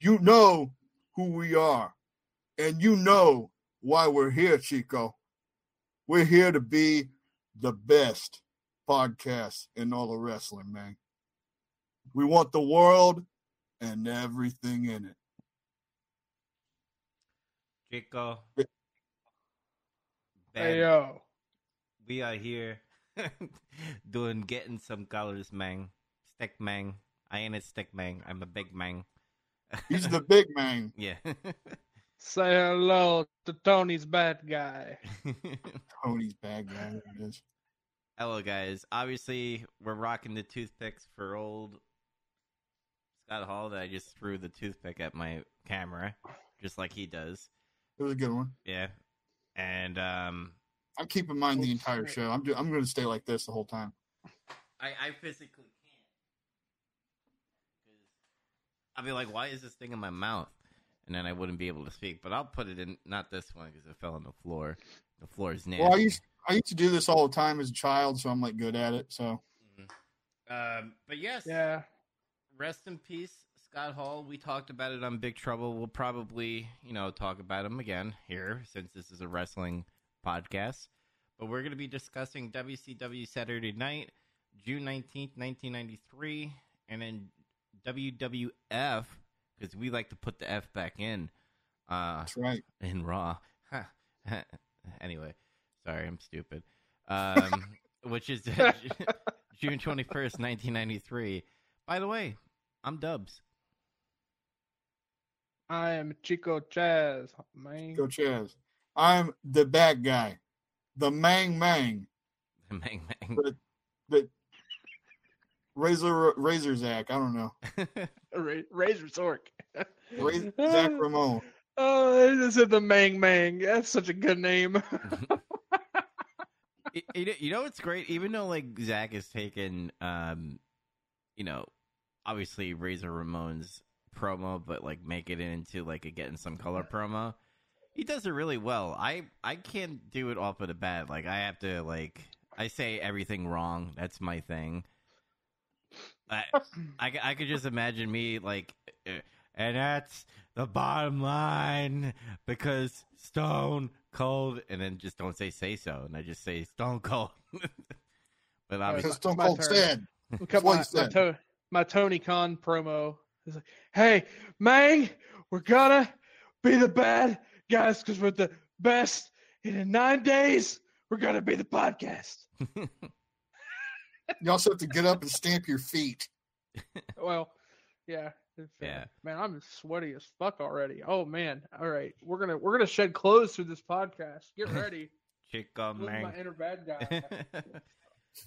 you know who we are, and you know why we're here, Chico. We're here to be the best podcast in all of wrestling, man. We want the world and everything in it. Chico. Hey yo. We are here doing getting some colors, man. Stick man. I ain't a stick man. I'm a big man. He's the big man. yeah. Say hello to Tony's bad guy. Tony's bad guy. There it is. Hello, guys. Obviously, we're rocking the toothpicks for old Scott Hall. That I just threw the toothpick at my camera, just like he does. It was a good one. Yeah, and um, I'm keeping mine the Oh, entire show. I'm do- I'm going to stay like this the whole time. I I physically can't. 'Cause I'll be like, why is this thing in my mouth? And then I wouldn't be able to speak. But I'll put it in not this one because it fell on the floor. The floor is nasty. Well, I used I used to do this all the time as a child, so I'm like good at it. So Um, but yes, Yeah. rest in peace, Scott Hall. We talked about it on Big Trouble. We'll probably, you know, talk about him again here since this is a wrestling podcast. But we're going to be discussing WCW Saturday Night, June 19th, 1993, and then WWF, because we like to put the F back in, uh, that's right. in Raw. anyway, sorry, I'm stupid. Um, which is June 21st, 1993. By the way, I'm Dubs. I am Chico Chaz, man. Go Chaz. I'm the bad guy, the Mang Mang, The Mang Mang. the Razor Razor Zach. I don't know. Ra- Razor Zork. Razor Zach Ramon. Oh, this is the Mang Mang. That's such a good name. Y- you know, you know what's great? Even though like Zach has taken, um, you know, obviously Razor Ramon's promo, but like make it into like a getting some color promo. He does it really well. I I can't do it off of the bat. Like I have to like I say everything wrong. That's my thing. I I, I could just imagine me like, uh, and that's the bottom line because Stone Cold, and then just don't say say so, and I just say Stone Cold. but obviously, Because Stone my Cold turn. said, Look up my, my, to- my Tony Khan promo. It's like, hey, Mang, we're gonna be the bad guys because we're the best. And in nine days, we're gonna be the podcast. you also have to get up and stamp your feet. Well, yeah. Yeah. Man, I'm sweaty as fuck already. Oh man. All right. We're gonna we're gonna shed clothes through this podcast. Get ready. Chico Look at my Man. inner bad guy.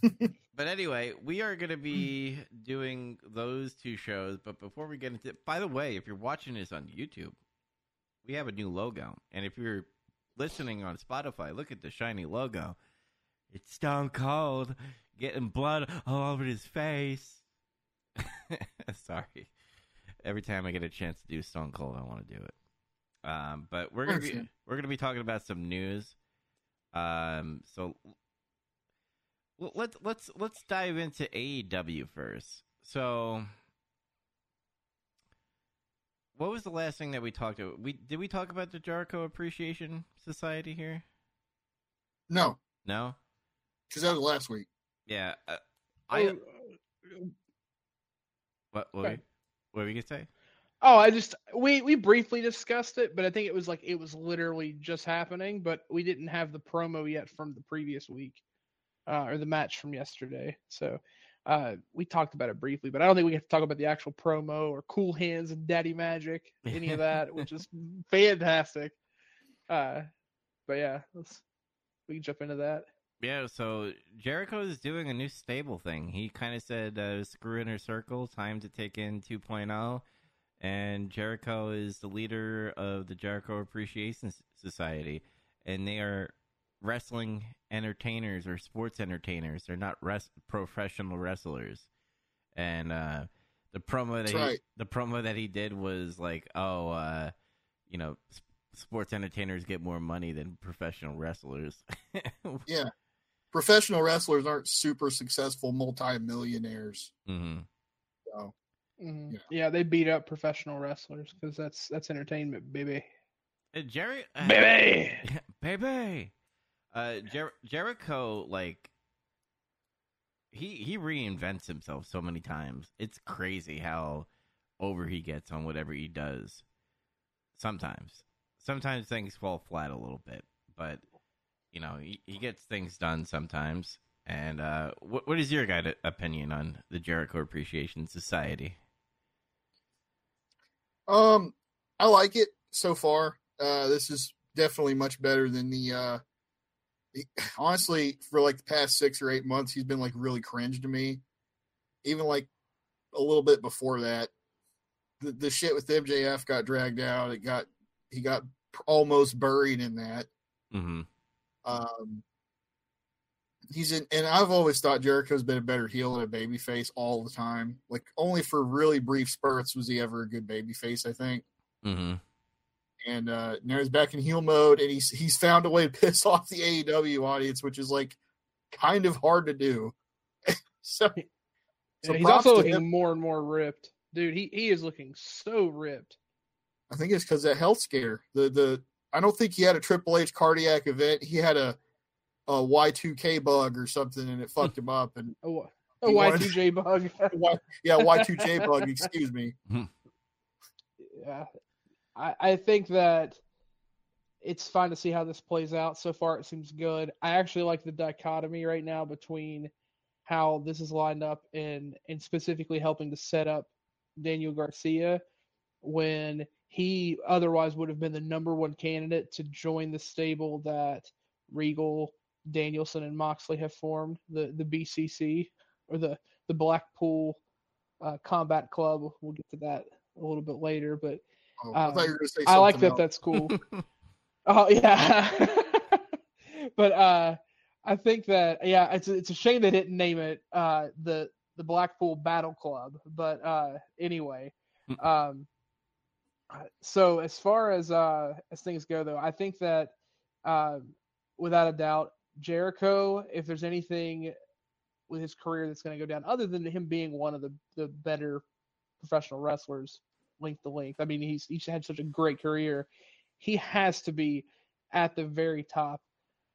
but anyway, we are going to be doing those two shows. But before we get into, by the way, if you're watching this on YouTube, we have a new logo, and if you're listening on Spotify, look at the shiny logo. It's Stone Cold getting blood all over his face. Sorry. Every time I get a chance to do Stone Cold, I want to do it. Um, but we're gonna be Understand. we're gonna be talking about some news. Um, so let's let's let's dive into AEW first. So, what was the last thing that we talked about? We did we talk about the Jericho Appreciation Society here? No, No. because that was last week. Yeah. Uh, I oh, what what, okay. were, what were you gonna say? Oh, I just we we briefly discussed it, but I think it was like it was literally just happening, but we didn't have the promo yet from the previous week, uh, or the match from yesterday. So uh, we talked about it briefly, but I don't think we get to talk about the actual promo or Cool Hands and Daddy Magic, any of that, which is fantastic. Uh, but yeah, let's we can jump into that. Yeah, so Jericho is doing a new stable thing. He kind of said, uh, "Screw inner circle, time to take in 2.0." And Jericho is the leader of the Jericho Appreciation Society, and they are wrestling entertainers or sports entertainers. They're not res- professional wrestlers. And uh, the promo that That's he, right. the promo that he did was like, "Oh, uh, you know, sports entertainers get more money than professional wrestlers." Yeah. Professional wrestlers aren't super successful multi-millionaires. hmm So Mhm. Yeah. Yeah. they beat up professional wrestlers because that's that's entertainment, baby. Uh, Jerry, uh, Baby. baby. Uh, Jer- Jericho, like he he reinvents himself so many times. It's crazy how over he gets on whatever he does. Sometimes, sometimes things fall flat a little bit, but you know he, he gets things done sometimes. And uh, what what is your guy opinion on the Jericho Appreciation Society? Um, I like it so far. Uh, this is definitely much better than the. Uh, honestly, for like the past six or eight months, he's been like really cringe to me. Even like a little bit before that, the the shit with MJF got dragged out. It got he got almost buried in that. Mm-hmm. Um, he's in, and I've always thought Jericho's been a better heel than a babyface all the time. Like only for really brief spurts was he ever a good babyface. I think. Mm-hmm. and uh, now he's back in heel mode, and he's he's found a way to piss off the AEW audience, which is like kind of hard to do. so, so Yeah, he's also looking him. more and more ripped, dude. He he is looking so ripped. I think it's because that health scare. The the I don't think he had a Triple H cardiac event. He had a a Y two K bug or something, and it fucked him up. And a He wanted- Y2J bug. Y, yeah, Y two J bug. Excuse me. Hmm. yeah, I I think that it's fine to see how this plays out. So far, it seems good. I actually like the dichotomy right now between how this is lined up and and specifically helping to set up Daniel Garcia when he otherwise would have been the number one candidate to join the stable that Regal, Danielson, and Moxley have formed the the BCC or the the Blackpool uh, Combat Club. We'll get to that a little bit later, but Oh, I Um, thought you were say. I like that. else. That's cool. oh yeah, but uh, I think that yeah, it's it's a shame they didn't name it uh the the Blackpool Battle Club. But uh, anyway, um, so as far as uh as things go though, I think that uh, without a doubt, Jericho, if there's anything with his career that's going to go down, other than him being one of the the better professional wrestlers length to length. I mean, he's he's had such a great career. He has to be at the very top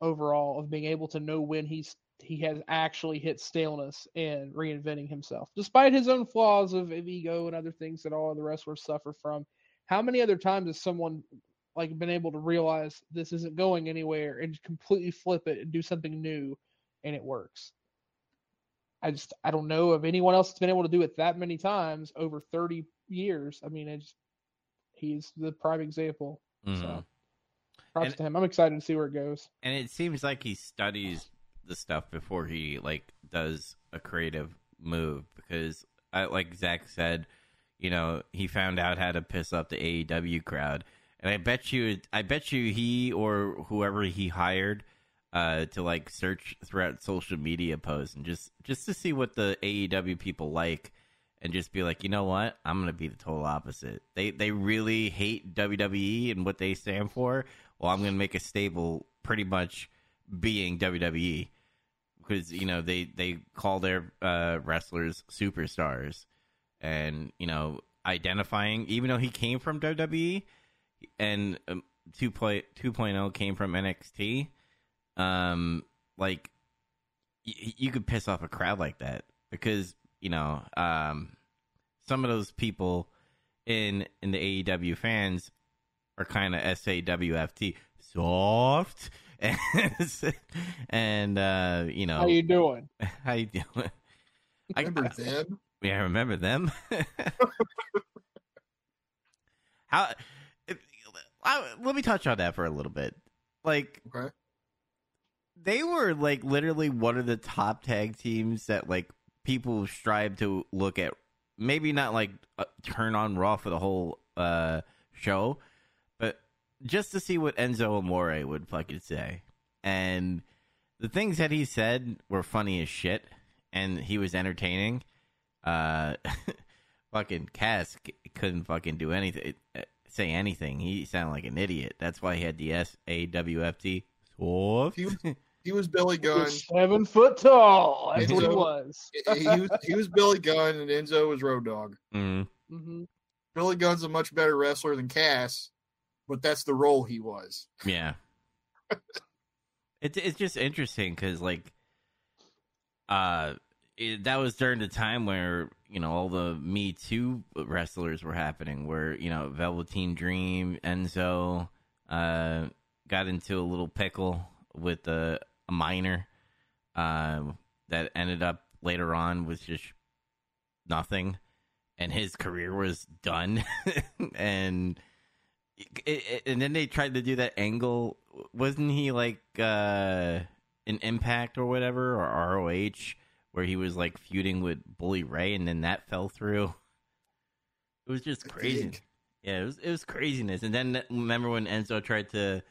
overall of being able to know when he's he has actually hit staleness and reinventing himself, despite his own flaws of, ego and other things that all the wrestlers suffer from. How many other times has someone like been able to realize this isn't going anywhere and completely flip it and do something new, and it works? I just I don't know of anyone else that's been able to do it that many times over 30 years. I mean, it's he's the prime example. Mhm. So props And- to him. I'm excited to see where it goes. and it seems like he studies the stuff before he like does a creative move because I, like Zach said, you know, he found out how to piss up the AEW crowd, and I bet you, I bet you he or whoever he hired uh, to like search throughout social media posts and just just to see what the AEW people like. And just be like, you know what? I'm gonna be the total opposite. They they really hate WWE and what they stand for. Well, I'm gonna make a stable pretty much being WWE because you know they they call their uh, wrestlers superstars, and you know identifying even though he came from WWE and um, 2.0 2.0 came from NXT, um, like y- you could piss off a crowd like that because you know um, some of those people in in the AEW fans are kind of SAWFT soft and uh you know How you doing? how you doing I, Remember them? Yeah, I remember them. How? If, I, let me touch on that for a little bit. Like Okay. they were like literally one of the top tag teams that like people strive to look at. Maybe not like uh, turn on Raw for the whole uh show, but just to see what Enzo Amore would fucking say. And the things that he said were funny as shit, and he was entertaining. Uh, fucking Cass c- couldn't fucking do anything, uh, say anything. He sounded like an idiot. That's why he had the S A W F T. Soft. He was- he was Billy Gunn. Seven foot tall. That's what he Enzo- was. he, he was he was Billy Gunn, and Enzo was Road Dog. Mm. hmm Billy Gunn's a much better wrestler than Cass, but that's the role he was. Yeah. it's it's just interesting because like, uh, it, that was during the time where you know all the Me Too wrestlers were happening, where you know Velveteen Dream, Enzo, uh, got into a little pickle with a, a minor, uh, that ended up later on was just nothing, and his career was done, and it, it- and then they tried to do that angle. Wasn't he like uh an Impact or whatever or ROH where he was like feuding with Bully Ray, and then that fell through. It was just crazy. Yeah, it was it was craziness. And then remember when Enzo tried to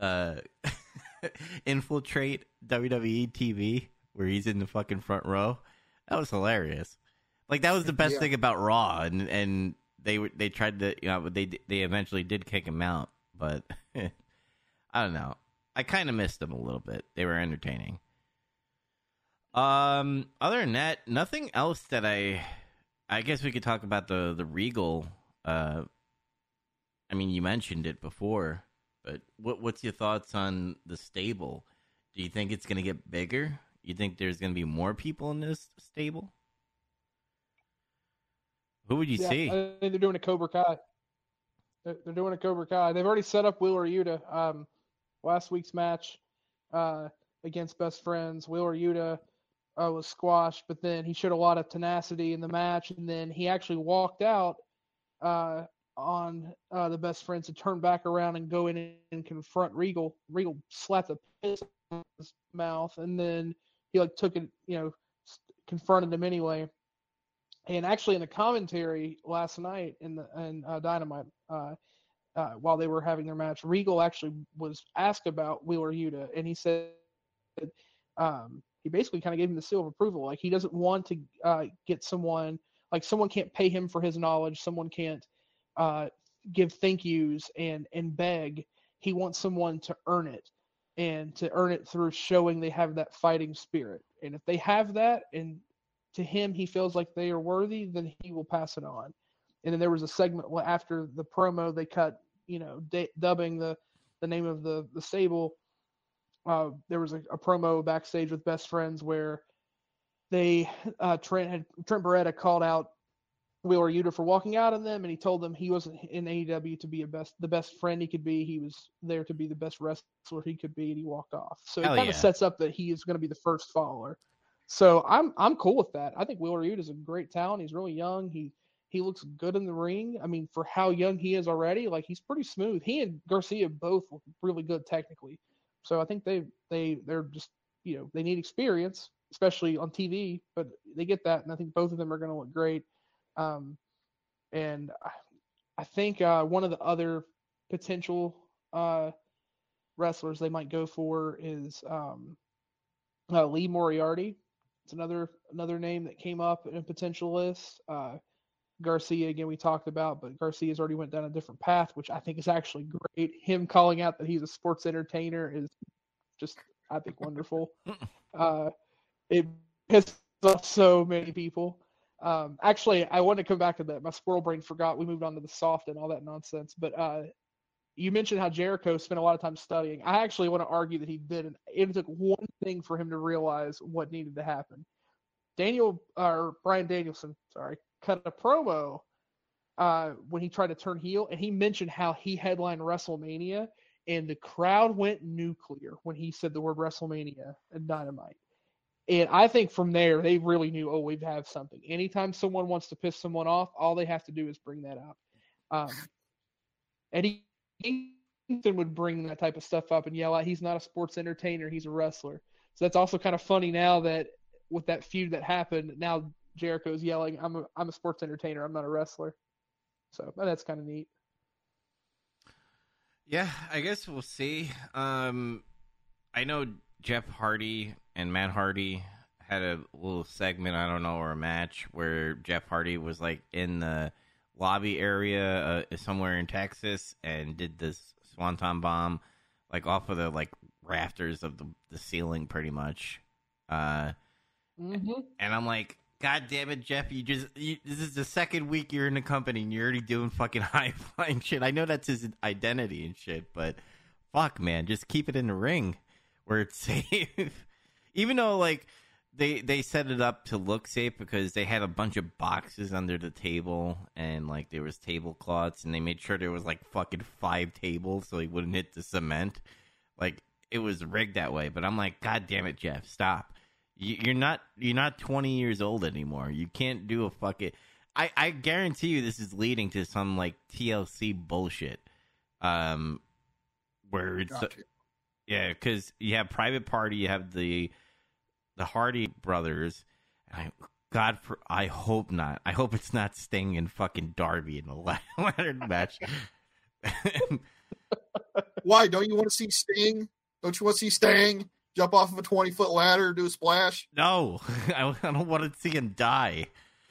uh infiltrate WWE TV where he's in the fucking front row? That was hilarious. Like that was the best Yeah. thing about Raw, and and they were they tried to you know they they eventually did kick him out, but I don't know. I kind of missed them a little bit. They were entertaining. Um, other than that, nothing else that I. I guess we could talk about the the Regal. Uh, I mean, you mentioned it before, but what what's your thoughts on the stable? Do you think it's going to get bigger? You think there's going to be more people in this stable? Who would you yeah, see? I think they're doing a Cobra Kai. They're, they're doing a Cobra Kai. They've already set up Wheeler Yuta. Um, last week's match uh, against Best Friends, Wheeler Yuta uh, was squashed, but then he showed a lot of tenacity in the match, and then he actually walked out uh, on uh, the Best Friends to turn back around and go in and confront Regal. Regal slapped the piss out his mouth, and then he like took it, you know, confronted him anyway. And actually, in the commentary last night in the in uh, Dynamite, uh, uh, while they were having their match, Regal actually was asked about Wheeler Yuta, and he said um, he basically kind of gave him the seal of approval. Like he doesn't want to uh, get someone like someone can't pay him for his knowledge, someone can't uh, give thank yous and and beg. He wants someone to earn it, and to earn it through showing they have that fighting spirit. And if they have that, and to him he feels like they are worthy, then he will pass it on. And then there was a segment after the promo they cut, you know, da- dubbing the the name of the the stable. Uh, there was a, a promo backstage with best friends where they uh, Trent had Trent Beretta called out Wheeler Yuta for walking out on them, and he told them he wasn't in AEW to be a best the best friend he could be. He was there to be the best wrestler he could be, and he walked off. So it kind of yeah. sets up that he is going to be the first follower. So I'm I'm cool with that. I think Wheeler Yuta is a great talent. He's really young. He he looks good in the ring. I mean, for how young he is already, like he's pretty smooth. He and Garcia both look really good technically. So I think they they they're just you know they need experience, especially on TV, but they get that, and I think both of them are going to look great. Um, and I, I think uh, one of the other potential uh, wrestlers they might go for is um, uh, Lee Moriarty. It's another another name that came up in a potential list. Garcia again we talked about, but Garcia's already went down a different path, which I think is actually great. Him calling out that he's a sports entertainer is just I think wonderful. uh, it pisses off so many people. Um, actually, I want to come back to that. My squirrel brain forgot we moved on to the soft and all that nonsense. But uh, you mentioned how Jericho spent a lot of time studying. I actually want to argue that he didn't. It took one thing for him to realize what needed to happen. Daniel or Brian Danielson, sorry, cut a promo uh, when he tried to turn heel, and he mentioned how he headlined WrestleMania, and the crowd went nuclear when he said the word WrestleMania and Dynamite. And I think from there they really knew, oh, we have something. Anytime someone wants to piss someone off, all they have to do is bring that up. Um, Eddie Kingston would bring that type of stuff up and yell out, he's not a sports entertainer, he's a wrestler. So that's also kind of funny now that with that feud that happened, now Jericho's yelling, I'm a I'm a sports entertainer, I'm not a wrestler. So that's kind of neat. Yeah, I guess we'll see. Um, I know Jeff Hardy and Matt Hardy had a little segment, I don't know, or a match where Jeff Hardy was like in the lobby area uh, somewhere in Texas and did this swanton bomb like off of the like rafters of the the ceiling, pretty much. Uh, hmm and I'm like, God damn it, Jeff! You just you, this is the second week you're in the company, and you're already doing fucking high flying shit. I know that's his identity and shit, but fuck, man, just keep it in the ring where it's safe. Even though like they they set it up to look safe because they had a bunch of boxes under the table and like there was tablecloths and they made sure there was like fucking five tables so he wouldn't hit the cement. Like it was rigged that way, but I'm like, God damn it, Jeff, stop. You- You're not you're not 20 years old anymore. You can't do a fucking. I I guarantee you this is leading to some like TLC bullshit. Um, where it's Gotcha. yeah, because you have Private Party, you have the the Hardy brothers. And I, God, for I hope not. I hope it's not Sting and fucking Darby in the la- ladder match. Why don't you want to see Sting? Don't you want to see Sting jump off of a twenty foot ladder, do a splash? no, I, I don't want to see him die.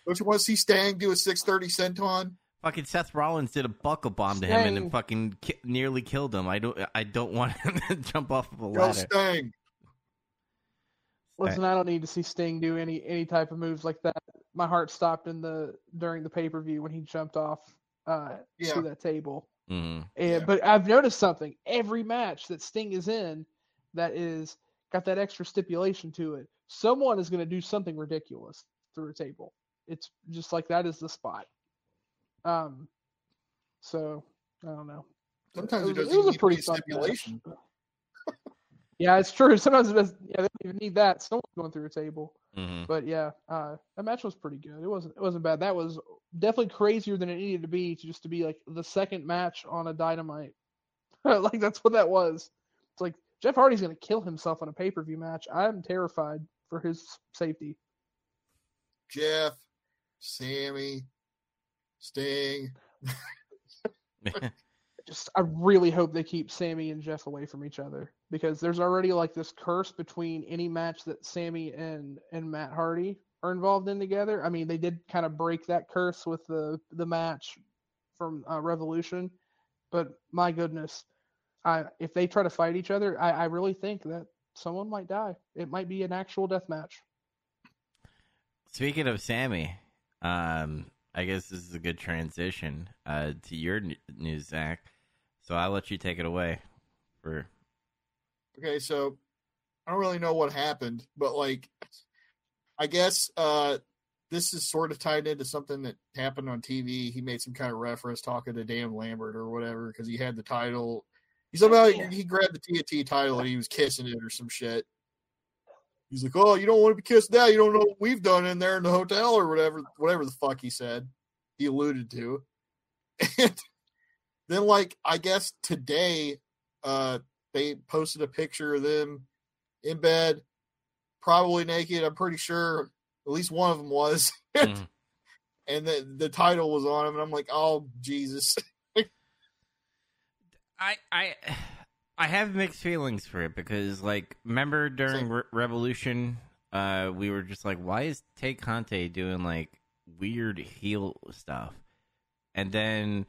Don't you want to see Sting do a six thirty senton? Fucking Seth Rollins did a buckle bomb to him and then fucking ki- nearly killed him. I don't. I don't want him to jump off of a Go ladder. Sting. Listen, I don't need to see Sting do any any type of moves like that. My heart stopped in the during the pay per view when he jumped off uh, Yeah. to that table. Mm-hmm. And, Yeah. But I've noticed something. Every match that Sting is in, that is got that extra stipulation to it. Someone is going to do something ridiculous through a table. It's just like that is the spot. Um, so I don't know. Sometimes it, was- doesn't was need a pretty stipulation. Yeah, it's true. Sometimes it does, yeah, they don't even need that. Someone's going through a table. Mhm. But yeah, uh, that match was pretty good. It wasn't it wasn't bad. That was definitely crazier than it needed to be to just to be like the second match on a dynamite. like that's what that was. It's like Jeff Hardy's gonna kill himself on a pay per view match. I'm terrified for his safety. Jeff, Sammy, Sting. Just I really hope they keep Sammy and Jeff away from each other because there's already like this curse between any match that Sammy and and Matt Hardy are involved in together. I mean, they did kind of break that curse with the the match from uh, Revolution, but my goodness, I if they try to fight each other, I, I really think that someone might die. It might be an actual death match. Speaking of Sammy, um, I guess this is a good transition uh, to your n- news, Zach. So I'll let you take it away. For Okay, so I don't really know what happened, but like I guess uh this is sort of tied into something that happened on TV. He made some kind of reference talking to Dan Lambert or whatever because he had the title. He somehow Yeah. he grabbed the TNT title and he was kissing it or some shit. He's like, "Oh, you don't want to be kissed now. You don't know what we've done in there in the hotel or whatever, whatever the fuck he said." He alluded to, and then like I guess today, uh, they posted a picture of them in bed, probably naked. I'm pretty sure at least one of them was, Mhm. and the the title was on him, and I'm like, "Oh Jesus!" I I I have mixed feelings for it because like remember during Re- Revolution, uh, we were just like, why is Tay Conti doing like weird heel stuff? And then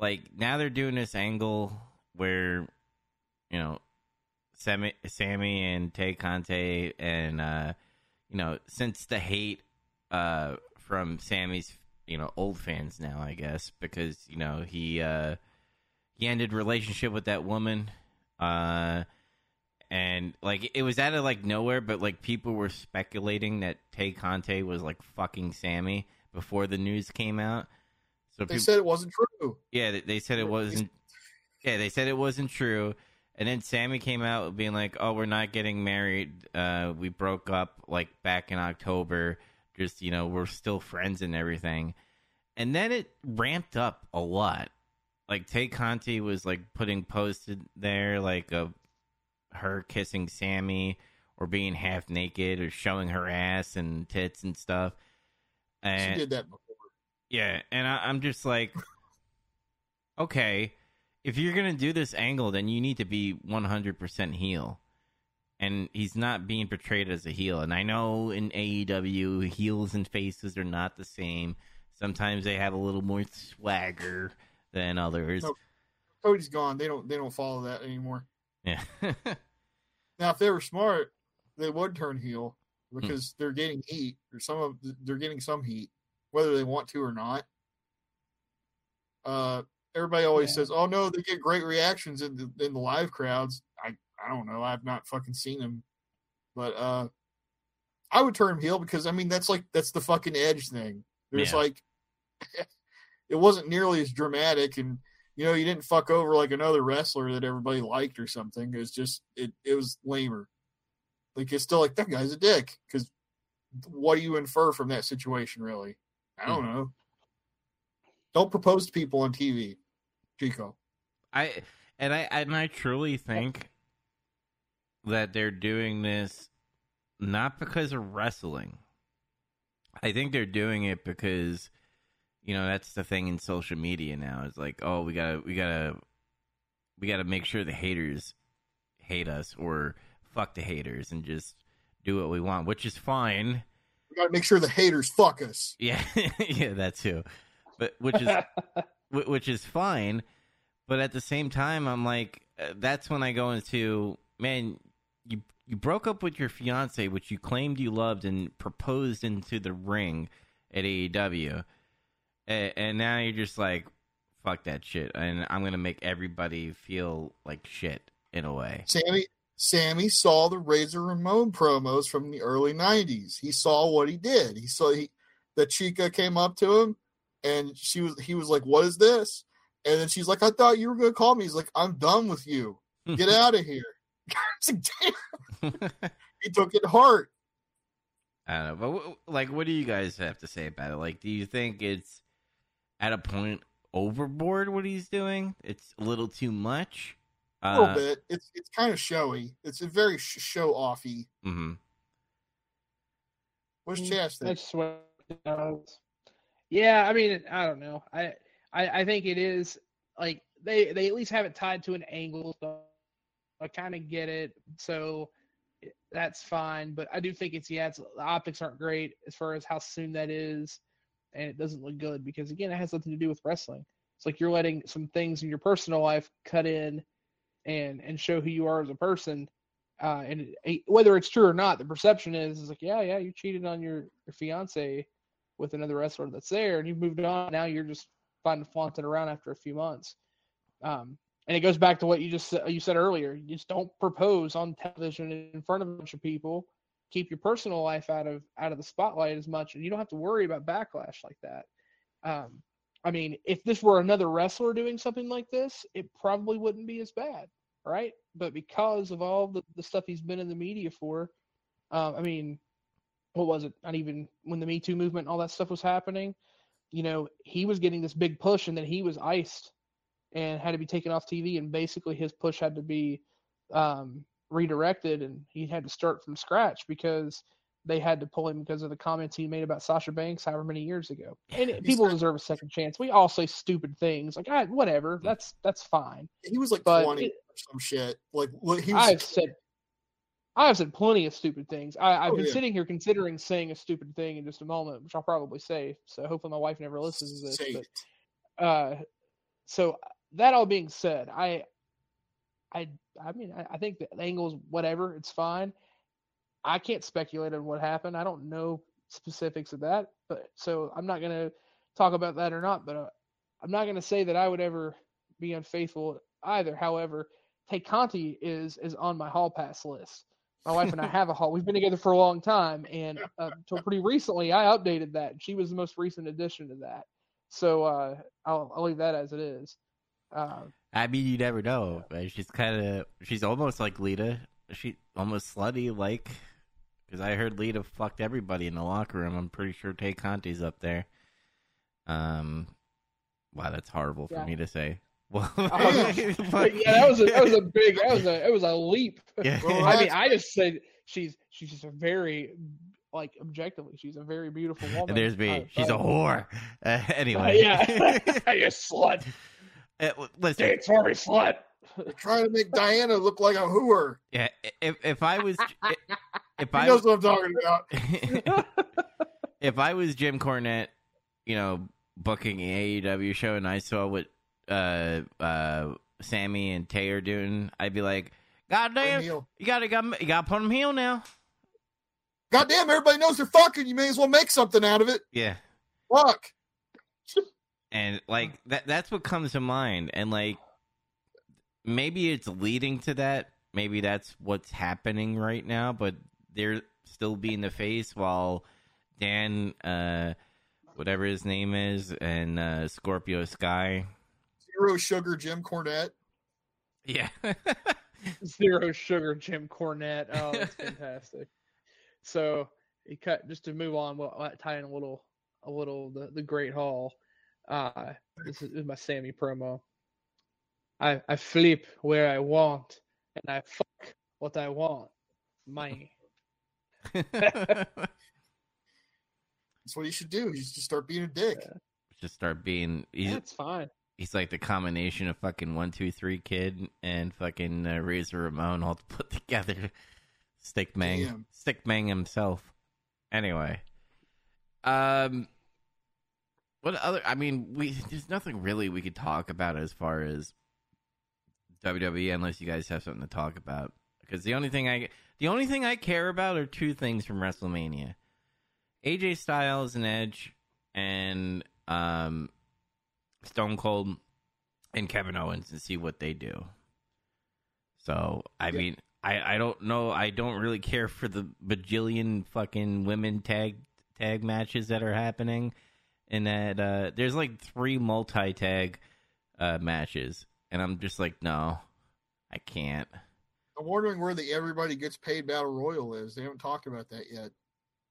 like now they're doing this angle where you know Sammy, Sammy and Tay Conti and uh, you know since the hate uh, from Sammy's you know old fans now, I guess because you know he. Uh, he ended relationship with that woman uh and like it was out of like nowhere but like people were speculating that tay conti was like fucking sammy before the news came out. So They people, said it wasn't true. yeah they- they said it wasn't yeah they said it wasn't true. And then sammy came out being like oh we're not getting married. Uh we broke up like back in october. Just you know we're still friends and everything. And then it ramped up a lot like Tay Conti was like putting posted there like of her kissing Sammy or being half naked or showing her ass and tits and stuff. She did that before. yeah, and I, I'm just like, okay, if you're gonna do this angle, then you need to be 100% heel. And he's not being portrayed as a heel. And I know in AEW, heels and faces are not the same. Sometimes they have a little more swagger than others. Nope. Cody's gone. They don't they don't follow that anymore. Yeah. Now, if they were smart, they would turn heel because they're getting heat, or some of they're getting some heat, whether they want to or not. Uh, everybody always Yeah. says, "Oh no, they get great reactions in the in the live crowds." I I don't know. I've not fucking seen them, but uh, I would turn 'em heel because I mean that's like that's the fucking edge thing. There's Yeah. like, it wasn't nearly as dramatic, and you know you didn't fuck over like another wrestler that everybody liked or something. It was just it it was lamer. Like it's still like that guy's a dick because what do you infer from that situation really? I don't hmm. know. Don't propose to people on TV, Chico. I and I and I truly think that they're doing this not because of wrestling. I think they're doing it because you know that's the thing in social media now. It's like, oh, we gotta we gotta we gotta make sure the haters hate us or fuck the haters and just do what we want, which is fine. We got to make sure the haters fuck us. Yeah, yeah, that too. But which is wh- which is fine. But at the same time, I'm like, uh, that's when I go into man. You you broke up with your fiance, which you claimed you loved, and proposed into the ring at AEW, and, and now you're just like, fuck that shit, and I'm gonna make everybody feel like shit in a way. Sammy Sammy saw the Razor Ramon promos from the early '90s. He saw what he did. He saw he the Chica came up to him, and she was he was like, "What is this?" And then she's like, "I thought you were gonna call me." He's like, "I'm done with you. Get out of here." It's like, damn. He took it hard. I don't know, but w- like, what do you guys have to say about it? Like, do you think it's at a point overboard what he's doing? It's a little too much. A little Uh, bit. It's it's kind of showy. It's a very sh- show offy. mhm. What's Mm, Chastity? That's what. Yeah, I mean, I don't know. I, I I think it is like they they at least have it tied to an angle. So I kind of get it. So that's fine. But I do think it's yeah, it's, the optics aren't great as far as how soon that is, and it doesn't look good because again, it has nothing to do with wrestling. It's like you're letting some things in your personal life cut in, and and show who you are as a person. Uh, and it, whether it's true or not, the perception is is like, yeah, yeah, you cheated on your your fiance with another wrestler that's there, and you've moved on. Now you're just finding flaunting around after a few months. Um, and it goes back to what you just you said earlier. You just don't propose on television in front of a bunch of people. Keep your personal life out of out of the spotlight as much, and you don't have to worry about backlash like that. Um, I mean, if this were another wrestler doing something like this, it probably wouldn't be as bad, right? But because of all the, the stuff he's been in the media for, um, I mean, what was it? Not even when the Me Too movement and all that stuff was happening, you know, he was getting this big push and then he was iced and had to be taken off TV. And basically his push had to be um, redirected and he had to start from scratch because they had to pull him because of the comments he made about Sasha Banks however many years ago. And it- people not- deserve a second chance. We all say stupid things like, ah, whatever, that's that's fine. He was like But twenty it- or some shit. Like what he was. I've said I've said plenty of stupid things. I, I've Oh, been yeah. sitting here considering saying a stupid thing in just a moment, which I'll probably say. So hopefully my wife never listens to this. But uh, so that all being said, I, I, I mean, I, I think the angles, whatever, it's fine. I can't speculate on what happened. I don't know specifics of that, but so I'm not gonna talk about that or not. But uh, I'm not gonna say that I would ever be unfaithful either. However, Tay Conti is is on my hall pass list. My wife and I have a hall. We've been together for a long time, and uh, until pretty recently, I updated that. She was the most recent addition to that. So uh, I'll I'll leave that as it is. Uh, I mean, you never know. man. She's kind of, she's almost like Lita. She almost slutty like, because I heard Lita fucked everybody in the locker room. I'm pretty sure Tay Conti's up there. Um, wow, that's horrible for Yeah. me to say. Well, but yeah, that was a, that was a big that was a it was a leap. yeah. Well, I mean, I just said she's she's just a very like objectively, she's a very beautiful woman. and there's me. Uh, She's a uh, whore. Uh, uh, anyway, yeah, you slut, Uh, w- listen, Dick Sorry slut. They're trying to make Diana look like a hooer. yeah, if if I was if He I knows what I'm talking about. if I was Jim Cornette, you know, booking an AEW show and I saw what uh uh Sammy and Tay are doing, I'd be like, God damn, you gotta got you gotta put him heel now. God damn, everybody knows they're fucking. You may as well make something out of it. Yeah, Fuck. And like that that's what comes to mind, and like maybe it's leading to that. Maybe that's what's happening right now, but they're still being the face while Dan, uh, whatever his name is, and uh, Scorpio Sky. Zero sugar, Jim Cornette. Yeah. Zero sugar, Jim Cornette. Oh, that's fantastic. so he cut just to move on. Well, I'll tie in a little, a little the the Great Hall. Uh, this is, my Sammy promo. I I flip where I want and I fuck what I want. My That's what you should do. You should just start being a dick. Just start being. He's, that's fine. he's like the combination of fucking one two three kid and fucking uh, Razor Ramon all put together. Stick Mang, Damn. Stick Mang himself. Anyway, um, what other? I mean, we there's nothing really we could talk about as far as WWE unless you guys have something to talk about. Because the only thing I the only thing I care about are two things from WrestleMania: AJ Styles and Edge, and um, Stone Cold and Kevin Owens and see what they do. So I Yeah. mean, I I don't know. I don't really care for the bajillion fucking women tag tag matches that are happening, and that uh, there's like three multi tag uh, matches, and I'm just like, no, I can't. I'm wondering where the everybody gets paid battle royal is. They haven't talked about that yet.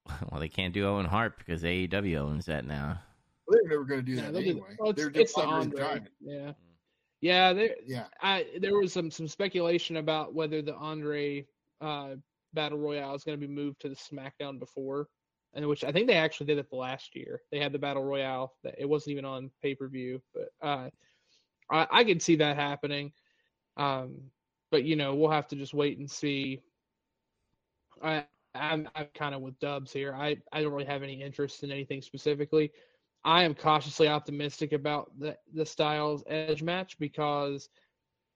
Well, they can't do Owen Hart because AEW owns that now. Well, They're never going to do Yeah, that they'll do- anyway. well, it's, They're just the Andre the Andre. Giant. Yeah, yeah. There, Yeah. I there was some some speculation about whether the Andre uh, Battle Royale is going to be moved to the SmackDown before, and which I think they actually did it the last year. They had the Battle Royale that it wasn't even on pay per view, but uh, I I see that happening. Um, but you know we'll have to just wait and see. I I'm I'm kind of with Dubs here. I I don't really have any interest in anything specifically. I am cautiously optimistic about the the Styles Edge match because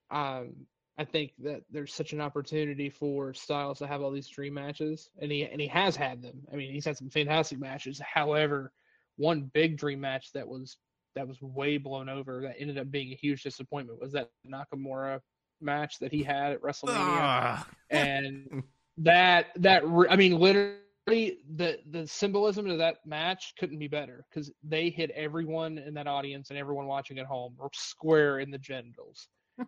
um, I think that there's such an opportunity for Styles to have all these dream matches, and he and he has had them. I mean, he's had some fantastic matches. However, one big dream match that was that was way blown over that ended up being a huge disappointment was that Nakamura match that he had at WrestleMania Ah. and that that re- I mean literally the the symbolism of that match couldn't be better because they hit everyone in that audience and everyone watching at home were square in the genitals.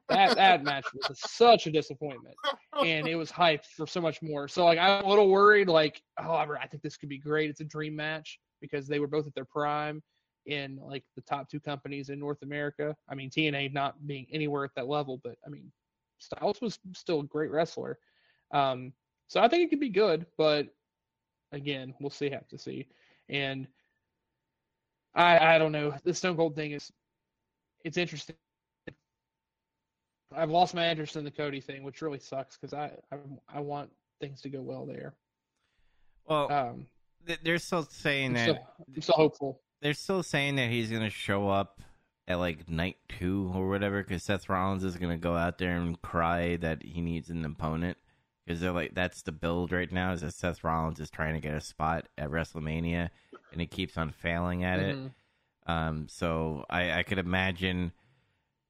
That that match was such a disappointment, and it was hyped for so much more. So like I'm a little worried. Like oh, I I think this could be great. It's a dream match because they were both at their prime in like the top two companies in North America. I mean TNA not being anywhere at that level, but I mean Styles was still a great wrestler. Um, so I think it could be good, but again, we'll see. Have to see. And I I don't know. The Stone Cold thing is it's interesting. I've lost my interest in the Cody thing, which really sucks because I, I I want things to go well there. Well, Um, th- they're still saying I'm that still, I'm still hopeful. they're still saying that he's gonna show up at like night two or whatever because Seth Rollins is gonna go out there and cry that he needs an opponent because they're like that's the build right now is that Seth Rollins is trying to get a spot at WrestleMania and he keeps on failing at it. Mhm. Um, so I, I could imagine,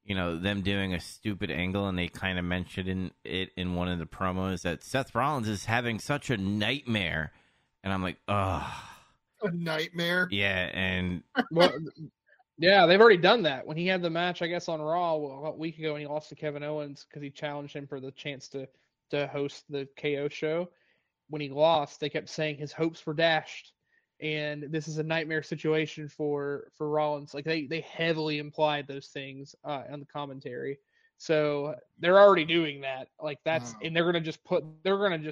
you know, them doing a stupid angle, and they kind of mentioned in it in one of the promos that Seth Rollins is having such a nightmare, and I'm like, oh, A nightmare. yeah, and Well, yeah, they've already done that. When he had the match, I guess on Raw a week ago, and he lost to Kevin Owens because he challenged him for the chance to to host the KO show. When he lost, they kept saying his hopes were dashed, and this is a nightmare situation for for Rollins. Like they they heavily implied those things uh, on the commentary. So they're already doing that. Like that's Wow. and they're gonna just put they're gonna just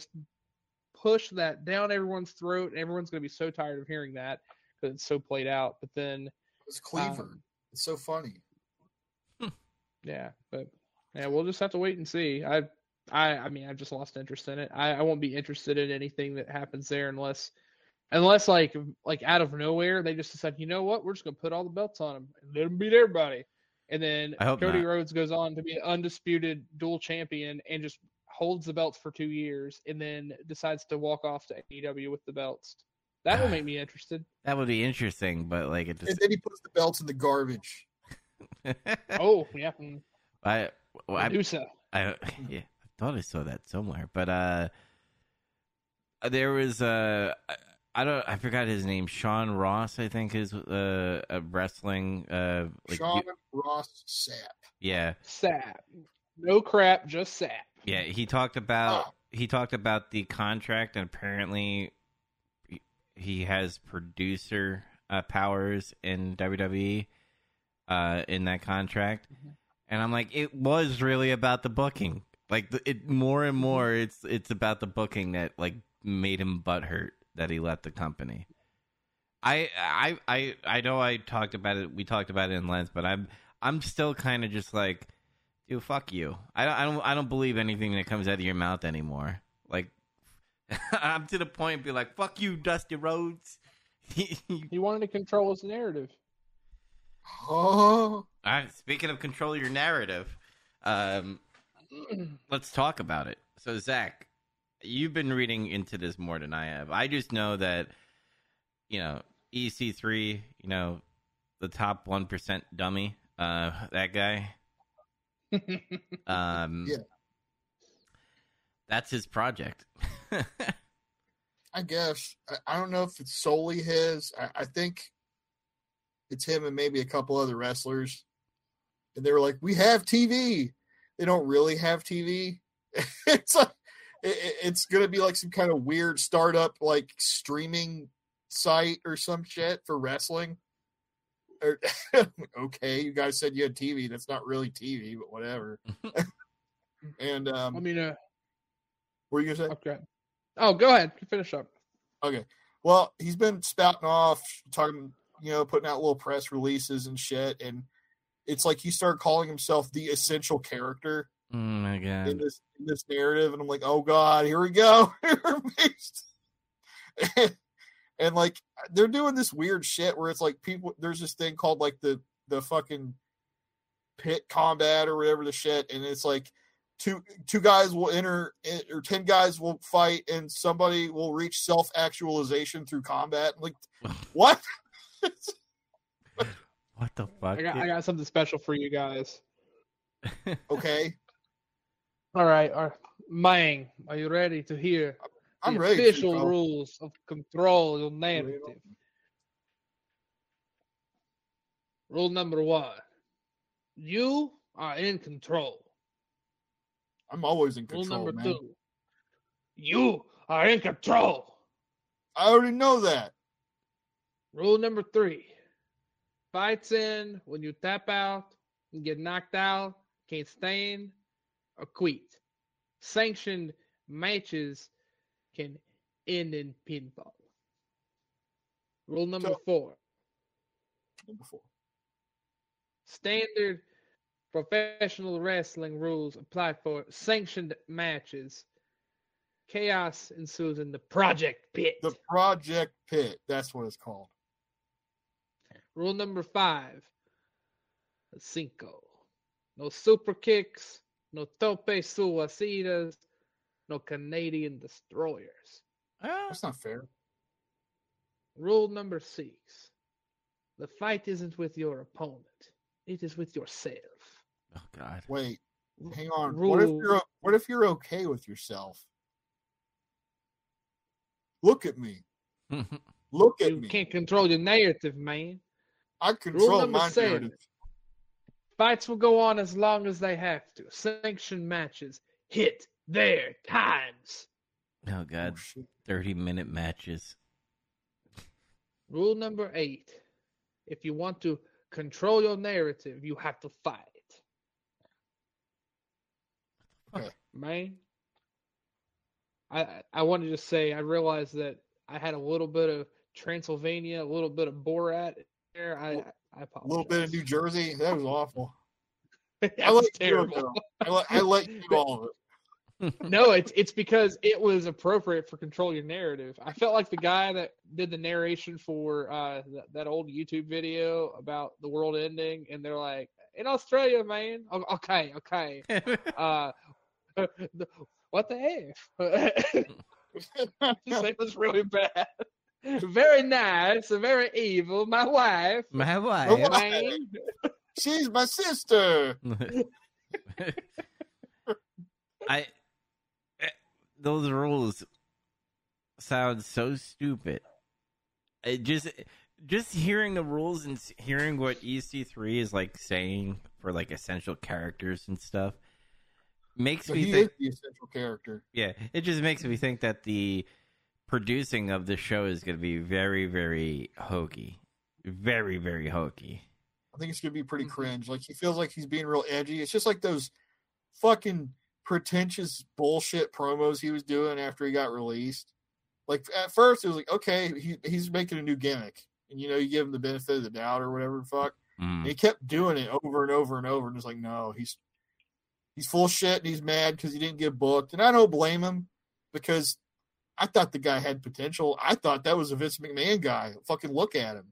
push that down everyone's throat, and everyone's gonna be so tired of hearing that because it's so played out. But then It's Cleaver. um, it's so funny. yeah, but yeah, we'll just have to wait and see. I, I, I mean, I've just lost interest in it. I, I won't be interested in anything that happens there unless, unless like, like out of nowhere they just decide, you know what, we're just gonna put all the belts on them and let them beat everybody, and then Cody not. Rhodes goes on to be an undisputed dual champion and just holds the belts for two years, and then decides to walk off to AEW with the belts. That will make me interested. That would be interesting, but like it And just. then he puts the belts in the garbage. Oh, yeah, mm, I, well, I, Medusa. I yeah, I thought I saw that somewhere, but uh, there was uh, I- I don't, I forgot his name. Sean Ross, I think, is uh, a wrestling uh, like Sean Ross Sapp. yeah, Sap. No crap, just sap. yeah. He talked about Oh. he talked about the contract, and apparently he- he has producer uh, powers in WWE uh, in that contract. Mhm. And I'm like, it was really about the booking. Like it more and more, it's it's about the booking that like made him butthurt that he left the company. I I I I know I talked about it. We talked about it in Lens, but I'm I'm still kind of just like, dude, fuck you. I don't I don't I don't believe anything that comes out of your mouth anymore. Like, I'm to the point, be like, fuck you, Dusty Rhodes. He wanted to control his narrative. Oh, All right, speaking of control your narrative, um, let's talk about it. So, Zach, you've been reading into this more than I have. I just know that, you know, EC3, you know, the top 1% dummy, uh, that guy, um, Yeah. that's his project. I guess. I, I don't know if it's solely his. I, I think it's him and maybe a couple other wrestlers. And they were like, "We have TV." They don't really have TV. it's like it, it- it's gonna be like some kind of weird startup like streaming site or some shit for wrestling. Or, okay, you guys said you had TV. That's not really TV, but whatever. and um, I mean, uh, what were you gonna say? okay. Oh, go ahead. Finish up. Okay. Well, he's been spouting off, talking, you know, putting out little press releases and shit, and it's like he started calling himself the essential character oh my in god. this in this narrative, and I'm like, oh god, here we go. and, and like they're doing this weird shit where it's like people there's this thing called like the the fucking pit combat or whatever the shit, and it's like two two guys will enter eh, or ten guys will fight, and somebody will reach self actualization through combat. Like what? What the fuck? I got, I got something special for you guys. okay, All right, all right. Mang, are you ready to hear I'm the official rules of control your narrative? Rule number one: You are in control. I'm always in control. Rule number man. two: You are in control. I already know that. Rule number three: Fights in when you tap out, and get knocked out, can't stand, or quit. Sanctioned matches can end in pinfall. Rule number So- four: Number four. Standard professional wrestling rules apply for sanctioned matches. Chaos ensues in the project pit. The Project Pit. That's what it's called. Rule number five. Cinco. No super kicks, no tope suicidas, no Canadian destroyers. Ah, That's not fair. Rule number six. The fight isn't with your opponent. It is with yourself. oh god. Wait, hang on. What if you're what if you're okay with yourself? Look at me. Look at You me. can't control your narrative, man. I control my seven. narrative. Fights will go on as long as they have to. Sanctioned matches hit their times. oh god. shit. 30 minute matches. Rule number eight. If you want to control your narrative, you have to fight. Okay. Uh, man. I I- I wanted to say I realized that I had a little bit of Transylvania, a little bit of Borat there. I I A apologize. little bit of New Jersey. That was awful. That I was terrible. I let, I let you all of it. no, it's it's because it was appropriate for control your narrative. I felt like the guy that did the narration for uh that, that old YouTube video about the world ending, and they're like, "In Australia, man." Okay, okay. Uh, the- what the f? it was really bad. Very nice, very evil. My wife. My wife. Wayne. She's my sister. I eh, those rules sound so stupid. It just just hearing the rules and hearing what EC3 is like saying for like essential characters and stuff makes So me he think is the essential character. yeah, it just makes me think that the producing of the show is going to be very very hokey. Very very hokey. I think it's gonna be pretty cringe. Like he feels like he's being real edgy. It's just like those fucking pretentious bullshit promos he was doing after he got released. Like at first it was like, okay, he, he's making a new gimmick. And you know, you give him the benefit of the doubt or whatever fuck. Mm. he kept doing it over and over and over, and it's like, no, he's he's full shit and he's mad because he didn't get booked. And I don't blame him because I thought the guy had potential. I thought that was a Vince McMahon guy. Fucking look at him.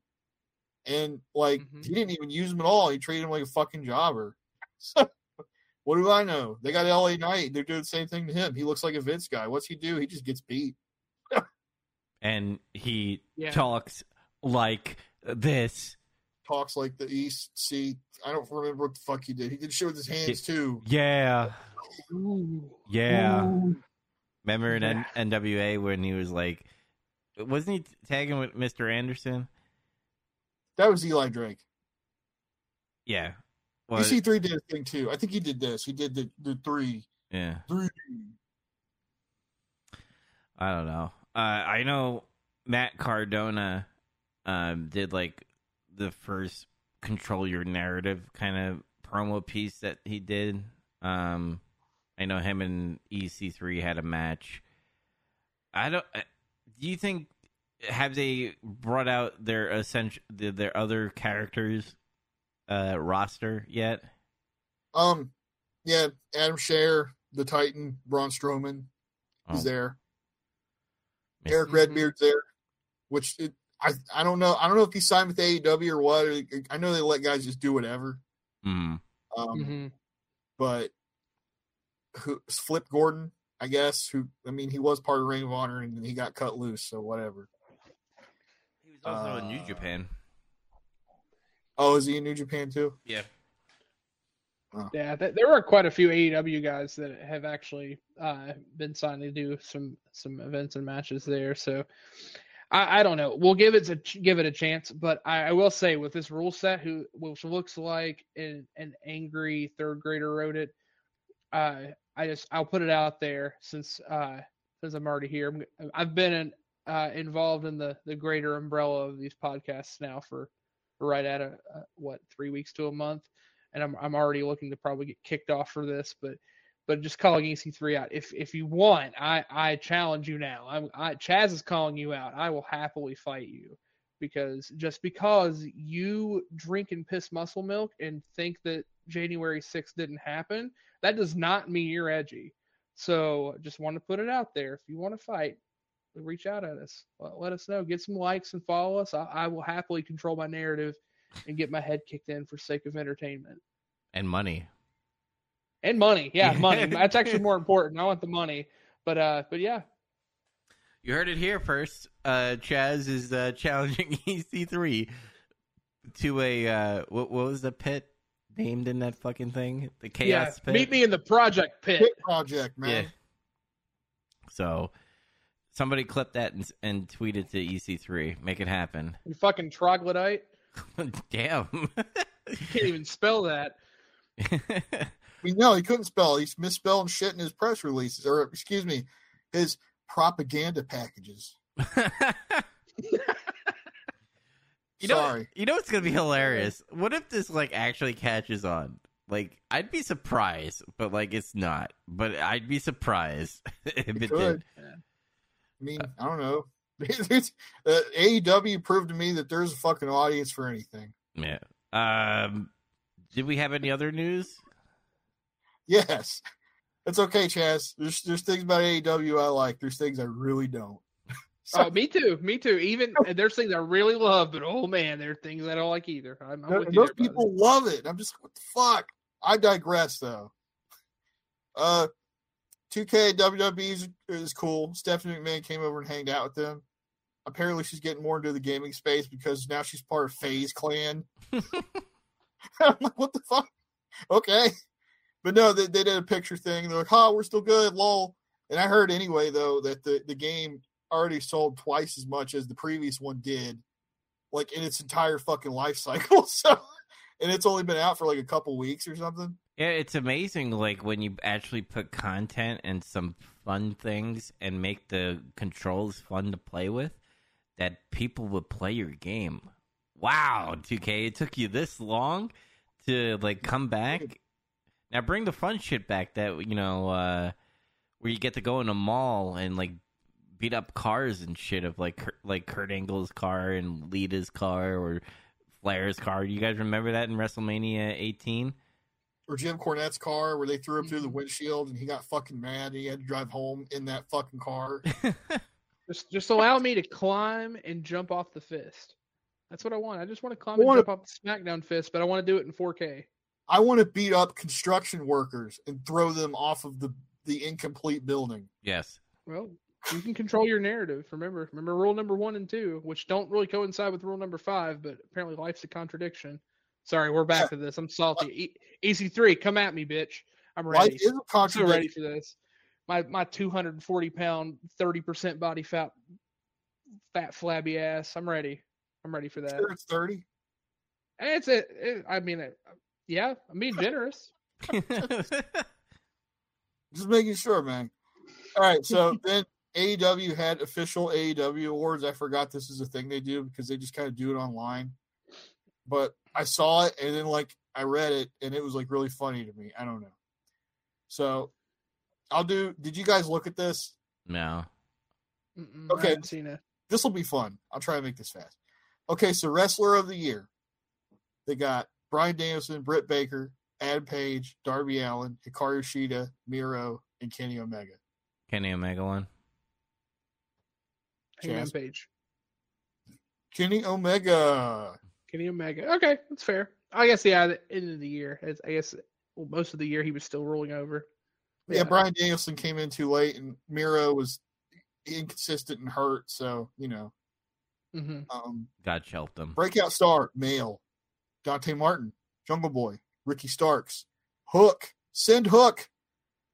And like Mhm. he didn't even use him at all. He treated him like a fucking jobber. So what do I know? They got LA Knight. They're doing the same thing to him. He looks like a Vince guy. What's he do? He just gets beat. And he Yeah. talks like this. Talks like the East Sea. I don't remember what the fuck he did. He did shit with his hands too. Yeah. Ooh. Yeah. Ooh. Remember in Yeah. N- NWA when he was like, wasn't he tagging with Mr. Anderson? That was Eli Drake. Yeah. Well, EC3 did a thing too. I think he did this. He did the, the three. yeah. Three. I don't know. Uh, I know Matt Cardona um, did like the first control your narrative kind of promo piece that he did. Um, I know him and EC3 had a match. I don't. uh, Do you think have they brought out their essential their, their other characters uh, roster yet? Um, yeah, Adam Scherr, the Titan, Braun Strowman, he's Oh, there. Miss- Eric Mhm. Redbeard's there, which it, I I don't know. I don't know if he signed with AEW or what. I know they let guys just do whatever. Mm. Um, Mhm. but who Flip Gordon, I guess. Who I mean, he was part of Ring of Honor and he got cut loose, so whatever. He was also in New Uh, Japan. Oh, is he in New Japan too? Yeah. Yeah, th- there are quite a few AEW guys that have actually uh, been signed to do some some events and matches there. So I, I don't know. We'll give it a ch- give it a chance, but I, I will say with this rule set, who which looks like an, an angry third grader wrote it. Uh, I just I'll put it out there since uh, since I'm already here. I'm, I've been in, uh, involved in the the greater umbrella of these podcasts now for right at a, a what three weeks to a month and I'm I'm already looking to probably get kicked off for this, but but just calling EC3 out. If if you want, I I challenge you now. I'm I Chaz is calling you out. I will happily fight you because just because you drink and piss muscle milk and think that January 6th didn't happen, that does not mean you're edgy. So just want to put it out there. If you want to fight, reach out at us. Let, us know. Get some likes and follow us. I, I will happily control my narrative and get my head kicked in for sake of entertainment And money. and money. Yeah, money. That's actually more important. I want the money, but uh, but yeah, You heard it here first. Uh, Chaz is uh, challenging EC3 to a uh, what, what was the pit named in that fucking thing? The chaos yeah. pit. Meet me in the project pit. Hit project, man. Yeah. So somebody clip that and, and tweet it to EC3. Make it happen. You fucking troglodyte. Damn. You can't even spell that. We know he couldn't spell. He's misspelling shit in his press releases, or excuse me, his propaganda packages. You know, Sorry. you know what's gonna be hilarious? What if this like actually catches on? Like, I'd be surprised, but like it's not. But I'd be surprised if it, It did. could. I mean, I don't know. It's- uh, AEW proved to me that there's a fucking audience for anything. Yeah. Um. Did we have any other news? Yes, it's okay, Chaz. There's there's things about AEW I like. There's things I really don't. So, Oh, me too. Me too. Even and there's things I really love, but oh man, there are things I don't like either. I'm, I'm th- with you those there, brother. people love it. I'm just what the fuck. I digress though. Uh, 2K WWE is, is cool. Stephanie McMahon came over and hanged out with them. Apparently, she's getting more into the gaming space because now she's part of FaZe Clan. I'm like, what the fuck? Okay. But no, they, they did a picture thing. They're like, oh, we're still good, lol. And I heard anyway, though, that the, the game already sold twice as much as the previous one did, like in its entire fucking life cycle. So, and it's only been out for like a couple weeks or something. Yeah, it's amazing. Like when you actually put content and some fun things and make the controls fun to play with, that people would play your game. Wow, 2K, it took you this long to like come back. Now bring the fun shit back. That you know, uh, where you get to go in a mall and like beat up cars and shit of like Kurt, like Kurt Angle's car and Lita's car or Flair's car. You guys remember that in WrestleMania 18? Or Jim Cornette's car where they threw him through the mm. windshield and he got fucking mad and he had to drive home in that fucking car. Just just allow me to climb and jump off the fist. That's what I want. I just want to climb I and wanna- jump off the SmackDown fist, but I want to do it in 4K. I want to beat up construction workers and throw them off of the, the incomplete building. yes. Well, you can control your narrative. Remember, remember rule number one and two, which don't really coincide with rule number five, but apparently life's a contradiction. Sorry, we're back to this. I'm salty. E- EC3, come at me, bitch. I'm ready. Life ready. is a I'm so contradiction. ready for this. My my 240 pound, 30 percent body fat, fat flabby ass. I'm ready. I'm ready for that. Sure, it's 30. And it's a. It, I mean, it, yeah, I'm being generous. Just making sure, man. All right, so then AEW had official AEW awards. I forgot this is a thing they do because they just kind of do it online. But I saw it and then like I read it and it was like really funny to me. I don't know. So I'll do. Did you guys look at this? no. Mm-mm, Okay. I haven't seen it. This will be fun. I'll try to make this fast. Okay, so wrestler of the year, they got Bryan Danielson, Britt Baker, Adam Page, Darby Allin, Hikaru Shida, Miro, and Kenny Omega. Kenny Omega one. Hangman Chaz? Page. Kenny Omega. Kenny Omega. Okay, that's fair. I guess yeah, the end of the year. I guess well, most of the year he was still rolling over. Yeah, Bryan Danielson came in too late, and Miro was inconsistent and hurt. So you know, hmm um, God shelved them. breakout star male, Dante Martin, Jungle Boy, Ricky Starks, Hook, send Hook,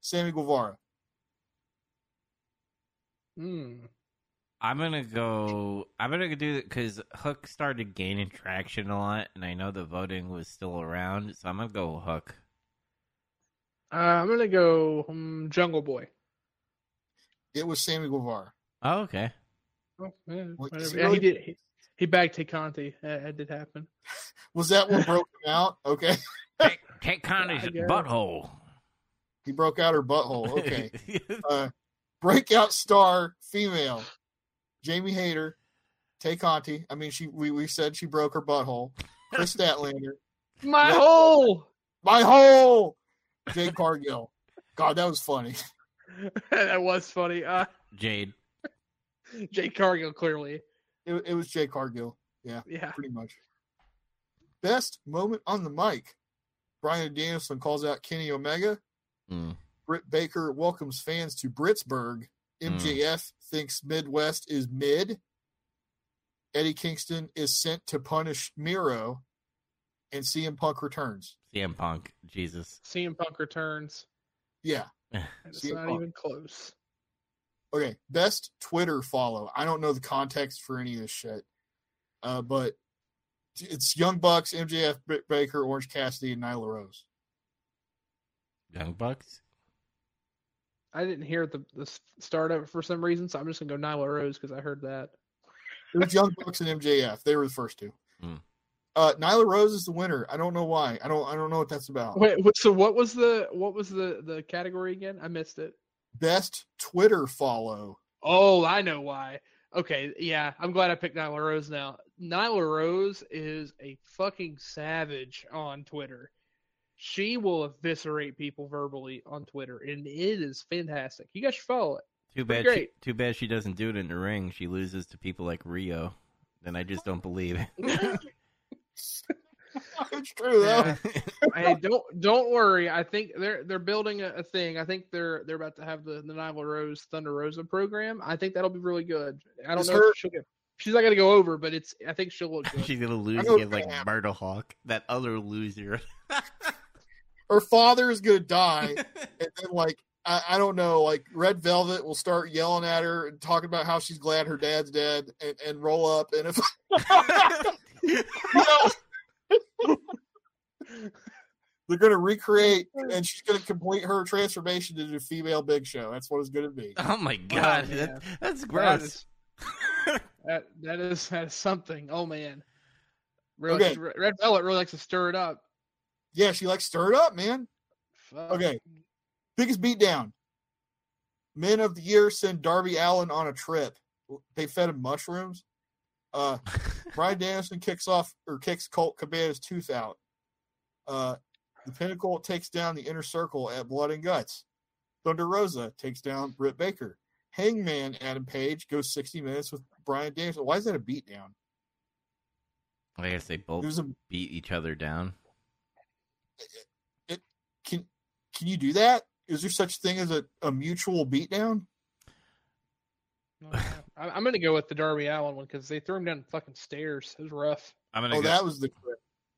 Sammy Guevara. Mm. I'm gonna go. I'm gonna do it because Hook started gaining traction a lot, and I know the voting was still around, so I'm gonna go Hook. Uh, I'm gonna go um, Jungle Boy. It was Sammy Guevara. Oh, okay. Oh, yeah, Well, whatever. is he yeah, he really- did. He, he bagged Tay Conti. That, that did happen. Was that what broke him out? Okay, Take, Tay Conti's butthole. he broke out her butthole. Okay, uh, breakout star female, Jamie Hayter, Tay Conti. I mean, she we, we said she broke her butthole. Kris Statlander, My Yeah. hole. my hole. Jade Cargill. God, that was funny. that was funny. Uh, Jade. Jake Cargill clearly. It, it was Jay Cargill, Yeah. pretty much. Best moment on the mic. Bryan Danielson calls out Kenny Omega. Mm. Britt Baker welcomes fans to Brittsburgh. MJF thinks Midwest is mid. Eddie Kingston is sent to punish Miro. And CM Punk returns. CM Punk. Jesus. CM Punk returns. Yeah. And it's CM not Punk. even close. Okay. Best Twitter follow. I don't know the context for any of this shit. Uh, but it's Young Bucks, MJF, Britt Baker, Orange Cassidy, and Nyla Rose. Young Bucks. I didn't hear the the s- start of it for some reason, so I'm just gonna go Nyla Rose because I heard that. It was Young Bucks and MJF. They were the first two. Hmm. Uh, Nyla Rose is the winner. I don't know why. I don't. I don't know what that's about. Wait, so what was the what was the the category again? I missed it. Best Twitter follow. Oh, I know why. Okay, yeah, I'm glad I picked Nyla Rose now. Nyla Rose is a fucking savage on Twitter. She will eviscerate people verbally on Twitter, and it is fantastic. You guys should follow it. Too Pretty bad. She, too bad she doesn't do it in the ring. She loses to people like Riho. Then I just don't believe it. it's true though. Hey, don't don't worry. I think they're they're building a, a thing. I think they're they're about to have the the Nyla Rose Thunder Rosa program. I think that'll be really good. I don't Is know her- if she'll get. She's not gonna go over, but it's. I think she'll look good. She's gonna lose know against like what's Murder Hawk, that other loser. Her father is gonna die, and then like I, I don't know, like Red Velvet will start yelling at her and talking about how she's glad her dad's dead, and, and roll up, and if you know, they're gonna recreate, and she's gonna complete her transformation into a female Big Show. That's what it's gonna be. oh my oh, god, man. that, that's That gross. is, that that is that is something. Oh man, really, Okay. Red Red Velvet really likes to stir it up. Yeah, she like stir it up, man. Fuck. Okay. Biggest beatdown. Men of the year send Darby Allin on a trip. They fed him mushrooms. Uh, Bryan Danielson kicks off or kicks Colt Cabana's tooth out. Uh, the Pinnacle takes down the Inner Circle at Blood and Guts. Thunder Rosa takes down Britt Baker. Hangman Adam Page goes 60 minutes with Bryan Danielson. Why is that a beatdown? I guess they both a beat each other down. Can can you do that? Is there such thing as a, a mutual beatdown? I- I'm gonna go with the Darby Allin one because they threw him down fucking stairs. It was rough. I'm gonna Oh, go. that was the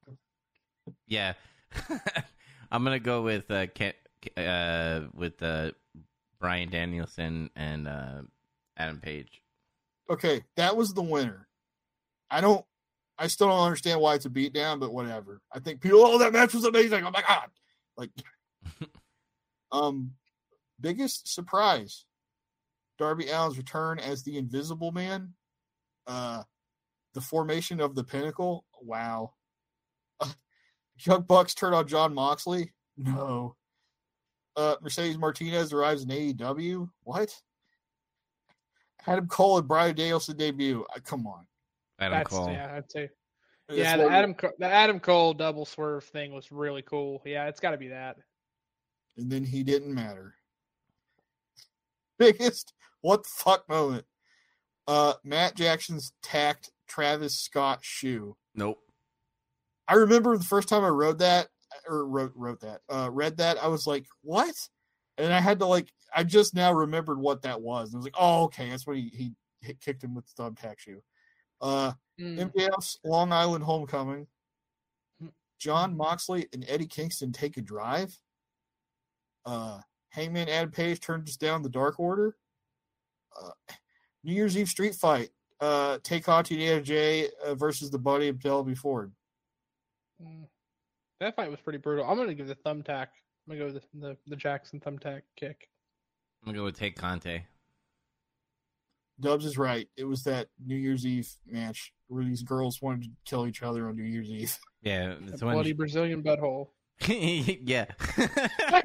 Yeah, I'm gonna go with uh, Ke- uh with uh, Bryan Danielson and uh, Adam Page. okay, that was the winner. I don't, I still don't understand why it's a beatdown, but whatever. I think people, oh, that match was amazing. Oh my god, like, um, biggest surprise: Darby Allin's return as the Invisible Man. Uh, the formation of the Pinnacle. Wow. Uh, Young Bucks turn on Jon Moxley. No. Uh, Mercedes Martinez arrives in AEW. What? Adam Cole and Bryan Danielson debut. Uh, come on. Adam That's Cole. yeah, I'd say That's yeah. The what- Adam the Adam Cole double swerve thing was really cool. Yeah, it's got to be that. And then he didn't matter. Biggest what the fuck moment. Uh, Matt Jackson's tacked Travis Scott shoe. Nope. I remember the first time I wrote that or wrote wrote that, uh, read that, I was like, "What?" And I had to like, I just now remembered what that was. And I was like, "Oh, okay, that's what he he hit, kicked him with the thumbtack shoe." Uh, Mm. MJF's Long Island Homecoming. Hmm. Jon Moxley and Eddie Kingston take a drive. Uh, Hangman Adam Page turns down the Dark Order. Uh, New Year's Eve street fight. Uh, take on Anna Jay uh, versus the Buddy of Penelope Ford. Mm. That fight was pretty brutal. I'm gonna give the thumbtack. I'm gonna go with the the, the Jackson thumbtack kick. I'm gonna go with Tay Conti. Dubs is right. It was that New Year's Eve match where these girls wanted to kill each other on New Year's Eve. Yeah, it's when. bloody Brazilian butthole. yeah.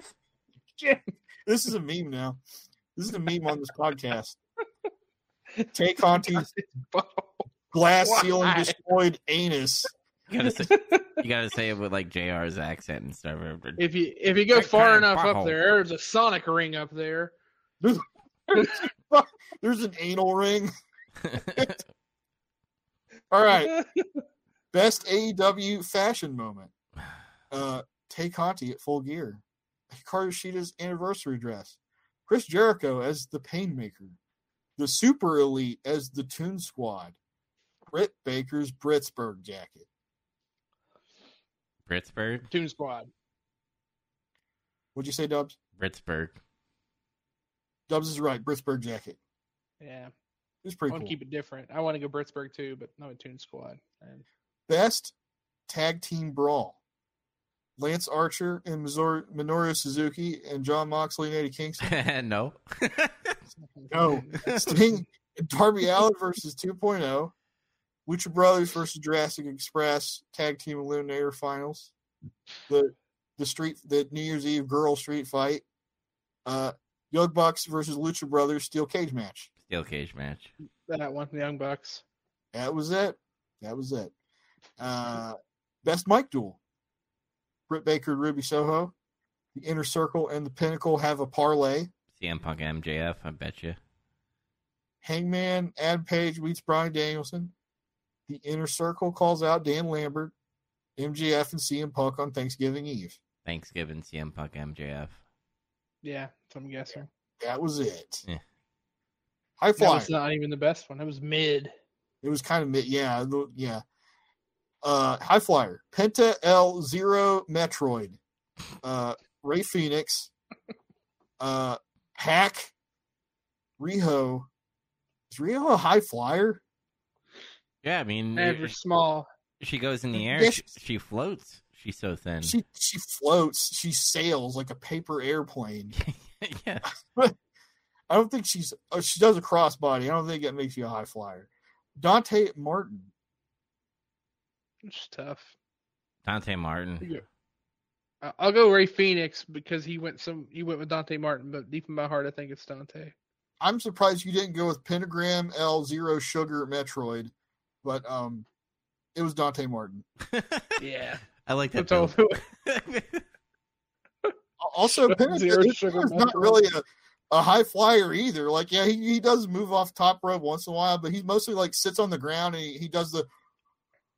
This is a meme now. This is a meme on this podcast. Tay Conti's glass ceiling destroyed anus. you gotta say, you gotta say it with like Jr's accent and stuff. If you if you go That far enough butthole. up there, there's a Sonic ring up there. There's an anal ring. All right. Best AEW fashion moment. Uh, Tay Conti at full gear. Hikaru Shida's anniversary dress. Chris Jericho as the Painmaker. The Super Elite as the Toon Squad. Britt Baker's Brittsburgh jacket. Brittsburgh. Toon Squad. What'd you say, Dubs? Brittsburgh. Dubs is right. Brittsburgh jacket. Yeah, It was I pretty want cool. to keep it different. I want to go Brittsburgh too, but no, a Toon Squad. And Best tag team brawl. Lance Archer and Mizor- Minoru Suzuki and Jon Moxley and Eddie Kingston. no. No. Sting and Darby Allin versus 2.0. Lucha Brothers versus Jurassic Express tag team eliminator finals. The the street the New Year's Eve girl street fight. Uh Young Bucks versus Lucha Brothers steel cage match. Steel cage match. that one, the Young Bucks. That was it. That was it. Uh best mic duel. Britt Baker, Ruby Soho. The Inner Circle and the Pinnacle have a parlay. CM Punk MJF. I bet you. Hangman, Adam Page meets Bryan Danielson. The Inner Circle calls out Dan Lambert. MJF and CM Punk on Thanksgiving Eve. Thanksgiving CM Punk MJF. Yeah, so I'm guessing. That was it. Yeah. High That flyer. was not even the best one. It was mid. It was kind of mid. Yeah, yeah. Uh, high flyer. Penta L Zero Metroid. Uh, Rey Fenix. Uh, Hack. Riho. Is Riho a high flyer? Yeah, I mean, Never small. she goes in the air. Yes. She, she floats. She's so thin. She she floats. She sails like a paper airplane. yeah. I don't think she's. Oh, she does a crossbody. I don't think that makes you a high flyer. Dante Martin. It's tough. Dante Martin. Yeah. I- I'll go Rey Fenix because he went some. He went with Dante Martin, but deep in my heart, I think it's Dante. I'm surprised you didn't go with Pentagram L Zero Sugar Metroid, but um, it was Dante Martin. Yeah, I like that. that's all. Also, Zero Pentagram Sugar is not really a, a high flyer either. Like, yeah, he, he does move off top rope once in a while, but he mostly like sits on the ground and he, he does the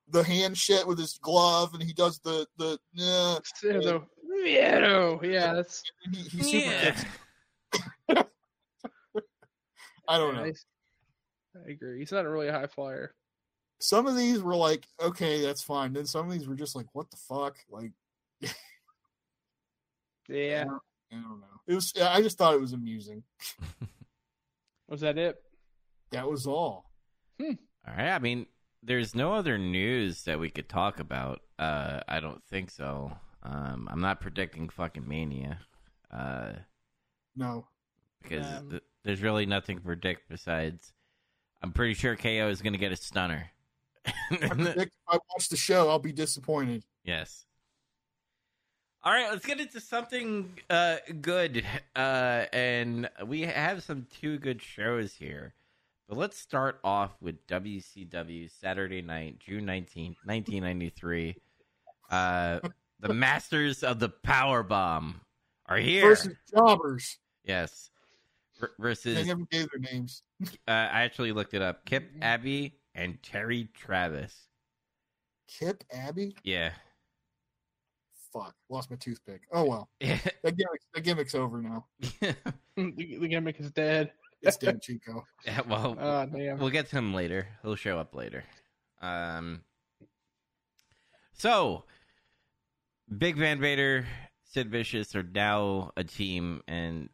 the hand shit with his glove and he does the the yeah. Yeah. Yeah, yeah, that's. He, he super Yeah. kicks. I don't know. nice. I agree. He's not really a high flyer. Some of these were like, okay, that's fine. Then some of these were just like, what the fuck? Like, Yeah. I don't know. It was. I just thought it was amusing. Was that it? That was all. All right. I mean, there's no other news that we could talk about. Uh, I don't think so. Um, I'm not predicting fucking Mania. Uh, No, because Um, th- there's really nothing to predict besides I'm pretty sure KO is going to get a stunner. I predict if I watch the show, I'll be disappointed. yes. All right, let's get into something uh, good. Uh, and we have some two good shows here. But let's start off with WCW Saturday night, June 19th, 1993. Uh, the Masters of the Power Bomb are here. Versus jobbers. yes. They versus never gave their names. Uh, I actually looked it up. Kip Abbey and Terry Travis. Kip Abbey. Yeah. Fuck, lost my toothpick. Oh well, Yeah. that gimmick, that gimmick's over now. the, the gimmick is dead. It's dead, Chico. well, Oh damn. we'll get to him later. He'll show up later. Um. So, Big Van Vader, Sid Vicious are now a team, and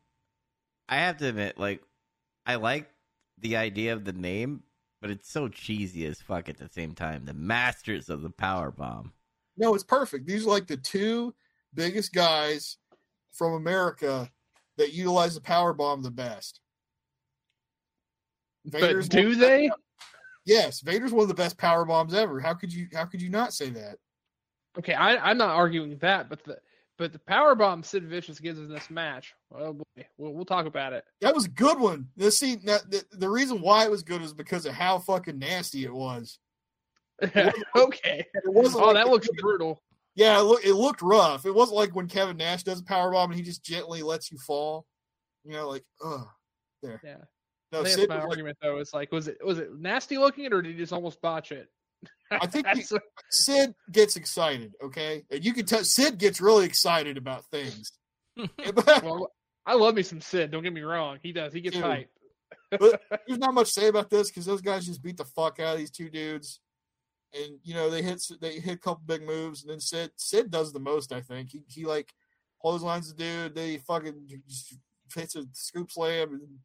I have to admit, like, I like the idea of the name, but it's so cheesy as fuck at the same time. The Masters of the Power Bomb. No, it's perfect. These are like the two biggest guys from America that utilize the power bomb the best. But do they? best- Yes, Vader's one of the best power bombs ever. How could you? How could you not say that? Okay, I, I'm not arguing that, but the but the power bomb Sid Vicious gives in this match. Oh boy, we'll, we'll talk about it. That was a good one. The see, now, the, the reason why it was good is because of how fucking nasty it was. okay. Oh, like that looks brutal. Yeah, it, look, it looked rough. It wasn't like when Kevin Nash does a power bomb and he just gently lets you fall. You know, like, ugh. There. Yeah. No, that's my was like, argument though. It's like, was it was it nasty looking, or did he just almost botch it? I think he- That's- Sid gets excited, okay? And you can tell Sid gets really excited about things. well, I love me some Sid. Don't get me wrong. He does. He gets Dude. hype. there's not much to say about this because those guys just beat the fuck out of these two dudes. And you know, they hit they hit a couple big moves, and then Sid Sid does the most, I think. He he like clotheslines the dude, they fucking just hits a scoop slam and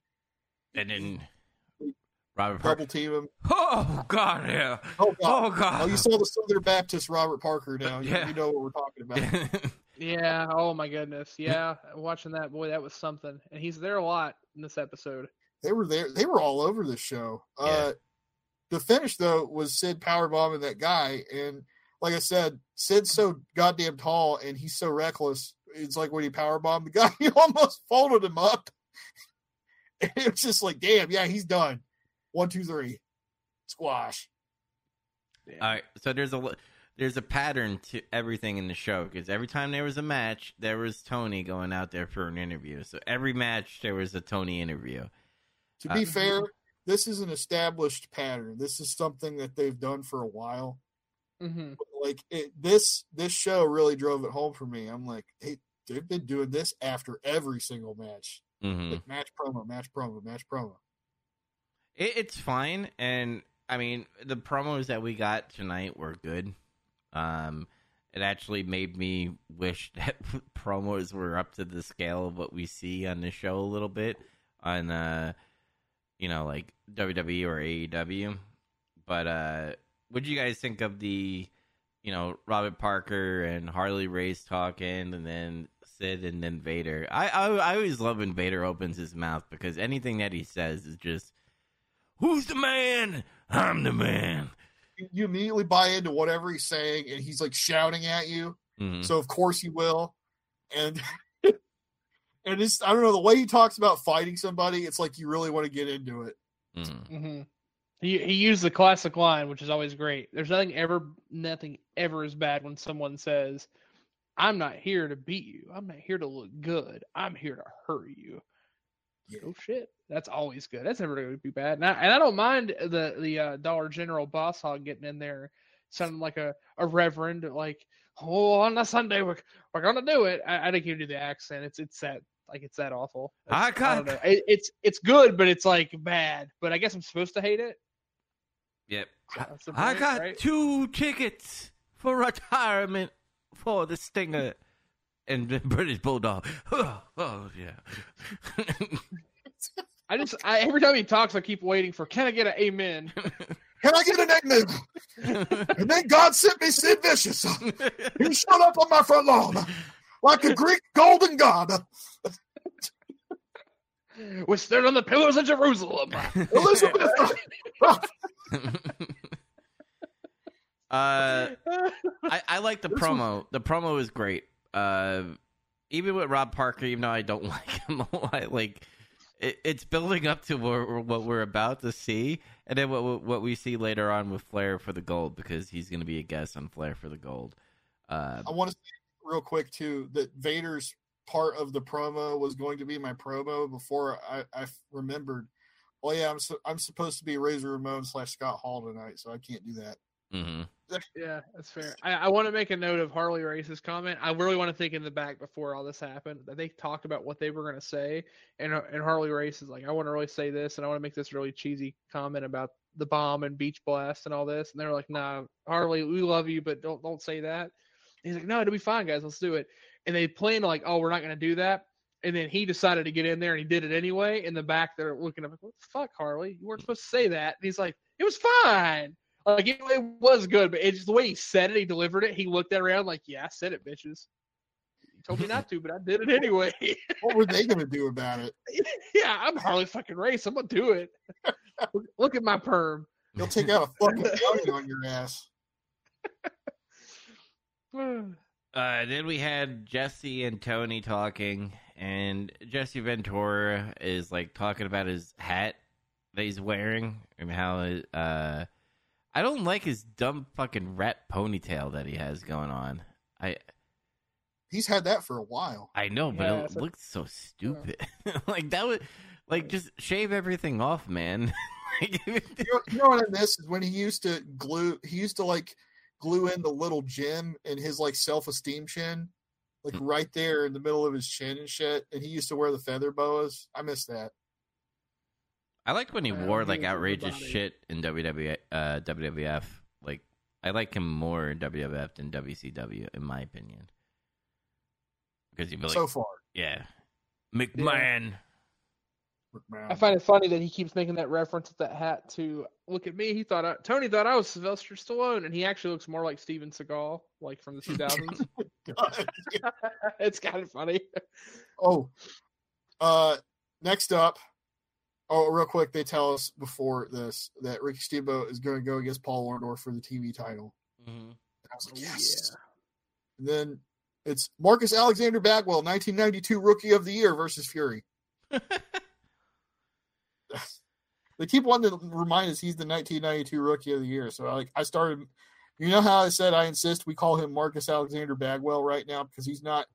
And then Robert Parker. double team him. Oh God, yeah. Oh god. Oh God. Oh, you saw the Southern Baptist Robert Parker now. You, Yeah. you know what we're talking about. Yeah. Oh my goodness. Yeah. Watching that boy, that was something. And he's there a lot in this episode. They were there. They were all over this show. Yeah. Uh, the finish though was Sid powerbombing that guy, and like I said, Sid's so goddamn tall and he's so reckless. It's like when he powerbombed the guy, he almost folded him up. And it was just like, damn, yeah, he's done. One, two, three, squash. Yeah. All right, so there's a there's a pattern to everything in the show because every time there was a match, there was Tony going out there for an interview. So every match there was a Tony interview. To be Uh, fair, this is an established pattern. This is something that they've done for a while. hmm like it, this this show really drove it home for me. I'm like, hey, they've been doing this after every single match, hmm like match promo, match promo, match promo. It, it's fine, and I mean the promos that we got tonight were good. Um, it actually made me wish that promos were up to the scale of what we see on the show a little bit on, uh, you know, like WWE or AEW. But uh, what do you guys think of the, you know, Robert Parker and Harley Race talking, and then Sid and then Vader? I I, I always love when Vader opens his mouth because anything that he says is just, "Who's the man? I'm the man." You, immediately buy into whatever he's saying, and he's like shouting at you. Mhm. So of course he will, and and it's I don't know the way he talks about fighting somebody. It's like you really want to get into it. Mhm. hmm He he used the classic line, which is always great. There's nothing ever nothing ever is bad when someone says, "I'm not here to beat you. I'm not here to look good. I'm here to hurt you." Yeah. Oh shit, that's always good. That's never going to be bad. And I, and I don't mind the the uh, Dollar General boss hog getting in there, sounding like a, a reverend, like, "Oh, on a Sunday we're we're gonna do it." I, I think you do the accent. It's it's that like it's that awful. I It's- I don't got- know. It, it's it's good, but it's like bad. But I guess I'm supposed to hate it. Yep. That's I point, got right? two tickets for retirement for the Stinger and the British Bulldog. Oh, oh, yeah. I just I, every time he talks, I keep waiting for. Can I get an amen? Can I get an amen? and then God sent me Sid Vicious. He showed up on my front lawn like a Greek golden god. We stood on the pillars of Jerusalem. Elizabeth. uh, I, I like the promo. The promo is great. Uh, even with Rob Parker, even though I don't like him a lot, like it, it's building up to what, what we're about to see, and then what what we see later on with Flair for the gold because he's going to be a guest on Flair for the gold. Uh, I want to say real quick too that Vader's part of the promo was going to be my promo before I, I remembered. Oh yeah, I'm su- I'm supposed to be Razor Ramon slash Scott Hall tonight, so I can't do that. mhm. yeah, that's fair. I, I want to make a note of Harley Race's comment. I really want to think in the back before all this happened that they talked about what they were going to say, and uh, and Harley Race is like, I want to really say this, and I want to make this really cheesy comment about the bomb and Beach Blast and all this, and they're like, Nah, Harley, we love you, but don't don't say that. He's like, No, it'll be fine, guys. Let's do it. And they planned like, Oh, we're not going to do that. And then he decided to get in there and he did it anyway. In the back, they're looking up like, What the fuck, Harley? You weren't supposed to say that. And he's like, It was fine. Like it, it was good, but it's the way he said it, he delivered it. He looked at around like, "Yeah, I said it, bitches." You told me not to, but I did it anyway. What were they going to do about it? yeah, I'm Harley fucking Race. I'm gonna do it. look, look at my perm. They'll take out a fucking on your ass. Uh, then we had Jesse and Tony talking, and Jesse Ventura is like talking about his hat that he's wearing and how it, uh, I don't like his dumb fucking rat ponytail that he has going on. I He's had that for a while. I know, but Yeah, it so- looks so stupid. like that would like just shave everything off, man. like, You know, you know what I miss is when he used to glue. He used to like glue in the little gem in his like self esteem chin, like Hmm. right there in the middle of his chin and shit. And he used to wear the feather boas. I miss that. I liked when he Well, wore like outrageous shit in WWE, uh, WWF. Like I like him more in WWF than WCW, in my opinion. Because he'd be like, so far, yeah, McMahon. McMahon. I find it funny that he keeps making that reference with that hat to look at me. He thought I, Tony thought I was Sylvester Stallone, and he actually looks more like Steven Seagal, like from the 2000s. God. it's kind of funny. Oh, uh, next up. Oh, real quick, they tell us before this that Ricky Steamboat is going to go against Paul Orndorff for the TV title. Mm-hmm. I was like, Oh, yes. And then it's Marcus Alexander Bagwell, 1992 Rookie of the Year versus Fury. they keep wanting to remind us he's the 1992 Rookie of the Year. So, like, I started. You know how I said I insist we call him Marcus Alexander Bagwell right now because he's not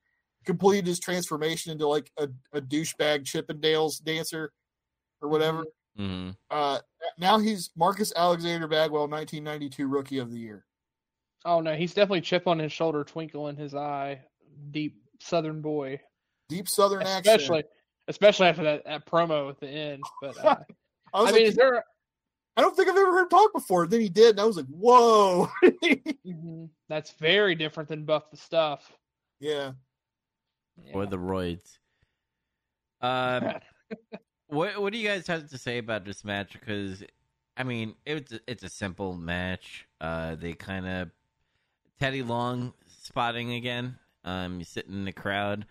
completed his transformation into like a, a douchebag Chippendales dancer or whatever. Mhm. Uh, now he's Marcus Alexander Bagwell, 1992 Rookie of the Year. Oh no, he's definitely chip on his shoulder, twinkle in his eye, deep Southern boy. Deep Southern accent. Especially, especially after that, that promo at the end. But uh, I, I, was mean, is there? I don't think I've ever heard him talk before. Then he did, and I was like, whoa. Mhm. That's very different than Buff the Stuff. yeah. or the roids. Um, what what do you guys have to say about this match? Because I mean, it's it's a simple match. Uh, they kind of Teddy Long spotting again. Um, he's sitting in the crowd.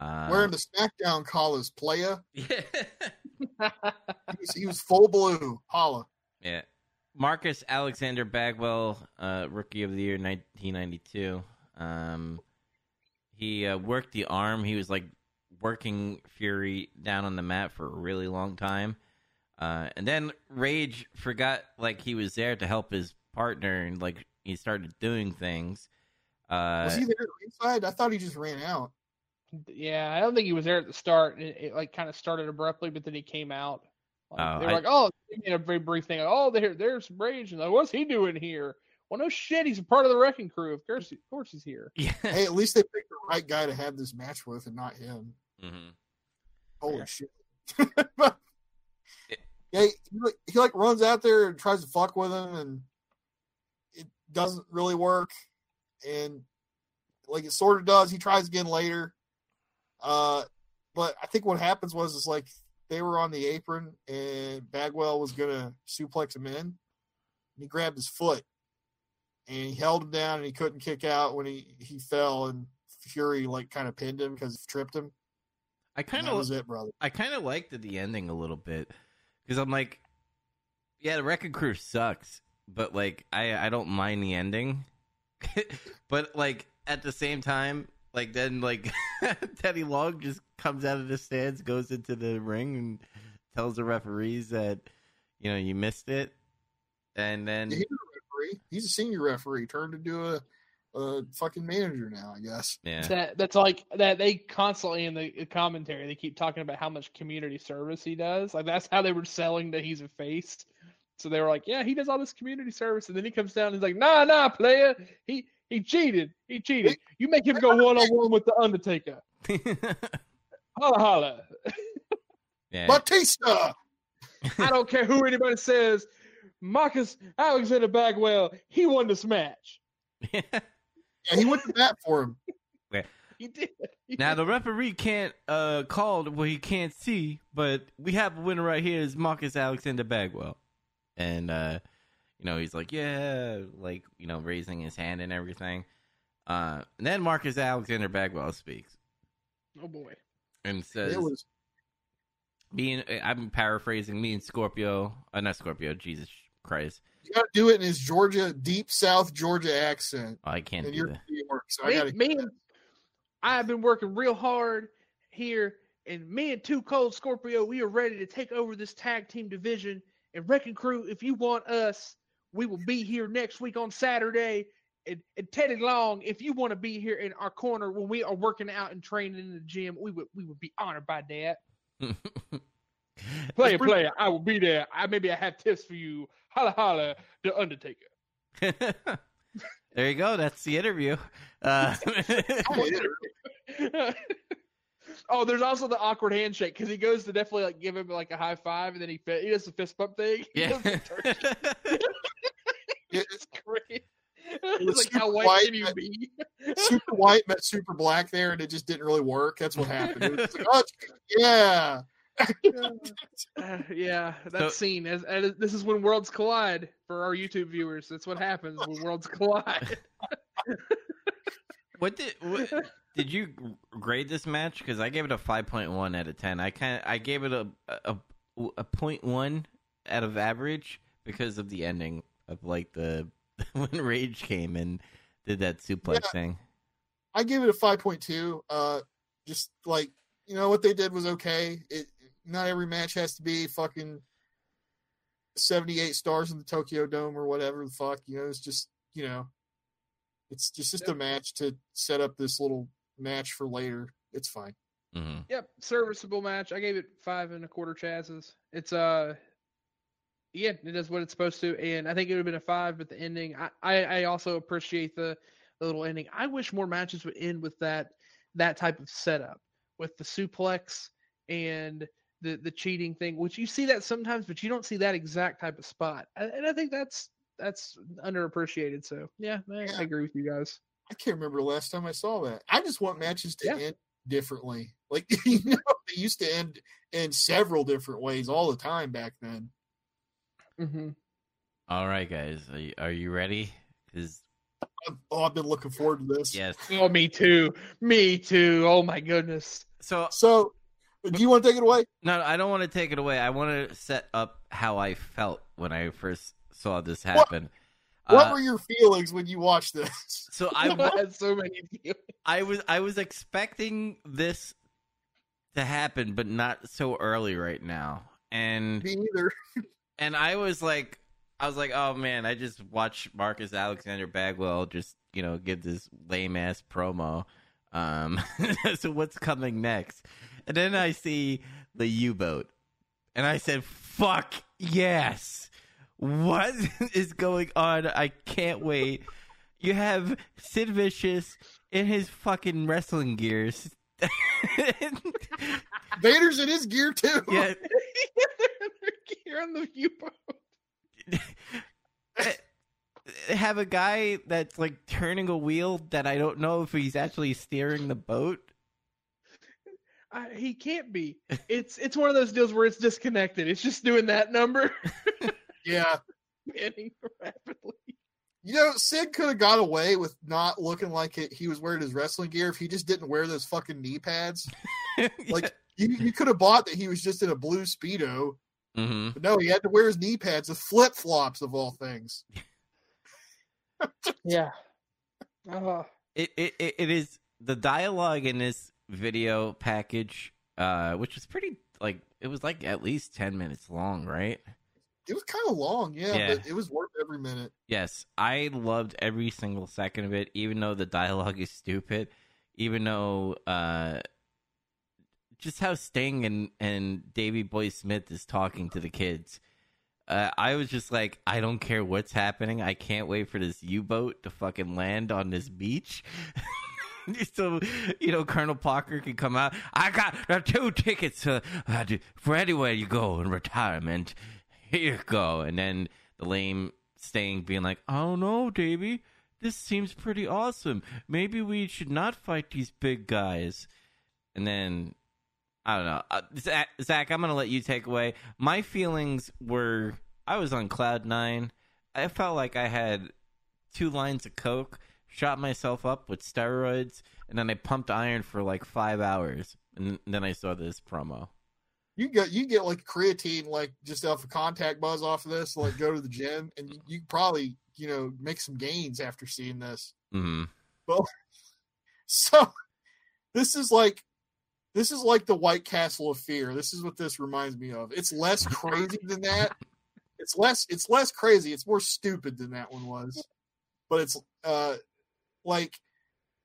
Uh, Wearing the SmackDown collar playa. yeah, He was, he was full blue. Holla. yeah. Marcus Alexander Bagwell, uh, rookie of the year, nineteen ninety two. Um, he uh, worked the arm. He was like working Fury down on the mat for a really long time. Uh, and then Rage forgot like he was there to help his partner, and like he started doing things. Uh, Was he there inside? I thought he just ran out. Yeah, I don't think he was there at the start. It, it like kind of started abruptly, but then he came out. Like, Oh, they were I- like, "Oh," in a very brief thing. Like, "Oh, there, there's Rage." And like, what's he doing here? Well, no shit, he's a part of the wrecking crew. Of course, of course, he's here. yeah. Hey, at least they picked the right guy to have this match with and not him. Mhm. Holy Yeah. shit. yeah, he, he like- he like runs out there and tries to fuck with him, and it doesn't really work. And like it sort of does. He tries again later. Uh, but I think what happens was is like they were on the apron and Bagwell was gonna suplex him in. And he grabbed his foot and he held him down and he couldn't kick out when he he fell and Fury like kind of pinned him because he tripped him. I kind of was it, brother. I kind of liked the ending a little bit because I'm like, yeah, the Wrecking Crew sucks, but like I I don't mind the ending, but like at the same time, like then like Teddy Long just comes out of the stands, goes into the ring, and tells the referees that you know you missed it, and then Yeah, he's a referee. He's a senior referee turned into a, a fucking manager now, I guess. yeah, That that's like that. They constantly in the commentary they keep talking about how much community service he does. Like that's how they were selling that he's a face. So they were like, "Yeah, he does all this community service," and then he comes down and he's like, "Nah, nah, player, he he cheated. He cheated. You make him go one on one with the Undertaker. Holla, holla. yeah. Batista. I don't care who anybody says. Marcus Alexander Bagwell, he won this match. Yeah, he went to bat for him. He did. He Now did. the referee can't uh call what he can't see, but we have a winner right here is Marcus Alexander Bagwell. And uh you know, he's like, Yeah, like, you know, raising his hand and everything. Uh and then Marcus Alexander Bagwell speaks oh boy. and says It was me and I'm paraphrasing me and Scorpio uh, not Scorpio, Jesus Christ. you got to do it in his Georgia, deep South Georgia accent, Oh, I can't and do you're that. New York, so I me, got to. me and I have been working real hard here, and me and Two Cold Scorpio, we are ready to take over this tag team division. And Wrecking Crew, if you want us, we will be here next week on Saturday. And, and Teddy Long, if you want to be here in our corner when we are working out and training in the gym, we would we would be honored by that. Player, player, I will be there. I maybe I have tips for you. Holla, holla, the Undertaker. there you go. That's the interview. Uh, oh, there's also the awkward handshake because he goes to definitely like give him like a high five and then he fi- he does the fist bump thing. Yeah. does the turn. Yeah, it's great. was It's like how white white, can you but- be? super white met super black there, and it just didn't really work. That's what happened. It was like, oh, yeah. Uh, yeah, that So- scene. As, as this is when worlds collide for our YouTube viewers. That's what happens when worlds collide. What did what, did you grade this match? Because I gave it a five point one out of ten. I kind of I gave it a a a point one out of average because of the ending of like the when Rage came and did that suplex Yeah. thing. I gave it a five point two. Uh, just like you know what they did was okay. It not every match has to be fucking seventy eight stars in the Tokyo Dome or whatever the fuck. You know, it's just you know, it's just just a match to set up this little match for later. It's fine. hmm Yep, serviceable match. I gave it five and a quarter chazzes. It's uh, Yeah, it does what it's supposed to, and I think it would have been a five, but the ending, I, I, I also appreciate the, the little ending. I wish more matches would end with that that type of setup, with the suplex and the the cheating thing, which you see that sometimes, but you don't see that exact type of spot, and and I think that's that's underappreciated. So yeah, I, Yeah. I agree with you guys. I can't remember the last time I saw that. I just want matches to Yeah. end differently. Like you know, they used to end in several different ways all the time back then. Mm-hmm. All right, guys, are you, are you ready? Because I've, oh, I've been looking forward to this. yes. Oh, me too. Me too. Oh my goodness. So So, do you want to take it away? no, I don't want to take it away. I want to set up how I felt when I first saw this happen. What Uh, were your feelings when you watched this? so I had so many feelings. I was I was expecting this to happen, but not so early right now. And Me either. and I was like, I was like, oh man, I just watched Marcus Alexander Bagwell just you know give this lame ass promo. Um, so what's coming next? And then I see the U boat, and I said, "Fuck yes." What is going on? I can't wait. You have Sid Vicious in his fucking wrestling gears. Vader's in his gear too. yeah, You're on the U-boat. have a guy that's like turning a wheel that I don't know if he's actually steering the boat. I, he can't be. It's it's one of those deals where it's disconnected. It's just doing that number, Yeah. spinning rapidly. You know, Sid could have got away with not looking like it, he was wearing his wrestling gear if he just didn't wear those fucking knee pads. Like you, you could have bought that he was just in a blue speedo, hmm but no, he had to wear his knee pads with flip flops of all things. Yeah. Uh, it, it it it is the dialogue in this video package, uh, which was pretty like it was like at least ten minutes long, right? It was kind of long, yeah, Yeah. but it was worth every minute. Yes, I loved every single second of it, even though the dialogue is stupid, even though uh, just how Sting and and Davey Boy Smith is talking to the kids. Uh, I was just like, I don't care what's happening. I can't wait for this U boat to fucking land on this beach. so, you know, Colonel Parker can come out. I got two tickets uh, uh, for anywhere you go in retirement. Here you go. And then the lame Sting being like, I don't know. This seems pretty awesome. Maybe we should not fight these big guys. And then I don't know. Uh, Zach, Zach, I'm to let you take away. My feelings were I was on cloud nine. I felt like I had two lines of coke, shot myself up with steroids, and then I pumped iron for like five hours, and then I saw this promo. You get you get like creatine, like just off a contact buzz off of this, like go to the gym, and you, you probably you know make some gains after seeing this. hmm So this is like this is like the White Castle of Fear. This is what this reminds me of. It's less crazy than that. It's less it's less crazy. It's more stupid than that one was. But it's uh like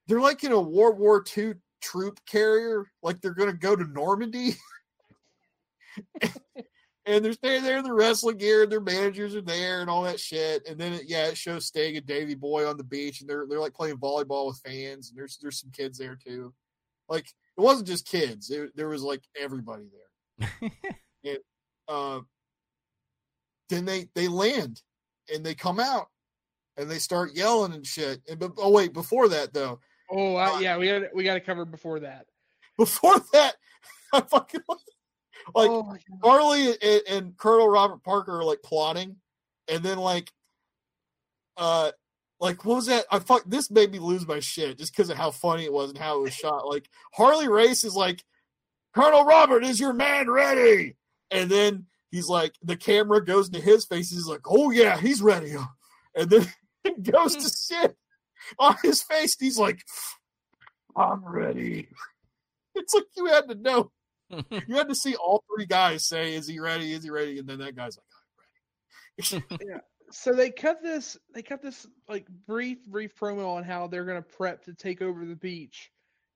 they're like in a World War II troop carrier, like they're gonna go to Normandy. and they're staying there in the wrestling gear, and their managers are there and all that shit. And then it, yeah, it shows Sting and Davey Boy on the beach, and they're they're like playing volleyball with fans, and there's there's some kids there too. Like it wasn't just kids; it, there was like everybody there. Uh, then they they land, and they come out, and they start yelling and shit. And but oh wait, before that though, oh, I, yeah. We got we got to cover before that. before that, I fucking like oh. Harley and, and Colonel Robert Parker are like plotting, and then like, uh, like what was that? I fuck. This made me lose my shit just because of how funny it was and how it was shot. Like Harley Race is like, Colonel Robert, is your man ready? And then he's like, the camera goes into his face. He's like, oh yeah, he's ready. And then it goes to Sid on his face. He's like, I'm ready. It's like you had to know you had to see all three guys say, "Is he ready? Is he ready?" And then that guy's like, "I'm ready." yeah. so they cut this they cut this like brief brief promo on how they're gonna prep to take over the beach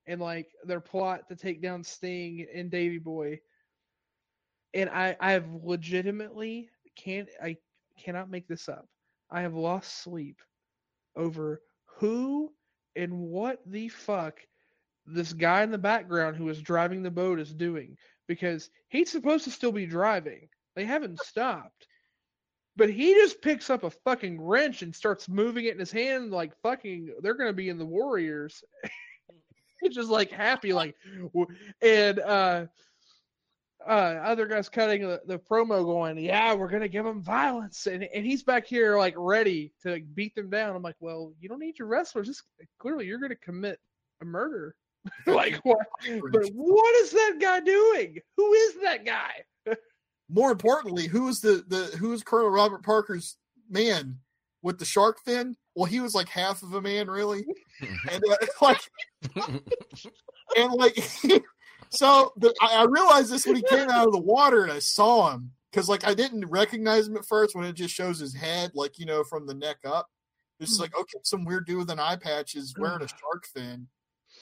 and like their plot to take down Sting and Davy Boy. And I I have legitimately can't I cannot make this up. I have lost sleep over who and what the fuck this guy in the background who is driving the boat is doing because he's supposed to still be driving. They haven't stopped. But he just picks up a fucking wrench and starts moving it in his hand like fucking they're going to be in the Warriors. He's just like happy like and uh uh, other guys cutting the, the, promo going, yeah, we're gonna give them violence, and and he's back here like ready to like, beat them down. I'm like, well, you don't need your wrestlers. Just clearly you're gonna commit a murder. like what? But what is that guy doing? Who is that guy? More importantly, who is the the who is Colonel Robert Parker's man with the shark fin? Well, he was like half of a man, really, and uh, like, and like. so the, I, I realized this when he came out of the water and I saw him because like I didn't recognize him at first when it just shows his head, like you know, from the neck up. It's mm-hmm. like okay, some weird dude with an eye patch is wearing a shark fin,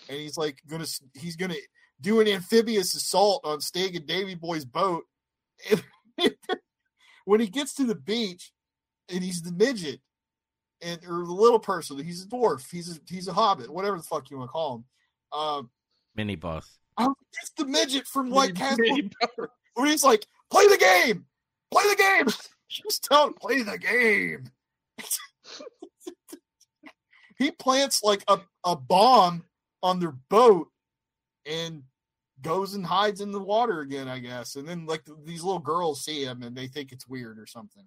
and he's like gonna he's gonna do an amphibious assault on Sting and Davey Boy's boat. When he gets to the beach, and he's the midget, and or the little person, he's a dwarf, he's a he's a hobbit, whatever the fuck you want to call him. Um, Mini boss. I'm just the midget from White Castle. Where he's like, play the game, play the game. just don't play the game. he plants like a, a bomb on their boat and goes and hides in the water again, I guess. And then like these little girls see him and they think it's weird or something.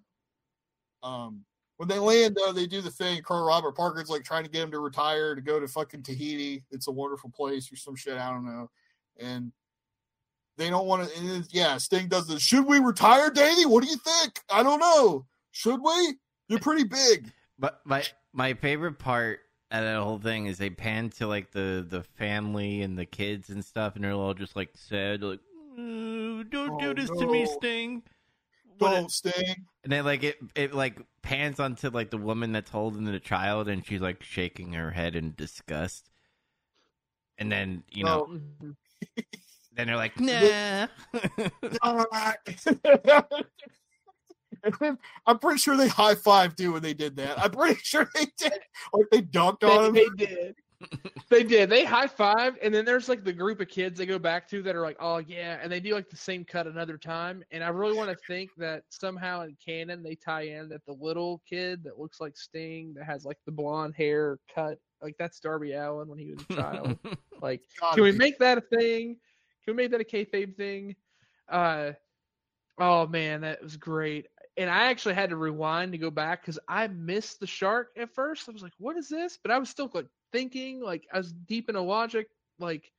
Um, when they land though, they do the thing. Colonel Robert Parker's like trying to get him to retire to go to fucking Tahiti. It's a wonderful place or some shit. I don't know and they don't want to. Yeah, Sting does this. Should we retire, Davey? What do you think? I don't know. Should we? You're pretty big. But my my favorite part of that whole thing is they pan to like the the family and the kids and stuff, and they're all just like sad, like, "Don't oh, do this no. to me, Sting." Don't it, Sting. And then like it it like pans onto like the woman that's holding the child, and she's like shaking her head in disgust. And then you know, oh. Mm-hmm. then they're like, nah. I'm pretty sure they high fived you when they did that. I'm pretty sure they did. Like they dunked on him. They did. they did. They high fived, and then there's like the group of kids they go back to that are like, oh yeah, and they do like the same cut another time. And I really want to think that somehow in canon they tie in that the little kid that looks like Sting that has like the blonde hair cut, like that's Darby Allin when he was a child. like, can we make that a thing? Can we make that a kayfabe thing? Uh, oh man, that was great. And I actually had to rewind to go back because I missed the shark at first. I was like, "What is this?" But I was still like thinking, like I was deep in a logic, like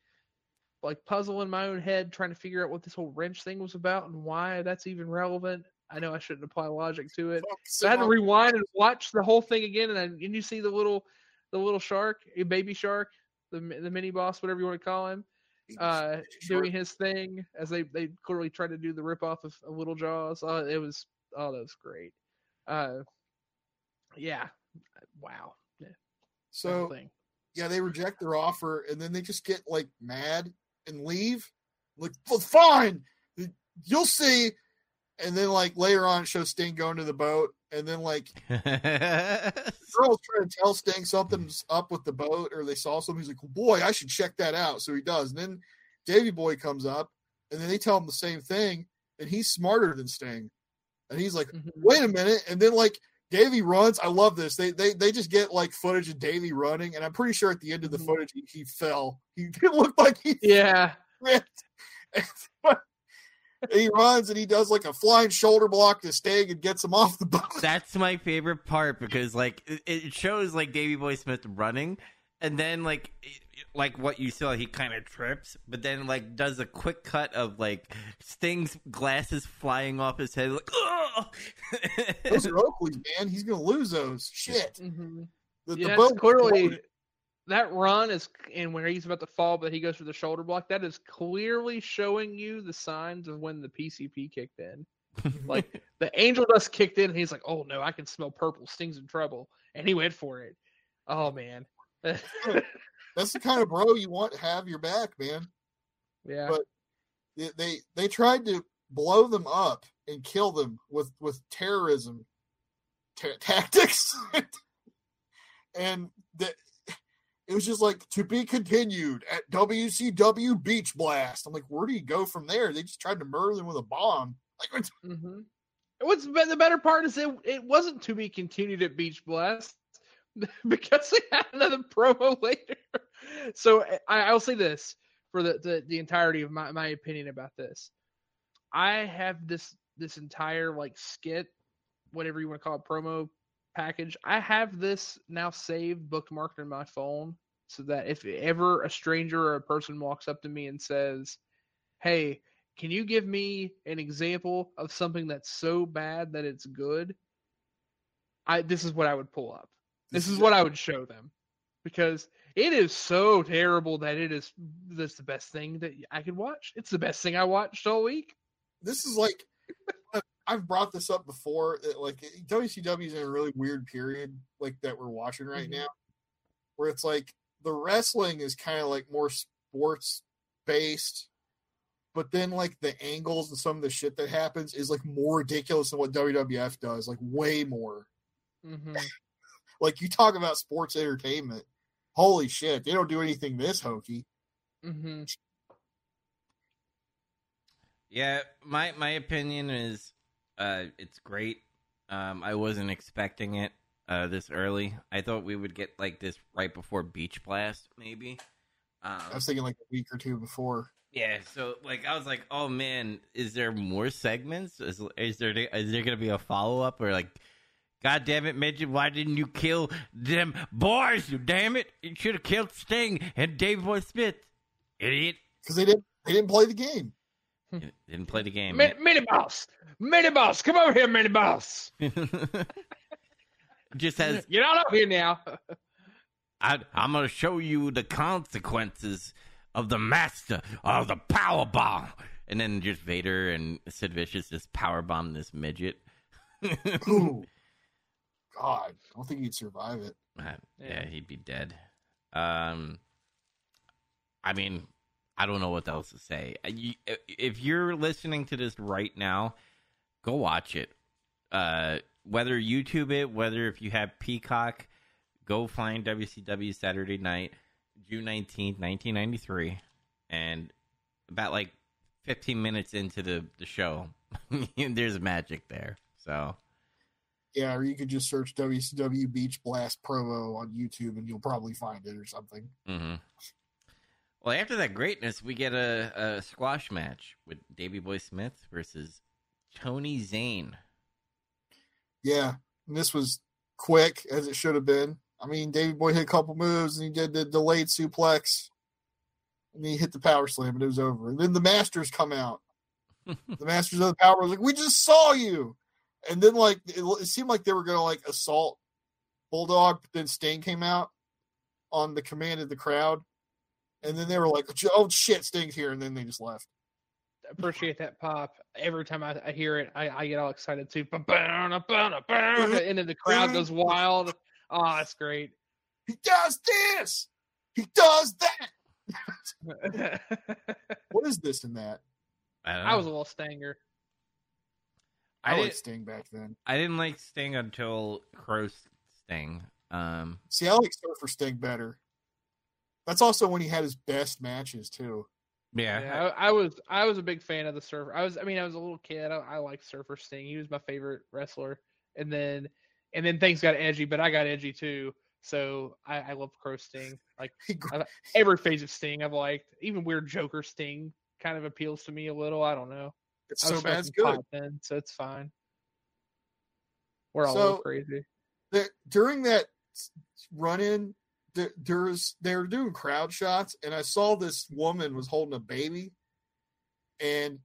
like puzzle in my own head, trying to figure out what this whole wrench thing was about and why that's even relevant. I know I shouldn't apply logic to it. So I had to rewind and watch the whole thing again, and, I, and you see the little the little shark, a baby shark, the the mini boss, whatever you want to call him, uh, doing his thing as they they clearly tried to do the rip off of, of Little Jaws. Uh, it was oh, that was great. Uh, yeah, wow. Yeah. So yeah, they reject their offer and then they just get like mad and leave. Like, well, fine, you'll see. And then like later on, show Sting going to the boat, and then like girls trying to tell Sting something's up with the boat, or they saw something. He's like, "Boy, I should check that out." So he does, and then Davey Boy comes up, and then they tell him the same thing, and he's smarter than Sting, and he's like, mm-hmm. "Wait a minute!" And then like Davey runs. I love this. They they they just get like footage of Davey running, and I'm pretty sure at the end of the mm-hmm. footage he, he fell. He looked like he yeah. he runs and he does like a flying shoulder block to Sting and gets him off the boat. That's my favorite part because like it shows like Davey Boy Smith running, and then like like what you saw, he kind of trips, but then like does a quick cut of like Sting's glasses flying off his head. Like, those are Oakley's, man. He's gonna lose those. Shit. Mm-hmm. The, yeah, the clearly that run is, and when he's about to fall, but he goes for the shoulder block. That is clearly showing you the signs of when the PCP kicked in. like the angel dust kicked in, and he's like, "Oh no, I can smell purple. Sting's in trouble," and he went for it. Oh man. That's the kind of bro you want to have your back, man. Yeah. But they, they they tried to blow them up and kill them with with terrorism ta- tactics, and the, it was just like to be continued at WCW Beach Blast. I'm like, where do you go from there? They just tried to murder them with a bomb. Like, it's- Mm-hmm. What's the better part is it it wasn't to be continued at Beach Blast because they had another promo later. So I, I'll say this for the, the the entirety of my, my opinion about this. I have this this entire like skit, whatever you want to call it, promo package. I have this now saved, bookmarked in my phone, so that if ever a stranger or a person walks up to me and says, "Hey," can you give me an example of something that's so bad that it's good? I this is what I would pull up. This, is what I would show them because it is so terrible that it is that's the best thing that I could watch. It's the best thing I watched all week. this is like I've brought this up before. That like WCW is in a really weird period, like that we're watching right Mhm. now, where it's like the wrestling is kind of like more sports based, but then like the angles and some of the shit that happens is like more ridiculous than what WWF does, like way more. hmm Like you talk about sports entertainment, holy shit, they don't do anything this hokey. hmm Yeah, my my opinion is uh it's great. Um I wasn't expecting it uh this early. I thought we would get like this right before Beach Blast maybe. Um, I was thinking like a week or two before. yeah, so like I was like, "Oh man, is there more segments? Is, is there is there going to be a follow-up or like God damn it, midget! Why didn't you kill them boys? You damn it! You should have killed Sting and Dave Boy Smith, idiot! Because they didn't they didn't play the game. Hmm. Didn't play the game. Mi- mini boss, mini boss, come over here, mini boss. Just says You're not up here now. I, I'm going to show you the consequences of the master of the power bomb. And then just Vader and Sid Vicious just power bomb this midget. Ooh. God, I don't think he'd survive it. Uh, yeah. Yeah. he'd be dead. Um, I mean, I don't know what else to say. Uh, you- If you're listening to this right now, go watch it. Uh, whether YouTube it, whether if you have Peacock, go find WCW Saturday Night, June nineteenth, nineteen ninety three, and about like fifteen minutes into the the show, there's magic there. So Yeah, or you could just search WCW Beach Blast promo on YouTube and you'll probably find it or something. hmm Well, after that greatness, we get a, a squash match with Davey Boy Smith versus Tony Zane. Yeah, and this was quick as it should have been. I mean, David Boy hit a couple moves and he did the delayed suplex, and he hit the power slam and it was over. And then the Masters come out. the Masters of the Power was like, "We just saw you," and then like it, it seemed like they were gonna like assault Bulldog, but then Sting came out on the command of the crowd, and then they were like, "Oh shit, Sting's here," and then they just left. appreciate that pop. Every time I, I hear it, I, I get all excited too. And then the crowd goes wild. Oh, that's great. He does this. He does that. What is this and that? I, don't I was a little stanger. I, I, liked did, Sting back then. I didn't like Sting until Crow Sting. Um, See, I like Surfer Sting better. That's also when he had his best matches too. yeah, Yeah, I, I was I was a big fan of the surfer. I was I mean I was a little kid. I, I liked Surfer Sting. He was my favorite wrestler. And then and then things got edgy, but I got edgy too. So I, I love Crow Sting. Like I- every phase of Sting I've liked. Even weird Joker Sting kind of appeals to me a little. I don't know. It's so bad, it's good. then, so it's fine. We're all So- crazy. That during that run in, there, there's they were doing crowd shots, and I saw this woman was holding a baby, and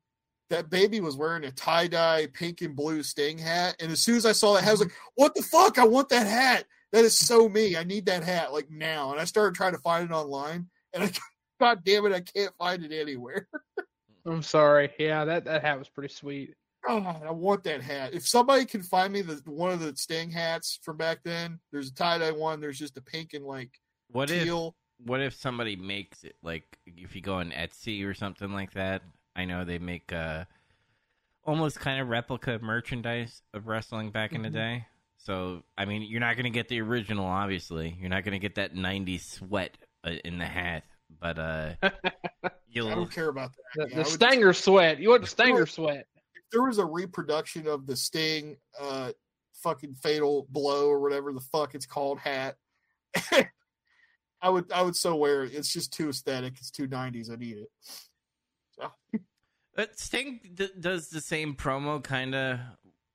that baby was wearing a tie dye pink and blue Sting hat. And as soon as I saw that hat, I was mm-hmm. like, "What the fuck? I want that hat! That is so me. I need that hat like now." And I started trying to find it online, and I, God damn it, I can't find it anywhere. I'm sorry. Yeah, that, that hat was pretty sweet. God, I want that hat. If somebody can find me the one of the Sting hats from back then, there's a tie dye one. There's just a pink and like what if what if somebody makes it like if you go on Etsy or something like that? I know they make uh almost kind of replica merchandise of wrestling back in the Mhm. day. So, I mean, you're not going to get the original, obviously. You're not going to get that 90s sweat uh, in the hat, but uh, I you'll. don't care about that. The, the I would- Stanger sweat. You want the Stanger sweat? if there was a reproduction of the Sting uh fucking fatal blow or whatever the fuck it's called hat, I would I would so wear it. It's just too aesthetic. It's too nineties. I need it. But Sting d- does the same promo kind of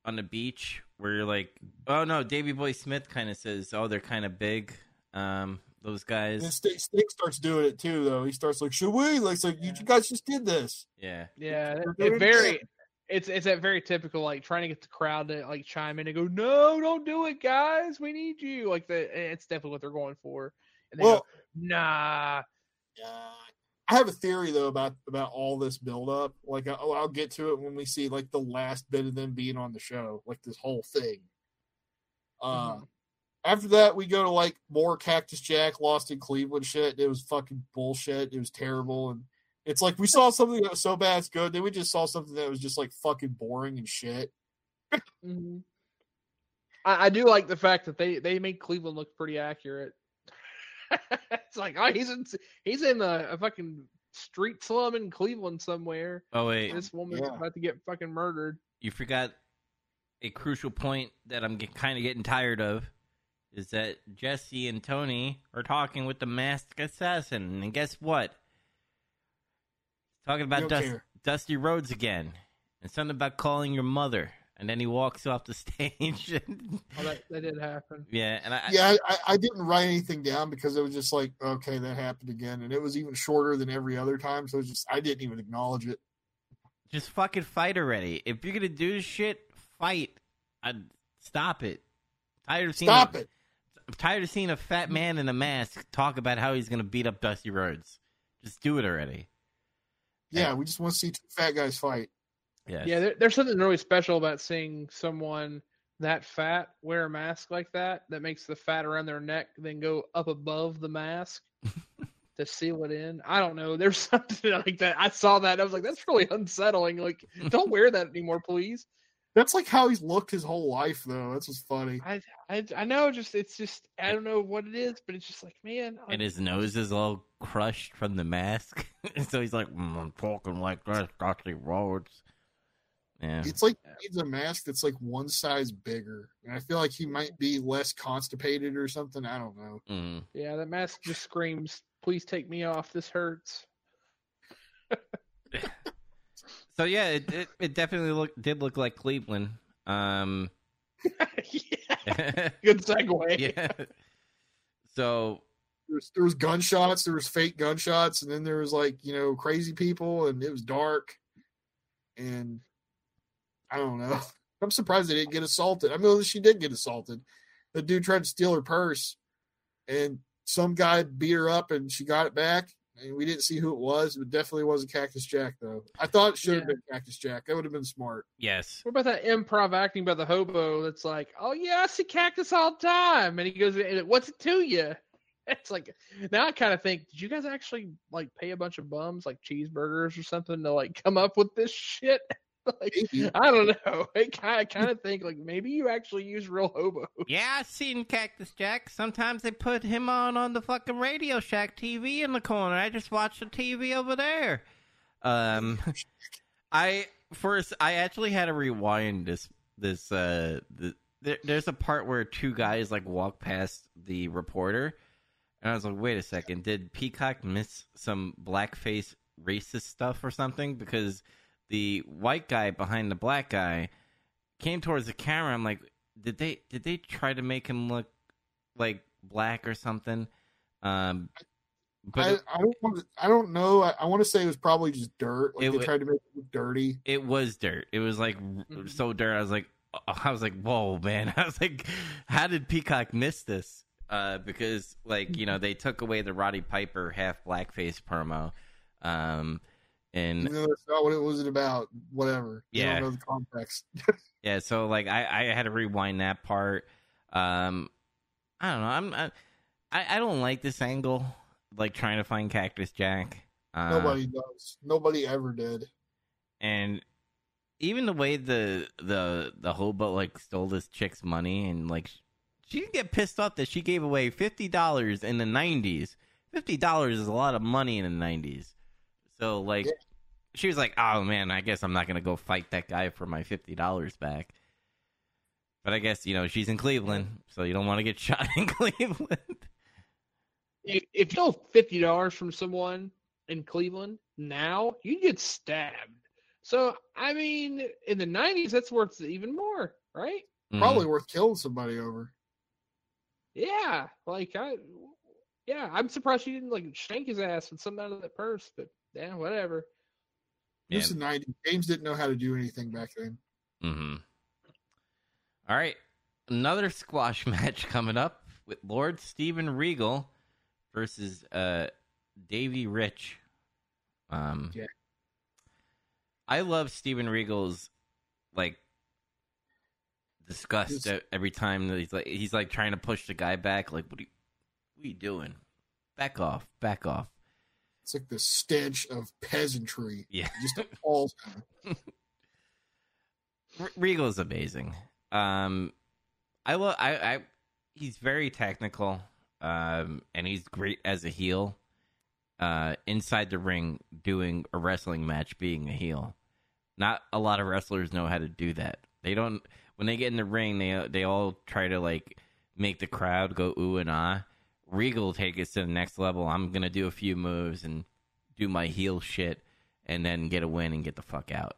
on the beach where you're like, oh no, Davey Boy Smith kind of says, oh, they're kind of big. Um, those guys. And Sting, Sting starts doing it too, though. He starts like, "Should we?" Like, it's like you guys just did this. Yeah. Yeah, it, it very. It's it's that very typical like trying to get the crowd to like chime in and go, no, don't do it, guys. We need you. Like the it's definitely what they're going for. And they Well, go, nah. uh, I have a theory though about about all this build up. Like, I, I'll get to it when we see like the last bit of them being on the show, like this whole thing. Uh, Mhm. After that, we go to like more Cactus Jack lost in Cleveland shit. It was fucking bullshit. It was terrible, and it's like we saw something that was so bad it's good. Then we just saw something that was just like fucking boring and shit. hmm I, I do like the fact that they they made Cleveland look pretty accurate. it's like oh he's in he's in a, a fucking street slum in Cleveland somewhere. Oh wait, This woman's Yeah. about to get fucking murdered. you forgot a crucial point that I'm kind of getting tired of. Is that Jesse and Tony are talking with the masked assassin, and guess what? Talking about Dust. Dusty Rhodes again, and something about calling your mother, and then he walks off the stage. Oh, that, that did happen. yeah, and I, Yeah, I, I didn't write anything down because it was just like, okay, that happened again, and it was even shorter than every other time. So it was just I didn't even acknowledge it. just fucking fight already. If you're gonna do this shit, fight. i stop it. Tired of seeing Stop a, it. I'm tired of seeing a fat man in a mask talk about how he's gonna beat up Dusty Rhodes. Just do it already. Yeah, we just want to see two fat guys fight. Yeah. Yeah, there, there's something really special about seeing someone that fat wear a mask like that. That makes the fat around their neck then go up above the mask to seal it in. I don't know. There's something like that. I saw that. I was like, that's really unsettling. Like, don't wear that anymore, please. That's like how he's looked his whole life, though. That's what's funny. I, I, I know. Just it's just I don't know what it is, but it's just like, man. And his nose is all crushed from the mask, so he's like, mm, "I'm talking like this, Dusty Rhodes." Yeah. It's like he needs a mask that's like one size bigger, and I feel like he might be less constipated or something. I don't know. Mm. yeah, that mask just screams, "Please take me off. This hurts." So yeah, it, it it definitely look did look like Cleveland. Um. yeah. Good segue. yeah. So There was, there was gunshots, there was fake gunshots, and then there was like you know crazy people, and it was dark, and I don't know. I'm surprised they didn't get assaulted. I mean, she did get assaulted. The dude tried to steal her purse, and some guy beat her up, and she got it back. And we didn't see who it was. It definitely wasn't Cactus Jack, though. I thought it should have Yeah. been Cactus Jack. That would have been smart. yes, What about that improv acting by the hobo that's like, oh yeah, I see cactus all the time, and he goes, what's it to you? It's like now I kind of think, did you guys actually like pay a bunch of bums like cheeseburgers or something to like come up with this shit? like I don't know. I kind of kind of think like maybe you actually use real hobo. yeah, I've seen Cactus Jack. Sometimes they put him on on the fucking Radio Shack TV in the corner. I just watch the TV over there. Um, I first I actually had to rewind this this uh the, there, there's a part where two guys like walk past the reporter and I was like wait a second did Peacock miss some blackface racist stuff or something because the white guy behind the black guy came towards the camera I'm like did they did they try to make him look like black or something um but I, it, I don't want to, I don't know. I, I want to say it was probably just dirt. Like It they tried to make it look dirty. it was dirt it was like Mhm. so dirt I was like I was like whoa man I was like how did Peacock miss this uh because like you know they took away the Roddy Piper half blackface promo um and Even that's not what it was about. Whatever. You Yeah. know the context. Yeah, so like I, I had to rewind that part. Um, I don't know. I'm I, I I don't like this angle, like trying to find Cactus Jack. Uh, Nobody does. Nobody ever did. and even the way the the the hobo like stole this chick's money and like she didn't get pissed off that she gave away fifty dollars in the nineties. Fifty dollars is a lot of money in the nineties. So like Yeah. she was like, Oh man, I guess I'm not gonna go fight that guy for my fifty dollars back. But I guess, you know, she's in Cleveland, so you don't want to get shot in Cleveland. If if you stole fifty dollars from someone in Cleveland now, you get stabbed. So I mean, in the nineties, that's worth even more, right? Mm-hmm. Probably worth killing somebody over. Yeah, like I, yeah, I'm surprised she didn't like shank his ass with something out of that purse. But yeah, whatever. Yeah. This is 90. James didn't know how to do anything back then. Mm-hmm. All right, another squash match coming up with Lord Steven Regal versus uh Davey Rich. Um, Yeah. I love Steven Regal's like disgust His- every time that he's like he's like trying to push the guy back. Like, what are you, what are you doing? Back off! Back off! It's like the stench of peasantry. Yeah. Just all time. R- Regal's amazing. Um, I love. I, I. He's very technical. Um, and he's great as a heel. Uh, inside the ring, doing a wrestling match, being a heel. Not a lot of wrestlers know how to do that. They don't. When they get in the ring, they they all try to like make the crowd go ooh and ah. Regal take us to the next level. I'm gonna do a few moves and do my heel shit, and then get a win and get the fuck out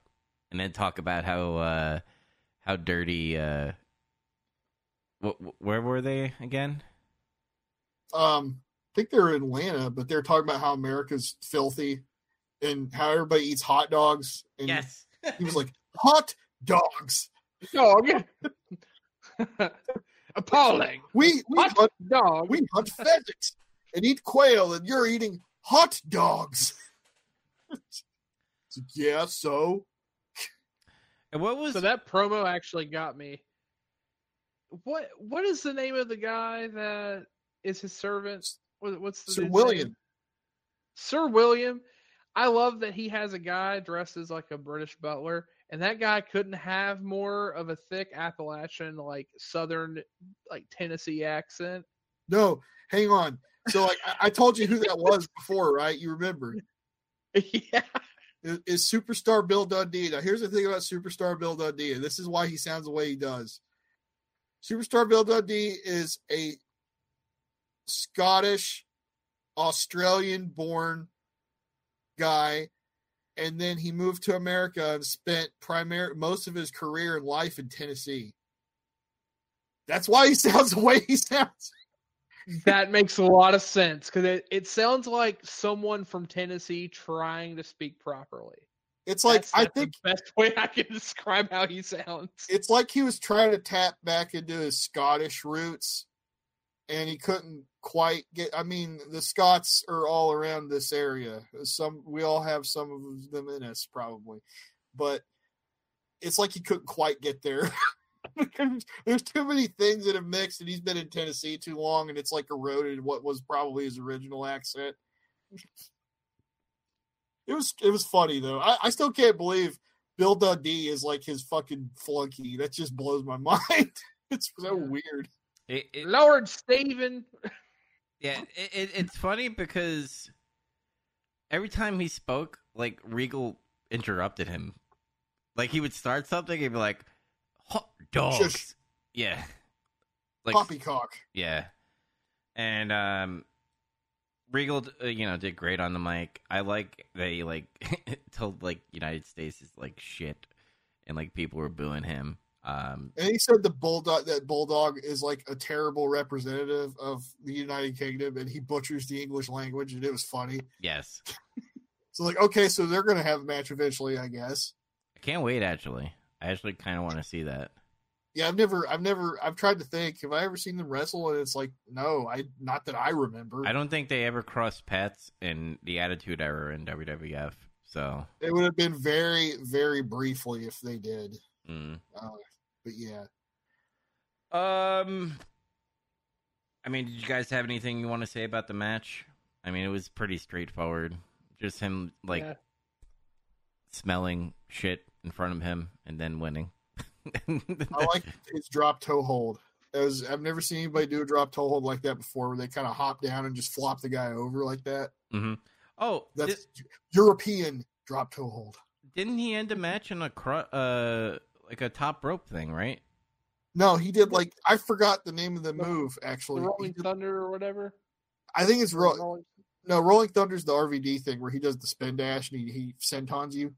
and then talk about how uh how dirty uh wh- wh- where were they again Um, I think they're in Atlanta, but they're talking about how America's filthy and how everybody eats hot dogs. And yes he was like, hot dogs. Dog. Appalling. We we Hot hunt, dog. we hunt pheasants and eat quail, and you're eating hot dogs. Yeah, so and what was So that promo actually got me. What what is the name of the guy that is his servant? What's the Sir William. name? Sir William. I love that he has a guy dressed as like a British butler, and that guy couldn't have more of a thick Appalachian, like Southern, like Tennessee accent. No, hang on. So like I, I told you who that was before, right? You remember? yeah, Is, is Superstar Bill Dundee. Now here's the thing about Superstar Bill Dundee, and this is why he sounds the way he does. Superstar Bill Dundee is a Scottish, Australian born guy, and then he moved to America and spent primary most of his career and life in Tennessee. That's why he sounds the way he sounds. that makes a lot of sense because it, it sounds like someone from Tennessee trying to speak properly. It's like That's- I that's the think best way I can describe how he sounds. it's like he was trying to tap back into his Scottish roots and he couldn't quite get I mean the Scots are all around this area. Some we all have some of them in us probably. But it's like he couldn't quite get there. There's too many things that have mixed and he's been in Tennessee too long and it's like eroded what was probably his original accent. It was it was funny though. I, I still can't believe Bill Dundee is like his fucking flunky. That just blows my mind. It's so Yeah. weird. It, it, Lord Steven. yeah it, it, it's funny because every time he spoke like regal interrupted him like he would start something and be like hot dogs Shush. yeah like Poppycock. Yeah, and um, Regal, uh, you know, did great on the mic. I like they like told like United States is like shit, and like people were booing him. Um, And he said the bulldog that bulldog is like a terrible representative of the United Kingdom, and he butchers the English language, and it was funny. yes, So like, okay, so they're gonna have a match eventually, I guess. I can't wait. Actually, I actually kind of want to see that. Yeah, I've never, I've never, I've tried to think. Have I ever seen them wrestle? And it's like, no, I not that I remember. I don't think they ever crossed paths in the Attitude Era in WWF. So, It would have been very, very briefly if they did. mm. Uh, but yeah, um, I mean, did you guys have anything you want to say about the match? I mean, it was pretty straightforward. Just him like Yeah. smelling shit in front of him and then winning. I like his drop toe hold. As I've never seen anybody do a drop toe hold like that before, where they kind of hop down and just flop the guy over like that. hmm Oh, That's di- European drop toe hold. didn't he end a match in a cru- uh like a top rope thing, right? No, he did like I forgot the name of the move. Actually, He Rolling did- Thunder or whatever. I think it's Ro- Rolling- no Rolling Thunder's the RVD thing where he does the spin dash and he he sentons you.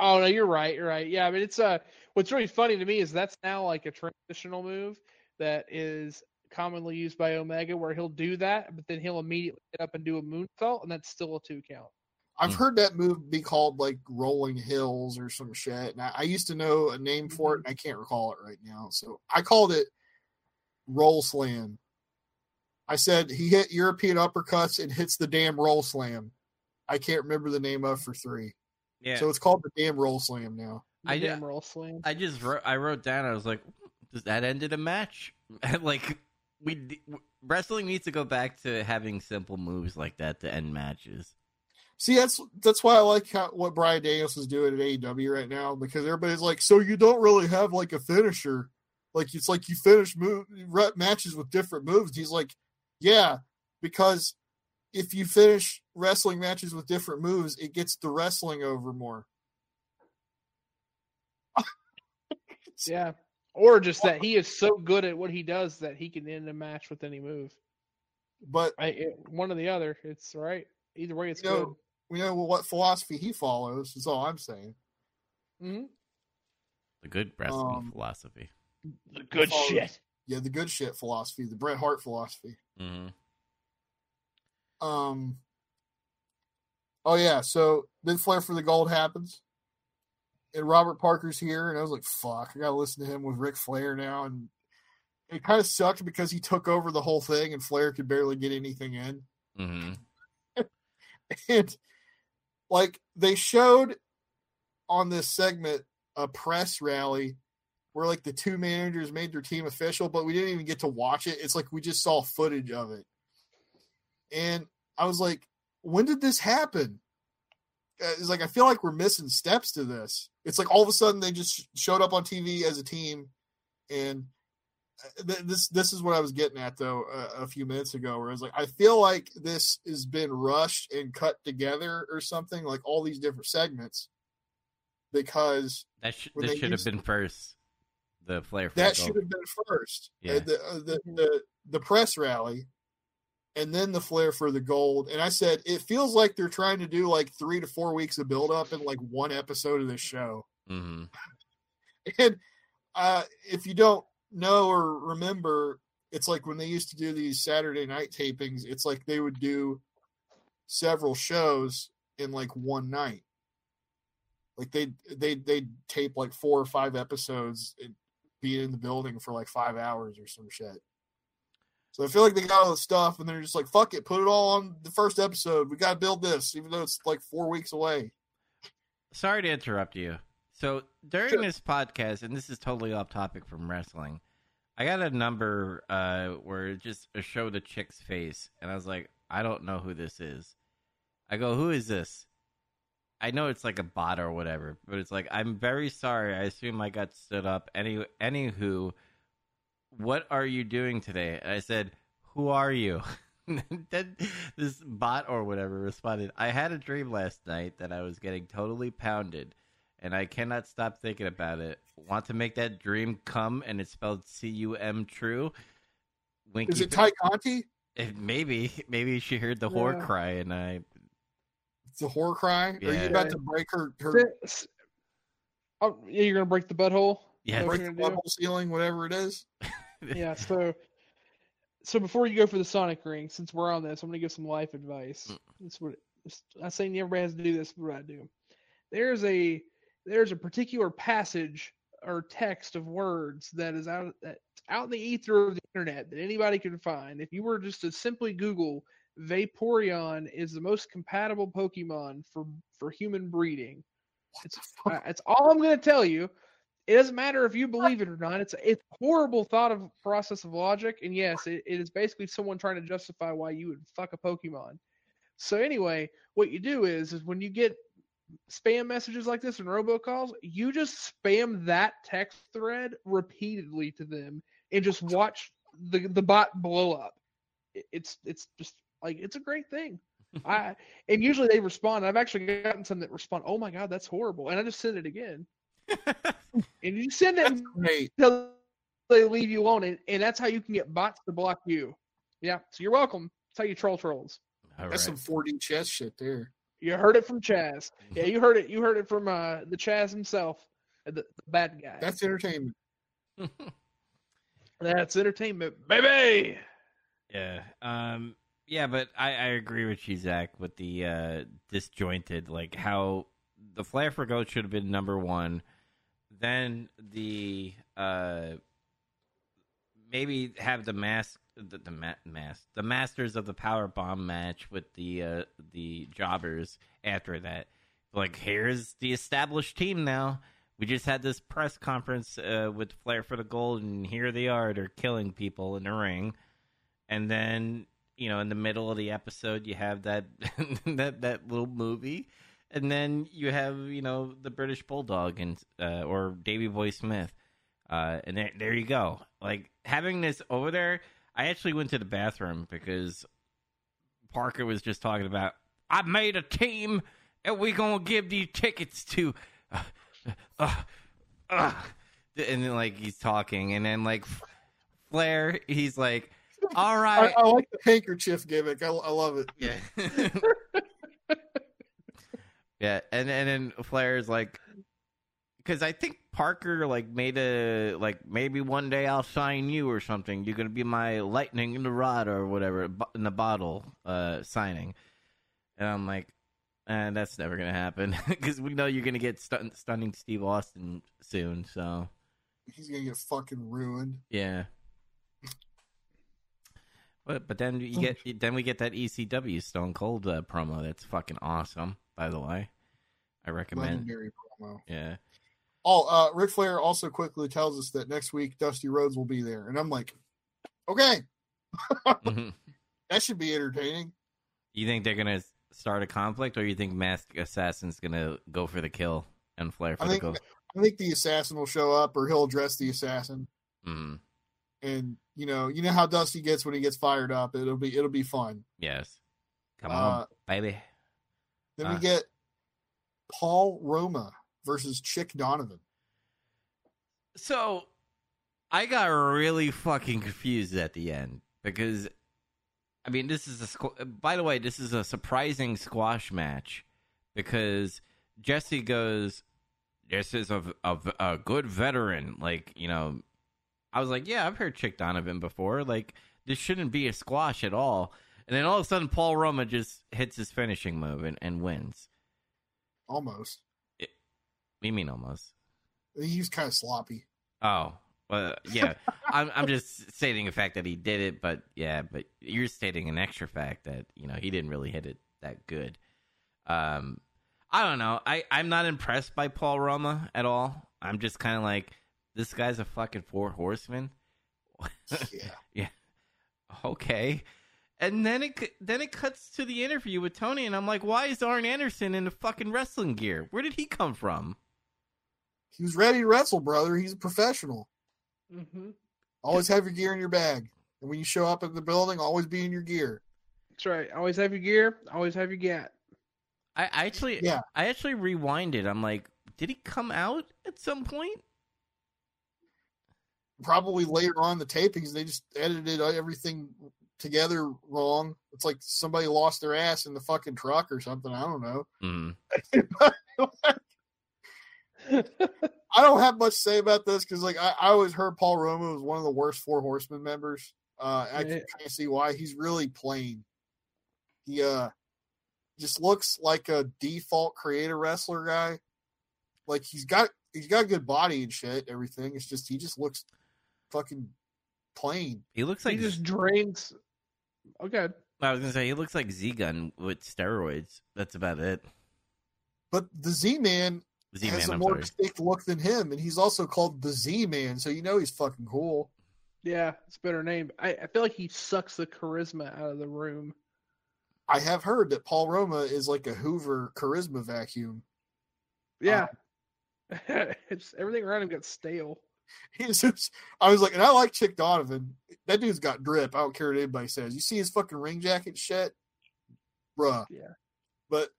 Oh no, you're right. You're right. Yeah, I mean it's uh what's really funny to me is that's now like a transitional move that is commonly used by Omega where he'll do that, but then he'll immediately get up and do a moonsault, and that's still a two count. I've Hmm. heard that move be called like rolling hills or some shit. And I, I used to know a name for it, and I can't recall it right now. So I called it roll slam. I said he hit European uppercuts and hits the damn roll slam. I can't remember the name of for three. Yeah. So it's called the damn roll slam now. The I- damn roll slam. I just wrote. I wrote down. I was like, "Does that ended a match?" like we wrestling needs to go back to having simple moves like that to end matches. See, that's that's why I like how, what Bryan Danielson is doing at AEW right now because everybody's like, so you don't really have like a finisher, like it's like you finish move rep matches with different moves. He's like, yeah, because if you finish wrestling matches with different moves, it gets the wrestling over more. Yeah. Or just that he is so good at what he does that he can end a match with any move. But I, it, one or the other. It's right. Either way, it's you know, we know what philosophy he follows. Is all I'm saying. good. hmm The good wrestling Um, philosophy. The good follows- shit. Yeah, the good shit philosophy, the Bret Hart philosophy. hmm Um. Oh yeah, so then Flair for the Gold happens, and Robert Parker's here, and I was like, "Fuck, I gotta listen to him with Ric Flair now." And it kind of sucked because he took over the whole thing, and Flair could barely get anything in. hmm And like they showed on this segment a press rally where like the two managers made their team official, but we didn't even get to watch it. It's like we just saw footage of it. And I was like, when did this happen? Uh, It's like I feel like we're missing steps to this. It's like all of a sudden they just showed up on TV as a team, and this this is what I was getting at though a, a few minutes ago, where I was like, I feel like this has been rushed and cut together or something, like all these different segments, because That sh- this should have been first. The Flair. for that should have been first. Uh, Yeah. the, uh, the the the press rally, and then the flair for the gold. And I said it feels like they're trying to do like three to four weeks of build up in like one episode of this show. Mhm. And uh, if you don't know or remember, it's like when they used to do these Saturday night tapings. It's like they would do several shows in like one night. Like they they they tape like four or five episodes and be in the building for like five hours or some shit. So I feel like they got all the stuff and they're just like, fuck it, put it all on the first episode. We gotta build this, even though it's like four weeks away. Sorry to interrupt you. So during Sure. this podcast, and this is totally off topic from wrestling, I got a number uh, where it just showed a chick's face, and I was like, I don't know who this is. I go, who is this? I know it's like a bot or whatever, but it's like, I'm very sorry. I assume I got stood up. Any, anywho, what are you doing today? And I said, who are you? then this bot or whatever responded, I had a dream last night that I was getting totally pounded, and I cannot stop thinking about it. Want to make that dream come, and it's spelled C U M true. Winky Is it Tay Conti? Eh, Maybe, maybe she heard the whore cry, and I. It's a horror cry? Are you about to break her, her Oh, yeah, you're gonna break the butthole. Yeah, break the gonna do? butthole ceiling, whatever it is? yeah so so before you go for the sonic ring since we're on this i'm going to give some life advice Mm. that's what i'm saying everybody has to do this but what i do there's a there's a particular passage or text of words that is out that's out in the ether of the internet that anybody can find if you were just to simply google vaporeon is the most compatible pokemon for for human breeding it's it's all i'm going to tell you it doesn't matter if you believe it or not. It's it's a horrible thought of process of logic, and yes, it, it is basically someone trying to justify why you would fuck a Pokemon. So anyway, what you do is is when you get spam messages like this and robocalls, you just spam that text thread repeatedly to them and just watch the the bot blow up. It's it's just like it's a great thing. I and usually they respond. I've actually gotten some that respond, "Oh my god, that's horrible," and I just send it again. And you send it until they leave you alone, and, and that's how you can get bots to block you. Yeah, so you're welcome. That's how you troll trolls. All That's right. some 4D chess shit there. You heard it from Chaz. Yeah, you heard it. You heard it from uh, the Chaz himself, uh, the, the bad guy. That's entertainment. That's entertainment, baby. Yeah. Um yeah, but I, I agree with you, Zach, with the uh disjointed, like how the Flair for Gold should have been number one. Then the uh maybe have the mask the, the ma- mask the masters of the power bomb match with the uh the jobbers after that. Like here's the established team now. We just had this press conference uh, with Flair for the Gold, and here they are. They're killing people in the ring and then you know in the middle of the episode you have that that that little movie and then you have you know the british bulldog and uh, or davey boy smith uh, and there, there you go like having this over there i actually went to the bathroom because parker was just talking about i made a team and we gonna give these tickets to uh, uh, uh, and then like he's talking and then like flair he's like all right. I, I like the handkerchief gimmick. I, I love it. yeah. yeah, and and then Flair's like, because I think Parker like made a like maybe one day I'll sign you or something. You're gonna be my lightning in the rod or whatever in the bottle uh signing, and I'm like, eh, that's never gonna happen because we know you're gonna get stun- stunning Steve Austin soon. So He's gonna get fucking ruined. yeah. But but then you get then we get that ECW Stone Cold uh, promo that's fucking awesome. By the way, I recommend. Legendary promo. Yeah, Oh, uh, Ric Flair also quickly tells us that next week Dusty Rhodes will be there, and I'm like, okay, Mhm. that should be entertaining. you think they're gonna start a conflict, or you think Masked Assassin's gonna go for the kill and Flair for I the kill? I think the assassin will show up, or he'll address the assassin, Mm, and you know, you know how Dusty gets when he gets fired up. It'll be it'll be fun. yes, come Uh, on, baby. Then Uh. we get Paul Roma versus Chick Donovan. So I got really fucking confused at the end because I mean this is a squ- by the way this is a surprising squash match because Jesse goes this is a, a, a good veteran like you know I was like yeah I've heard Chick Donovan before like this shouldn't be a squash at all and then all of a sudden Paul Roma just hits his finishing move and, and wins Almost. What do you mean almost He was kind of sloppy. Oh, well, yeah. I'm I'm just stating the fact that he did it, but yeah, but you're stating an extra fact that you know he didn't really hit it that good. Um, I don't know. I I'm not impressed by Paul Roma at all. I'm just kind of like this guy's a fucking four horseman. Yeah. yeah. okay. And then it then it cuts to the interview with Tony, and I'm like, why is Arn Anderson in the fucking wrestling gear? Where did he come from? He was ready to wrestle, brother. He's a professional. Mm-hmm. Always have your gear in your bag. And when you show up at the building, always be in your gear. That's right. Always have your gear. Always have your gat. I, I actually, Yeah. I actually rewinded. I'm like, did he come out at some point? Probably later on the tapings, they just edited everything together wrong. It's like somebody lost their ass in the fucking truck or something. I don't know. Mm. I don't have much to say about this because, like, I, I always heard Paul Roma was one of the worst Four Horsemen members. Uh, I can kind of see why. He's really plain. He uh just looks like a default creator wrestler guy. Like he's got he's got a good body and shit. Everything. It's just he just looks fucking plain. He looks like he just drains. Okay. I was gonna say he looks like Z Gun with steroids. That's about it. But the Z Man Z has Man, a I'm more sorry. distinct look than him, and he's also called the Z Man, so you know he's fucking cool. Yeah, it's a better name. I, I feel like he sucks the charisma out of the room. I have heard that Paul Roma is like a Hoover charisma vacuum. Yeah. it's everything around him got stale. He's just, I was like, and I like Chick Donovan. That dude's got drip. I don't care what anybody says. You see his fucking ring jacket shit, bruh. Yeah. But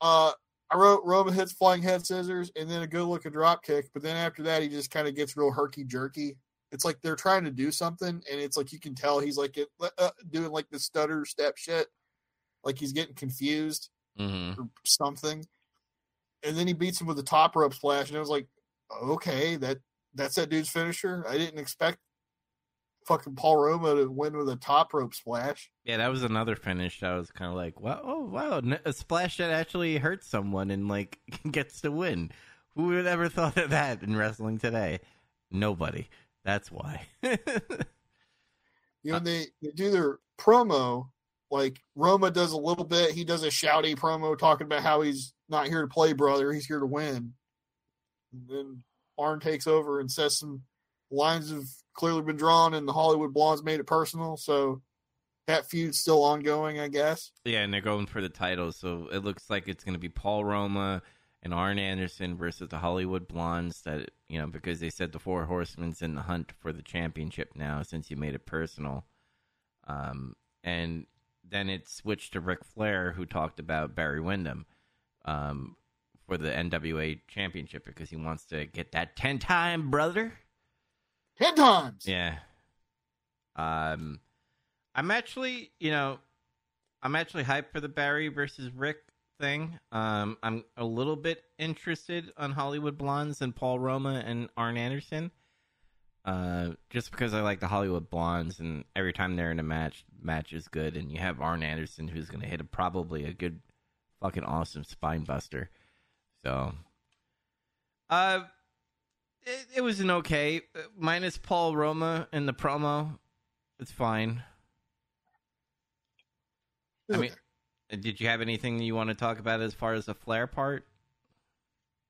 uh, I wrote Roma hits flying head scissors and then a good looking drop kick. But then after that, he just kind of gets real herky jerky. It's like they're trying to do something, and it's like you can tell he's like it, uh, doing like the stutter step shit, like he's getting confused Mm-hmm. or something. And then he beats him with a top rope splash, and I was like, okay, that that's that dude's finisher. I didn't expect fucking Paul Roma to win with a top rope splash. Yeah, that was another finish. I was kind of like, wow, oh wow, a splash that actually hurts someone and like gets to win. Who would have ever thought of that in wrestling today? Nobody. That's why. You know, they, they do their promo. Like Roma does a little bit. He does a shouty promo talking about how he's not here to play, brother. He's here to win. And then Arn takes over and says some lines have clearly been drawn, and the Hollywood Blondes made it personal. So that feud's still ongoing, I guess. yeah, and they're going for the title, so it looks like it's going to be Paul Roma and Arn Anderson versus the Hollywood Blondes. That you know, because they said the Four Horsemen's in the hunt for the championship now, since you made it personal. Um, and then it switched to Ric Flair, who talked about Barry Windham um, for the NWA championship because he wants to get that 10 time brother. Ten times. Yeah. Um, I'm actually, you know, I'm actually hyped for the Barry versus Ric thing. Um, I'm a little bit interested on Hollywood Blondes and Paul Roma and Arn Anderson. Uh, just because I like the Hollywood Blondes, and every time they're in a match, match is good. And you have Arn Anderson, who's going to hit a, probably a good, fucking awesome spine buster. So, uh, it, it was an okay, uh, minus Paul Roma in the promo. It's fine. I mean, uh, did you have anything you want to talk about as far as the Flair part?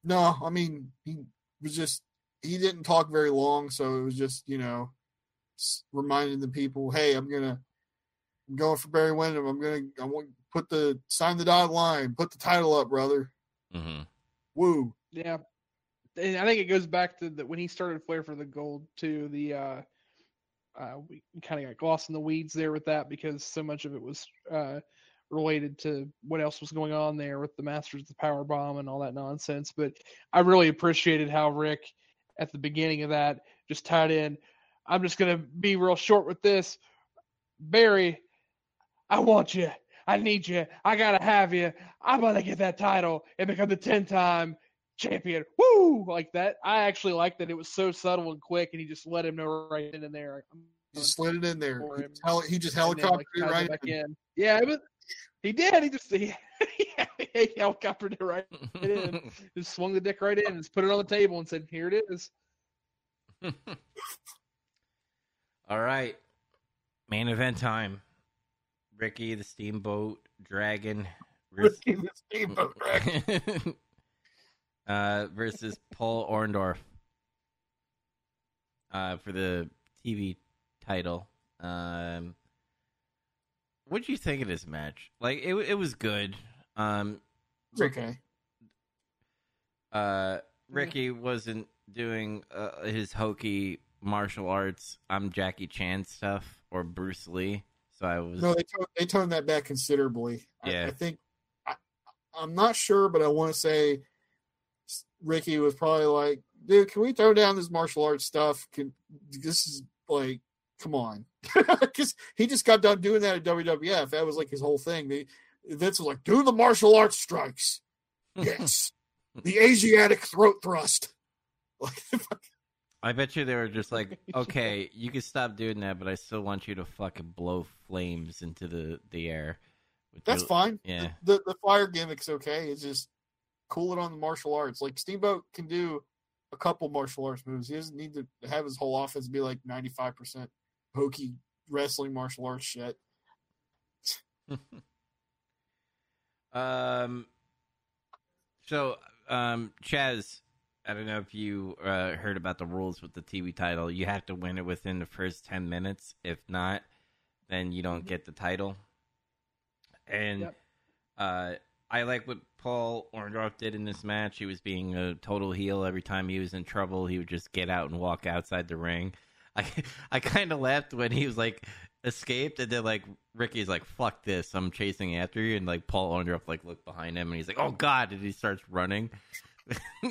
No, I mean he was just he didn't talk very long, so it was just you know reminding the people, hey, I'm gonna I'm going for Barry Windham. I'm gonna I want put the sign the dotted line, put the title up, brother. Mm-hmm. Woo. Yeah. And I think it goes back to the, when he started Flair for the gold too. The uh, uh, we kind of got lost in the weeds there with that because so much of it was uh, related to what else was going on there with the Masters of the Power Bomb and all that nonsense. But I really appreciated how Ric at the beginning of that just tied in. I'm just gonna be real short with this, Barry. I want you. I need you. I gotta have you. I'm gonna get that title and become the ten time champion. Woo! Like that. I actually like that it was so subtle and quick, and he just let him know right then and there. He just slid it in there. He, him. he just and then, like, it tied right back in. in. Yeah, it was, he did. He just he, he helicoptered it right in. Just swung the dick right in and just put it on the table and said, "Here it is." All right, main event time. Ricky the Steamboat Dragon Ricky the Steamboat Dragon. Uh, versus Paul Orndorff uh, for the TV title. Um, what do you think of this match? Like, it it was good. Um, It's okay. uh, Ricky wasn't doing uh, his hokey martial arts. I'm Jackie Chan stuff or Bruce Lee. So I was No, they toned, they toned that back considerably. I, Yeah. I think I, I'm not sure, but I want to say Ricky was probably like, "Dude, can we throw down this martial arts stuff? Can this is like, come on?" Because he just got done doing that at WWF. That was like his whole thing. They, Vince was like, "Do the martial arts strikes." Yes, the Asiatic throat thrust. Like, I bet you they were just like, okay, you can stop doing that, but I still want you to fucking blow flames into the the air. That's your- fine. Yeah. The the fire gimmick's okay. It's just cool it on the martial arts. Like Steamboat can do a couple martial arts moves. He doesn't need to have his whole offense be like ninety five percent hokey wrestling martial arts shit. Um. So, um, Chaz, I don't know if you uh, heard about the rules with the TV title. You have to win it within the first ten minutes. If not, then you don't get the title. And Yep. uh, I like what Paul Orndorff did in this match. He was being a total heel every time he was in trouble. He would just get out and walk outside the ring. I I kind of laughed when he was like escaped, and then like Ricky's like, "Fuck this, I'm chasing after you," and like Paul Orndorff like looked behind him, and he's like, "Oh God!" and he starts running.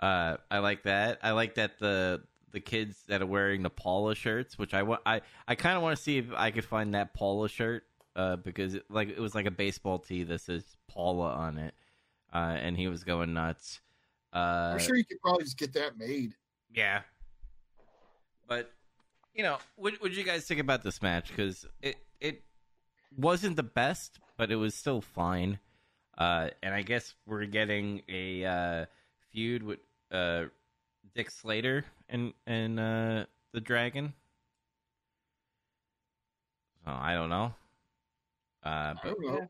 uh, I like that. I like that the the kids that are wearing the Paula shirts, which I want. I I kind of want to see if I could find that Paula shirt uh, because it, like it was like a baseball tee that says Paula on it, uh, and he was going nuts. Uh, I'm sure you could probably just get that made. Yeah, but you know, what what did you guys think about this match? Because it it wasn't the best, but it was still fine. Uh, and I guess we're getting a uh, feud with uh, Dick Slater and and uh, the Dragon. So I don't know. Uh, I don't know. Yeah.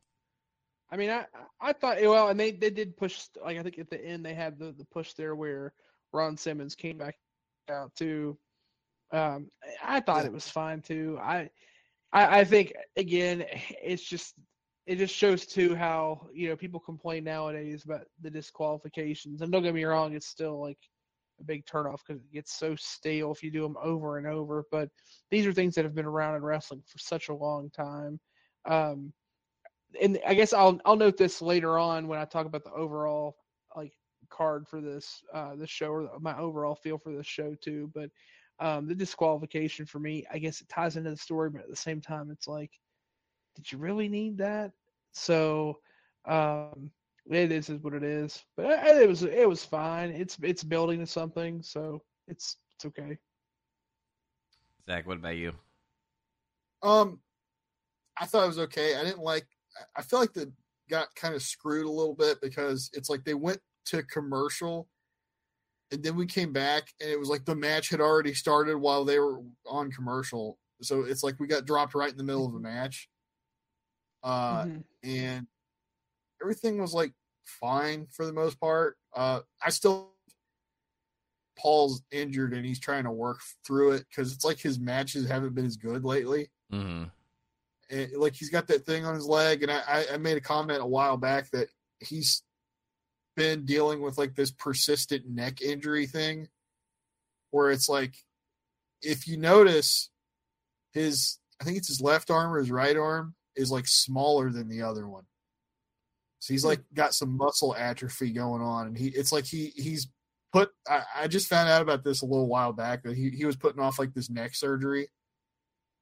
I mean, I I thought well, and they they did push like I think at the end they had the the push there where Ron Simmons came back out too. Um, I thought it was fine too. I, I I think again, it's just it just shows too how you know people complain nowadays about the disqualifications, and don't get me wrong, it's still like a big turnoff because it gets so stale if you do them over and over. But these are things that have been around in wrestling for such a long time. Um, and I guess I'll I'll note this later on when I talk about the overall like card for this uh this show or my overall feel for this show too. But um the disqualification for me, I guess it ties into the story, but at the same time, it's like, did you really need that? So um it is is what it is. But it it was it was fine. It's it's building to something, so it's it's okay. Zach, what about you? Um, I thought it was okay. I didn't like. I feel like they got kind of screwed a little bit because it's like they went to commercial, and then we came back, and it was like the match had already started while they were on commercial. So it's like we got dropped right in the middle of a match. Uh, Mhm. and everything was like fine for the most part. Uh, I still Paul's injured and he's trying to work through it because it's like his matches haven't been as good lately. Mm-hmm. And, like he's got that thing on his leg, and I, I- made a comment a while back that he's been dealing with like this persistent neck injury thing, where it's like if you notice his I think it's his left arm or his right arm is like smaller than the other one. So he's like got some muscle atrophy going on, and he it's like he he's put. I, I just found out about this a little while back that he he was putting off like this neck surgery,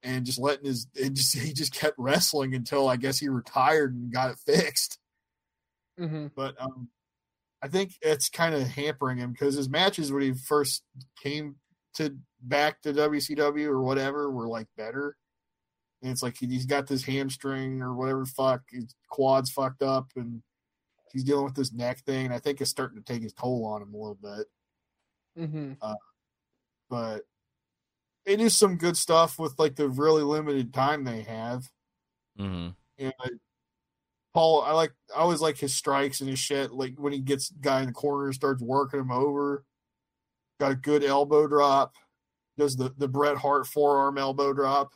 and just letting his it just he just kept wrestling until I guess he retired and got it fixed. Mhm. But um, I think it's kind of hampering him because his matches when he first came to back to WCW or whatever were like better. And it's like he, he's got this hamstring or whatever fuck his quads fucked up and he's dealing with this neck thing. And I think it's starting to take his toll on him a little bit. Mhm. But they do some good stuff with like the really limited time they have. Mm-hmm. And I, Paul, I like I always like his strikes and his shit. Like when he gets guy in the corner and starts working him over. Got a good elbow drop. Does the the Bret Hart forearm elbow drop.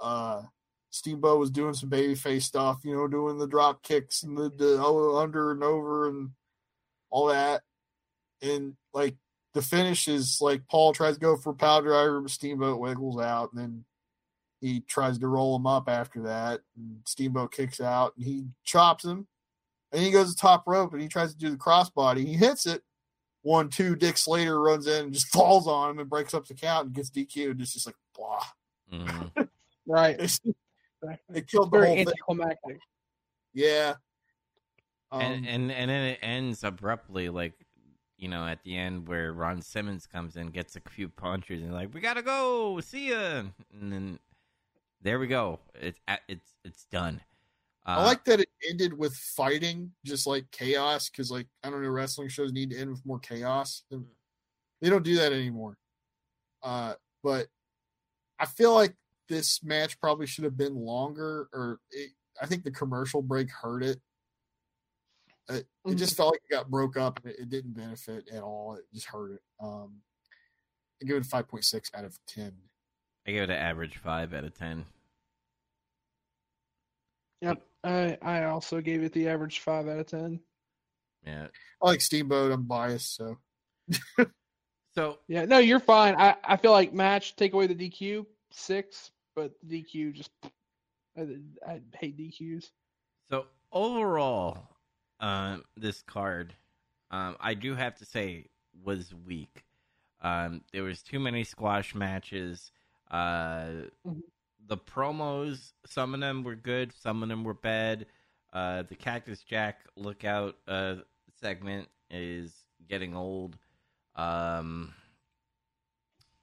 Uh, Steamboat was doing some babyface stuff, you know, doing the drop kicks and the, the under and over and all that. And like the finish is like Paul tries to go for a power driver, but Steamboat wiggles out, and then he tries to roll him up after that. And Steamboat kicks out, and he chops him. And he goes to top rope, and he tries to do the crossbody. He hits it. One, two. Dick Slater runs in and just falls on him and breaks up the count and gets DQ'd. It's just like blah. Mm-hmm. Right. It's, Exactly. it killed the Very whole thing. Yeah. Um, and and and then it ends abruptly, like you know, at the end where Ron Simmons comes in, gets a few punches, and like, "We gotta go, see ya," and then there we go. It's it's it's done. Uh, I like that it ended with fighting, just like chaos, because like I don't know, wrestling shows need to end with more chaos. And They don't do that anymore. Uh, but I feel like this match probably should have been longer, or it, I think the commercial break hurt it. It, it just felt like it got broke up. And it, it didn't benefit at all. It just hurt it. Um, I give it a five point six out of ten. I give it an average five out of ten. Yep. I I also gave it the average five out of ten. Yeah. I like Steamboat. I'm biased, so So Yeah, no, you're fine. I, I feel like match take away the DQ six, but DQ just I, I hate DQs. So overall, um, this card, um, I do have to say, was weak. Um, there was too many squash matches. Uh, Mhm. the promos, some of them were good, some of them were bad. Uh, the Cactus Jack lookout uh, segment is getting old. Um,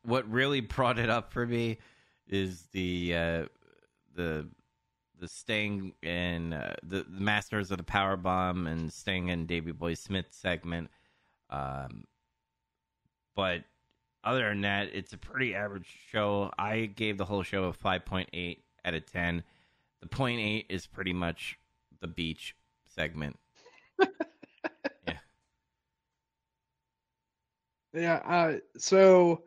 what really brought it up for me is the uh, the the Sting and uh, the, the Masters of the Power Bomb and Sting and Davey Boy Smith segment. Um, but other than that, it's a pretty average show. I gave the whole show a 5.8 out of 10. The point eight is pretty much the beach segment. Yeah, uh, so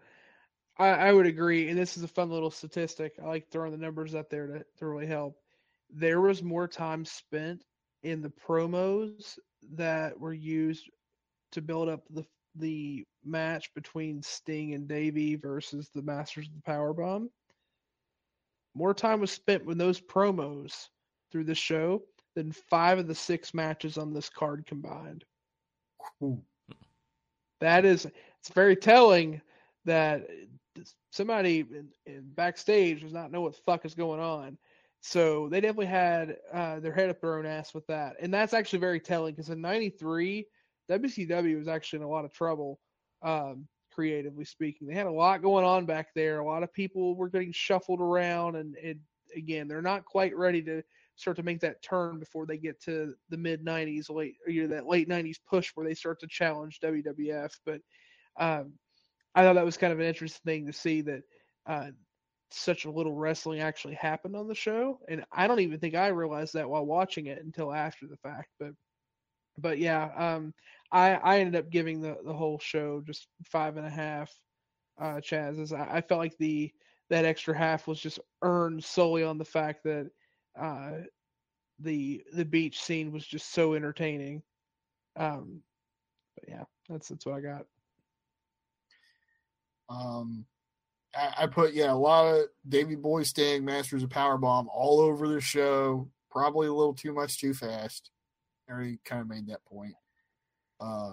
I, I would agree, and this is a fun little statistic. I like throwing the numbers up there to, to really help. There was more time spent in the promos that were used to build up the the match between Sting and Davey versus the Masters of the Power Bomb. More time was spent with those promos through the show than five of the six matches on this card combined. Ooh. That is, it's very telling that somebody in, in backstage does not know what the fuck is going on. So they definitely had uh, their head up their own ass with that, and that's actually very telling because in '93, WCW was actually in a lot of trouble, um, creatively speaking. They had a lot going on back there. A lot of people were getting shuffled around, and again, they're not quite ready to start to make that turn before they get to the mid '90s, late you know that late '90s push where they start to challenge WWF. But um, I thought that was kind of an interesting thing to see that uh, such a little wrestling actually happened on the show, and I don't even think I realized that while watching it until after the fact. But but yeah, um, I I ended up giving the the whole show just five and a half. Uh, Chaz, as I, I felt like the that extra half was just earned solely on the fact that uh, the the beach scene was just so entertaining. Um, but yeah, that's that's what I got. Um, I, put yeah a lot of Davey Boy Sting, Masters of Powerbomb all over the show. Probably a little too much too fast. I already kind of made that point. Uh,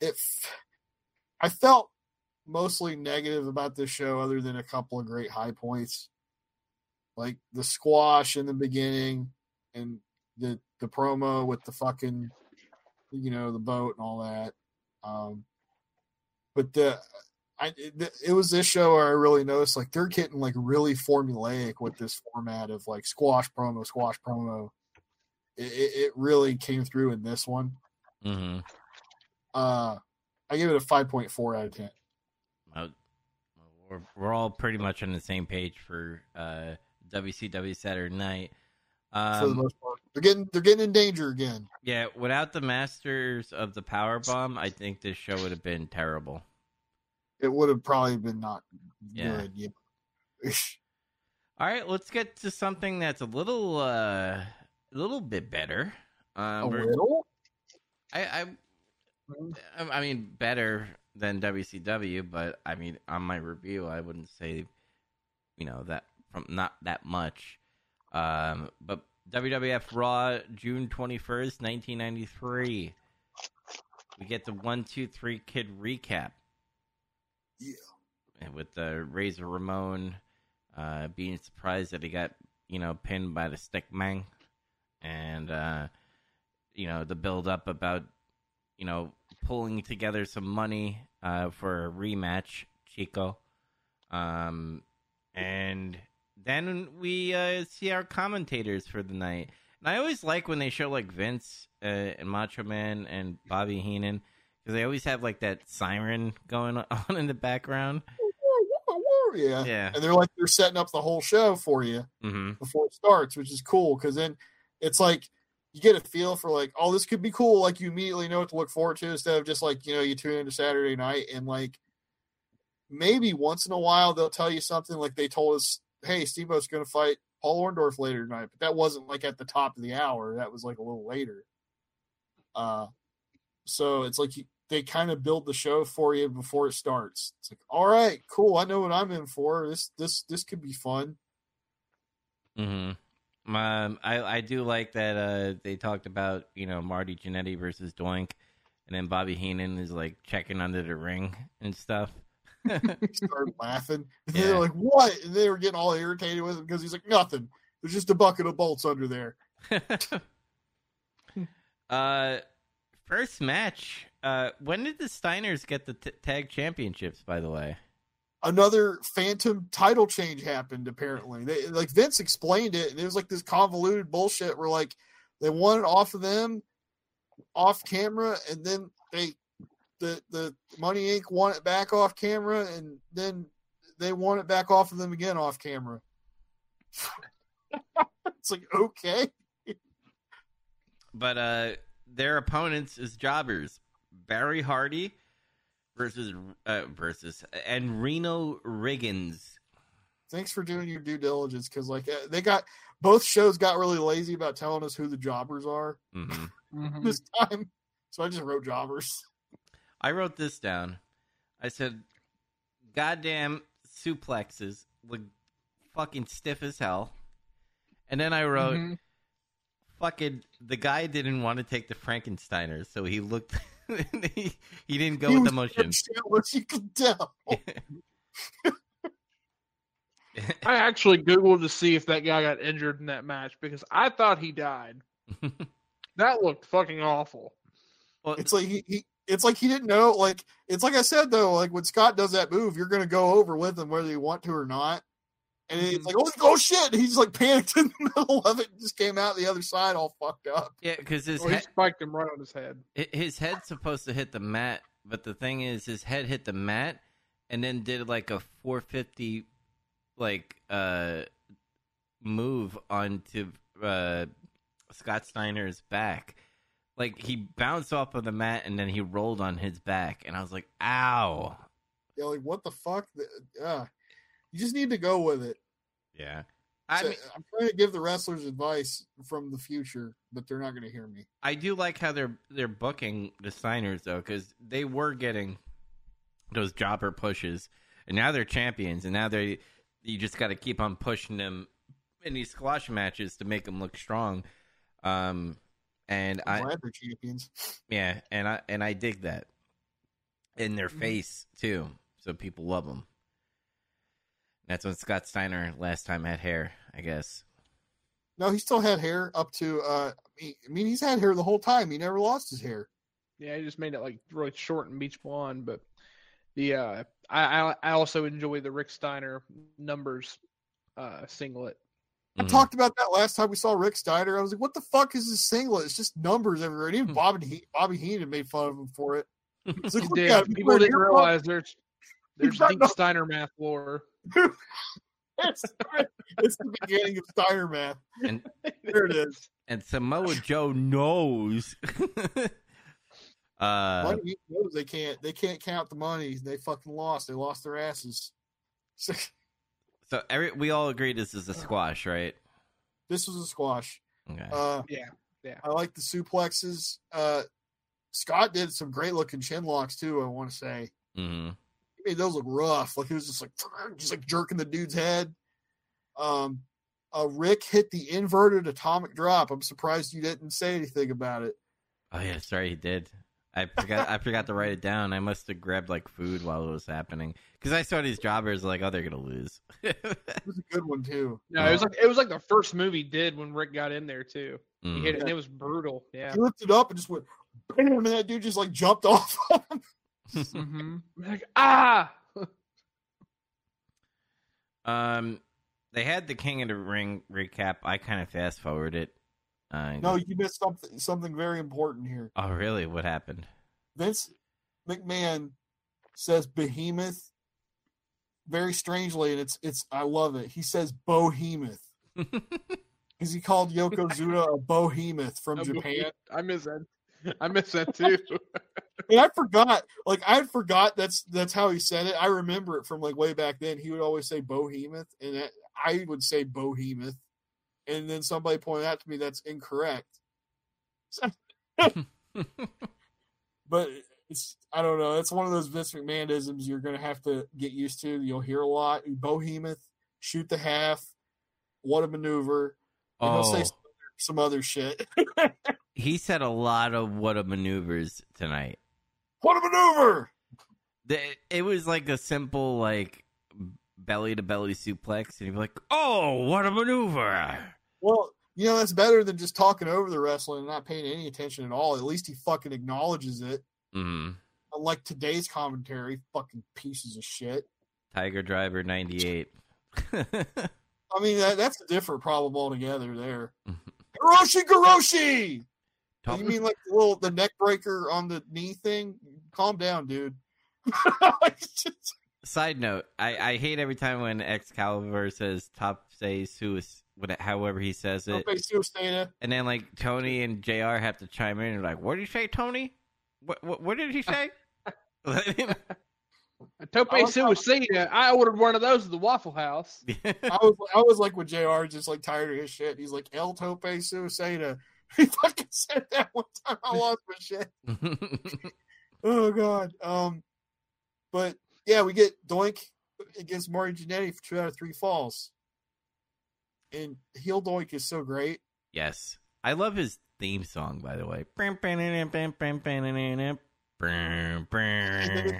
if I felt mostly negative about this show, other than a couple of great high points, like the squash in the beginning and the the promo with the fucking you know the boat and all that. Um, but the I it, was this show where I really noticed like they're getting like really formulaic with this format of like squash promo, squash promo. It, it, really came through in this one. Mm-hmm. Uh, I give it a five point four out of ten. Well, we're, we're all pretty much on the same page for uh, WCW Saturday Night. for the Um, most part, they're getting they're getting in danger again. yeah, without the Masters of the Power Bomb, I think this show would have been terrible. It would have probably been not Yeah. good. Yeah. All right, let's get to something that's a little, uh, a little bit better. Uh, a little. I, I, I mean, better than WCW, but I mean, on my review, I wouldn't say, you know, that from not that much. Um, but WWF Raw, June twenty first, nineteen ninety three. We get the one, two, three kid recap. Yeah. And with the Razor Ramon uh, being surprised that he got, you know, pinned by the stick man. And uh, you know, the build up about, you know, pulling together some money uh, for a rematch, Chico. Um, and then we uh, see our commentators for the night. And I always like when they show like Vince uh, and Macho Man and Bobby Heenan because they always have like that siren going on in the background. Yeah. Yeah. And they're like they're setting up the whole show for you hmm before it starts, which is cool because then it's like you get a feel for like, oh, this could be cool. Like you immediately know what to look forward to instead of just like, you know, you tune into Saturday night and like maybe once in a while they'll tell you something like they told us, hey, Steamboat's going to fight Paul Orndorff later tonight, but that wasn't like at the top of the hour. That was like a little later. Uh, so it's like you, they kind of build the show for you before it starts. It's like, all right, cool. I know what I'm in for. This this this could be fun. hmm Um, I I do like that. Uh, they talked about you know Marty Jannetty versus Doink, and then Bobby Heenan is like checking under the ring and stuff. Started laughing. And Yeah. They're like, what? And they were getting all irritated with him because he's like, nothing. There's just a bucket of bolts under there. uh, first match. Uh, when did the Steiners get the t- tag championships? By the way. Another phantom title change happened. Apparently, they like Vince explained it, and it was like this convoluted bullshit where like they won it off of them, off camera, and then they the the Money Inc. won it back off camera, and then they won it back off of them again off camera. it's like okay, but uh their opponents is jobbers barry hardy versus uh versus and reno riggins thanks for doing your due diligence because like uh, they got both shows got really lazy about telling us who the jobbers are hmm Mhm. this time, so I just wrote jobbers. i wrote this down i said goddamn suplexes look fucking stiff as hell and then i wrote Mhm. fucking the guy didn't want to take the frankensteiners so he looked he, he didn't go He with was the motion shirtless, you can tell. I actually googled to see if that guy got injured in that match because I thought he died. That looked fucking awful. well, It's like he, he it's like he didn't know. Like it's like I said though. Like when Scott does that move, you're gonna go over with him whether you want to or not. And it's Mhm. like, oh, oh shit! He's like panicked in the middle of it, and just came out the other side all fucked up. yeah because his Well, he head, spiked him right on his head. His head's supposed to hit the mat, but the thing is, his head hit the mat and then did like a 450 like uh move onto uh Scott Steiner's back. Like he bounced off of the mat and then he rolled on his back, and I was like, "Ow!" You're like, what the fuck? Uh, you just need to go with it. Yeah, I So, I'm trying to give the wrestlers advice from the future, but they're not going to hear me. I do like how they're they're booking the Steiners though, because they were getting those jobber pushes, and now they're champions, and now they you just got to keep on pushing them in these squash matches to make them look strong. Um, and I'm I they're champions. yeah, and I and I dig that in their Mhm. face too, so people love them. That's when Scott Steiner last time had hair, I guess. No, he still had hair up to. uh I mean, he's had hair the whole time. He never lost his hair. Yeah, he just made it like really short and beach blonde. But the uh, I I I also enjoy the Rick Steiner numbers uh singlet. I Mhm. talked about that last time we saw Rick Steiner. I was like, "What the fuck is this singlet? It's just numbers everywhere." And even Hmm. Bobby he- Bobby Heenan made fun of him for it. Like, He did. People didn't realize there's there's deep Steiner math lore. It's, it's the beginning of Steiner math. And There it is. and Samoa Joe knows. uh, Money he knows they can't. They can't count the money. They fucking lost. They lost their asses. So, so every we all agree this is a squash, right? this was a squash. Okay. Uh, Yeah, yeah. I like the suplexes. Uh, Scott did some great looking chin locks too. I want to say hmm he made those look rough. Like he was just like just like jerking the dude's head. Um, uh, Rick hit the inverted atomic drop. I'm surprised you didn't say anything about it. Oh yeah, sorry, he did. I forgot. I forgot to write it down. I must have grabbed like food while it was happening because I saw these jobbers like, oh, they're gonna lose. It was a good one too. No, it was like it was like the first move he did when Rick got in there too. He Mm. hit it and it was brutal. Yeah. He lifted up and just went, bam, and that dude just like jumped off. Of him. hmm Like ah. Um, they had the King of the Ring recap. I kind of fast forwarded. Uh, no, you missed something something very important here. Oh really? What happened? Vince McMahon says behemoth very strangely, and it's it's I love it. He says bohemoth. Because he called Yokozuna a bohemoth from A Japan. I miss that. I miss that too. And I forgot, like I forgot that's that's how he said it. I remember it from like way back then. He would always say bohemoth, and that, I would say bohemoth. and then somebody pointed out to me that's incorrect. but it's I don't know. It's one of those Vince McMahonisms you're going to have to get used to. You'll hear a lot. Behemoth, shoot the half, what a maneuver. And he'll say oh, some other, some other shit. he said a lot of what a maneuvers tonight. What a maneuver! The, it was like a simple like belly to belly suplex, and you'd be like, "Oh, what a maneuver!" Well, you know that's better than just talking over the wrestling and not paying any attention at all. At least he fucking acknowledges it. Mm. Unlike today's commentary, fucking pieces of shit. Tiger Driver ninety eight. I mean, that, that's a different problem altogether. There, Hiroshi Garoshi. You mean like the little the neck breaker on the knee thing? Calm down, dude. Just- Side note: I, I hate every time when Excalibur says "top say suis," however he says it, and then like Tony and Jr. have to chime in and like, "What did you say, Tony? What what, what did he say?" A Tope I Suicida. I ordered one of those at the Waffle House. I was I was like with Jr. Just like tired of his shit. He's like El Tope Suicida. He fucking said that one time. I lost my shit. Oh god. Um, but yeah, we get Doink against Marty Jannetty for two out of three falls, and heel Doink is so great. yes, I love his theme song. By the way,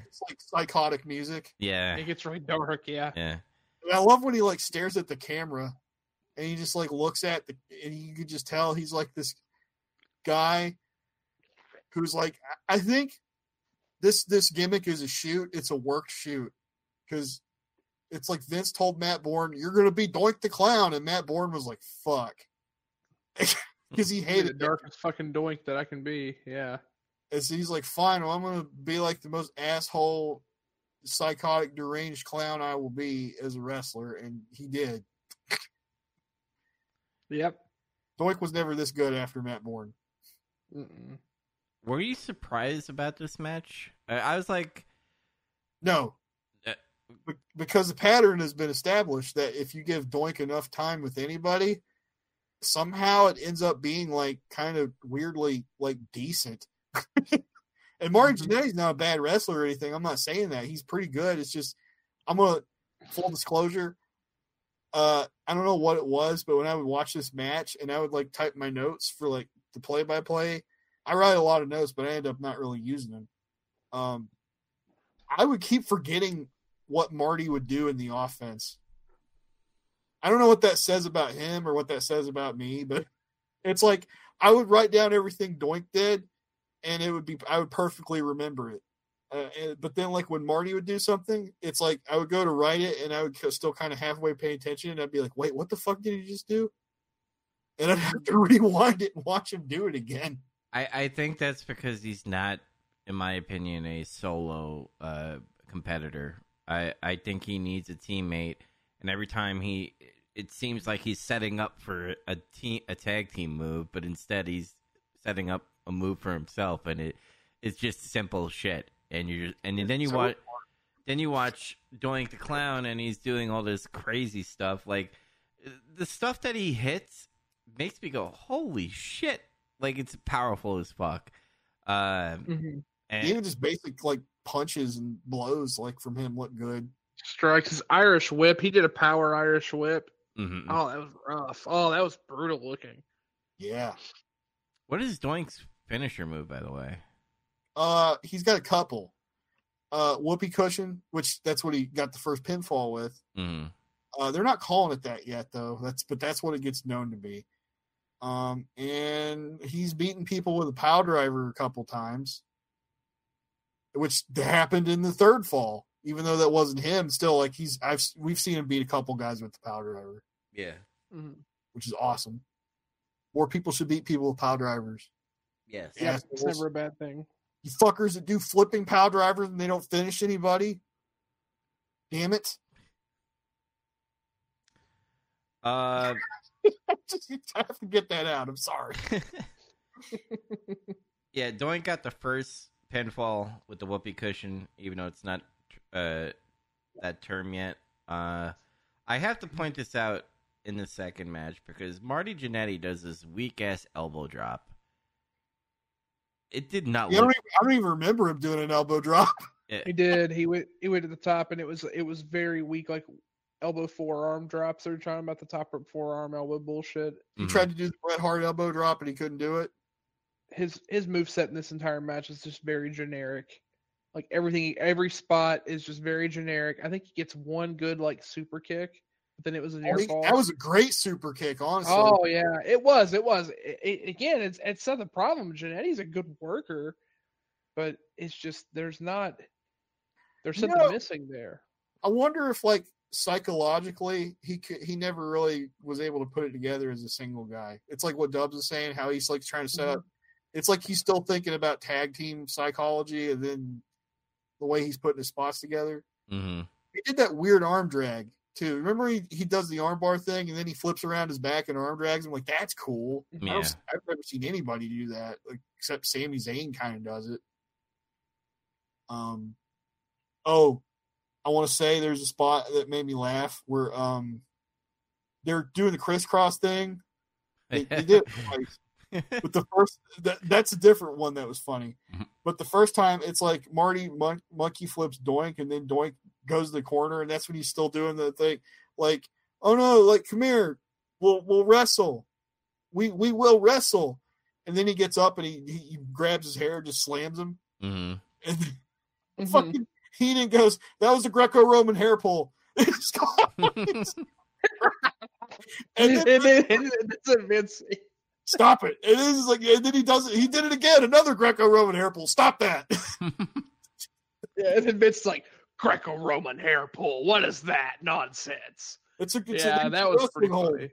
it's like psychotic music. yeah, It gets really dark. Yeah. yeah. And I love when he like stares at the camera and he just like looks at the and you could just tell he's like this guy who's like I think this this gimmick is a shoot, it's a worked shoot. Cause it's like Vince told Matt Bourne, You're gonna be Doink the Clown, and Matt Bourne was like, fuck. Because he hated the darkest fucking doink that I can be. Yeah. And so he's like, fine, well, I'm gonna be like the most asshole, psychotic, deranged clown I will be as a wrestler, and he did. Yep. Doink was never this good after Matt Bourne. Mm-mm. Were you surprised about this match? I, I was like, No. Uh, Be- Because the pattern has been established that if you give Doink enough time with anybody, somehow it ends up being like kind of weirdly like decent. and Marty Mhm. Jannetty's not a bad wrestler or anything. I'm not saying that. He's pretty good. It's just I'm gonna full disclosure. Uh I don't know what it was, but when I would watch this match and I would like type my notes for like the play by play, I write a lot of notes, but I end up not really using them. Um I would keep forgetting what Marty would do in the offense. I don't know what that says about him or what that says about me, but it's like I would write down everything Doink did, and it would be I would perfectly remember it. Uh, and, but then, like when Marty would do something, it's like I would go to write it, and I would still kind of halfway pay attention, and I'd be like, "Wait, what the fuck did he just do?" And I'd have to rewind it and watch him do it again. I, I think that's because he's not, in my opinion, a solo uh, competitor. I, I think he needs a teammate, and every time he, it seems like he's setting up for a team, a tag team move, but instead he's setting up a move for himself, and it, it's just simple shit. And you, and then you So- watch, then you watch Doink the Clown, and he's doing all this crazy stuff. Like the stuff that he hits makes me go, "Holy shit!" Like it's powerful as fuck. Um, Mhm. and Even just basic like punches and blows, like from him, look good. Strikes his Irish whip. He did a power Irish whip. mhm. Oh, that was rough. Oh, that was brutal looking. Yeah. what is Doink's finisher move, by the way? Uh, he's got a couple. Uh, whoopee cushion, which that's what he got the first pinfall with. Mm. Uh, they're not calling it that yet, though. That's but that's what it gets known to be. Um, and he's beaten people with a power driver a couple times, which happened in the third fall. Even though that wasn't him, still like he's I've we've seen him beat a couple guys with the power driver, Yeah. Mhm. which is awesome. More people should beat people with power drivers. Yes. Yeah. Yeah, it's never a bad thing. You fuckers that do flipping power drivers and they don't finish anybody. Damn it. Uh, Just I have to get that out. I'm sorry. yeah. Doink got the first pinfall with the whoopee cushion, even though it's not uh that term yet. Uh, I have to point this out. in the second match because Marty Jannetty does this weak ass elbow drop. It did not Yeah, I, don't even, I don't even remember him doing an elbow drop. He did. He went. He went to the top, and it was it was very weak, like elbow forearm drops. They're talking about the top rope forearm elbow bullshit. He Mhm. tried to do the Bret Hart elbow drop and he couldn't do it. His his move set in this entire match is just very generic. Like everything, every spot is just very generic. I think he gets one good like super kick, but then it was a near Oh, fall. that was a great super kick, honestly. Oh yeah, it was. It was. It, it- again, it's it's not the problem. Jannetty's a good worker, but it's just there's not there's You something know- missing there. I wonder if like psychologically he could, he never really was able to put it together as a single guy. It's like what Dubs is saying, how he's like trying to set Mm-hmm. up. It's like he's still thinking about tag team psychology, and then the way he's putting his spots together. Mhm. He did that weird arm drag too. Remember he, he does the arm bar thing, and then he flips around his back and arm drags. I'm like, that's cool. Yeah. I have never seen anybody do that, like, except Sami Zayn kind of does it. Um, oh, I want to say there's a spot that made me laugh where um they're doing the crisscross thing. They, they did it twice. But the first that that's a different one that was funny. Mhm. But the first time it's like Marty mon- monkey flips Doink and then Doink goes to the corner and that's when he's still doing the thing. Like oh no like come here. We'll we'll wrestle. We we will wrestle. And then he gets up and he he, he grabs his hair just slams him. Mhm. and Mhm. fucking Heenan goes that was a Greco-Roman hair pull. And and then then, and then it's a stop it. And this is like and then he does it he did it again. Another Greco-Roman hair pull. Stop that. Yeah, and then Vince's like Greco-Roman hair pull. What is that nonsense? it's a it's yeah, a, that was pretty wrestling funny.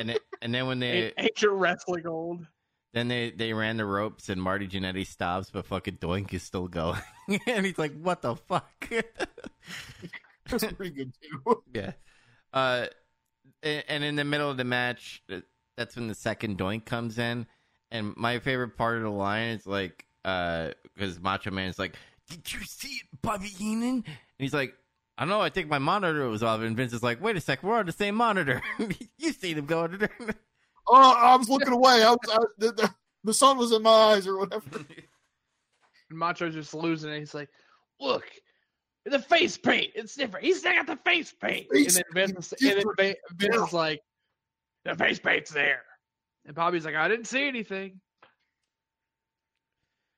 and it, and then when they A- Ancient wrestling old. then they they ran the ropes and Marty Jannetty stops, but fucking Doink is still going, and he's like, "What the fuck?" That's pretty good too. yeah. Uh, and in the middle of the match, uh, that's when the second Doink comes in, and my favorite part of the line is like, uh, because Macho Man is like, "Did you see it, Bobby Heenan?" And he's like. I don't know. I think my monitor was off, and Vince is like, "Wait a sec, we're on the same monitor. you seen him going there." Oh, I was looking away. I was I, the, the, the sun was in my eyes or whatever. And Macho's just losing it. He's like, look, the face paint. It's different. He's still got the face paint. Face and then Vince, and then different. Va- Vince is like, the face paint's there. And Bobby's like, I didn't see anything.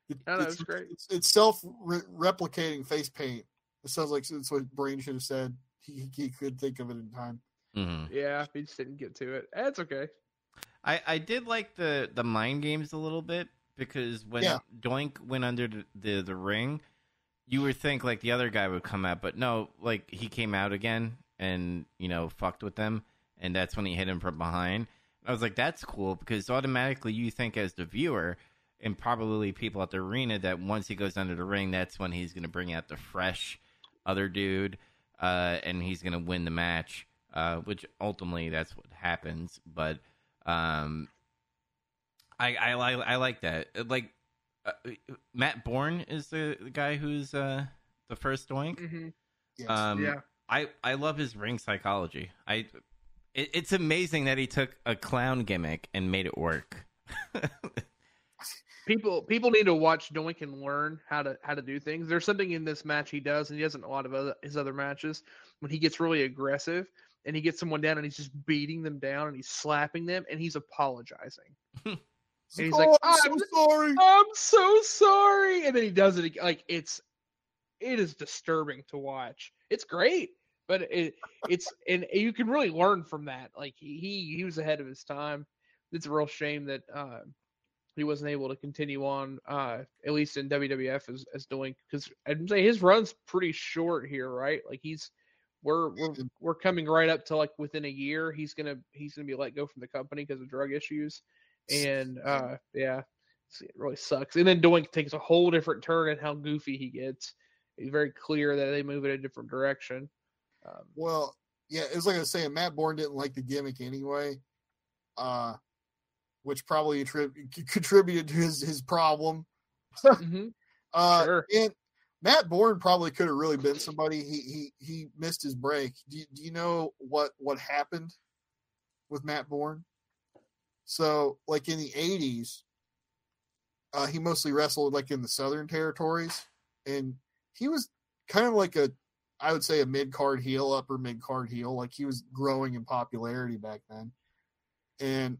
It- I know, it's, it's great. It's, it's self replicating face paint. It sounds like it's what Brain should have said. He, he could think of it in time. Mhm. Yeah, he just didn't get to it. That's okay. I, I did like the, the mind games a little bit because when Yeah. Doink went under the, the, the ring, you would think like the other guy would come out, but no, like he came out again and you know fucked with them, and that's when he hit him from behind. I was like, that's cool because automatically you think as the viewer and probably people at the arena that once he goes under the ring, that's when he's going to bring out the fresh other dude, uh, and he's going to win the match. Uh, which ultimately that's what happens, but um, I I like I like that. Uh, Like uh, Matt Bourne is the, the guy who's uh the first Doink. hmm Yes. Um, yeah. I I love his ring psychology. I it, it's amazing that he took a clown gimmick and made it work. People people need to watch Doink and learn how to how to do things. There's something in this match he does, and he does in a lot of other, his other matches when he gets really aggressive and he gets someone down and he's just beating them down and he's slapping them and he's apologizing. It's he's oh, like, I'm "I'm- sorry. I'm so sorry, and then he does it ag- like it's it is disturbing to watch. It's great, but it it's and you can really learn from that. Like he he, he was ahead of his time. It's a real shame that uh, he wasn't able to continue on uh, at least in WWF as as doing because I'd say his run's pretty short here, right? Like he's we're we're we're coming right up to like within a year he's gonna he's gonna be let go from the company because of drug issues. And uh yeah it really sucks. And then doink takes a whole different turn in how goofy he gets. It's very clear that they move in a different direction. Um, Well, yeah, it's like I was saying, Matt Bourne didn't like the gimmick anyway, uh, which probably attrib- contributed to his his problem. mhm. Uh, Sure. And Matt Bourne probably could have really been somebody. He he he missed his break. Do you, do you know what what happened? with Matt Bourne. So, like in the '80s, uh, he mostly wrestled like in the Southern territories, and he was kind of like a, I would say, a mid card heel, upper mid card heel. Like he was growing in popularity back then, and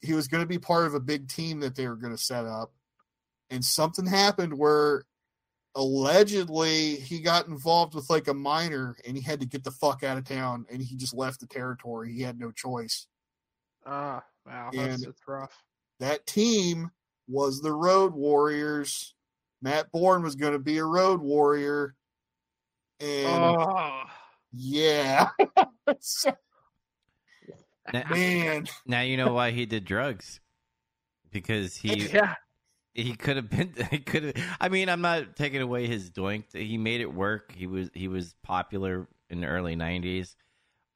he was going to be part of a big team that they were going to set up, and something happened where allegedly he got involved with like a minor and he had to get the fuck out of town and he just left the territory. He had no choice. Ah, wow, that's, that's rough. That team was the Road Warriors. Matt Bourne was going to be a Road Warrior. And Oh, yeah. So, Now, man, now you know why he did drugs. Because he yeah. he could have been he could have I mean, I'm not taking away his doink. He made it work. He was he was popular in the early 90s.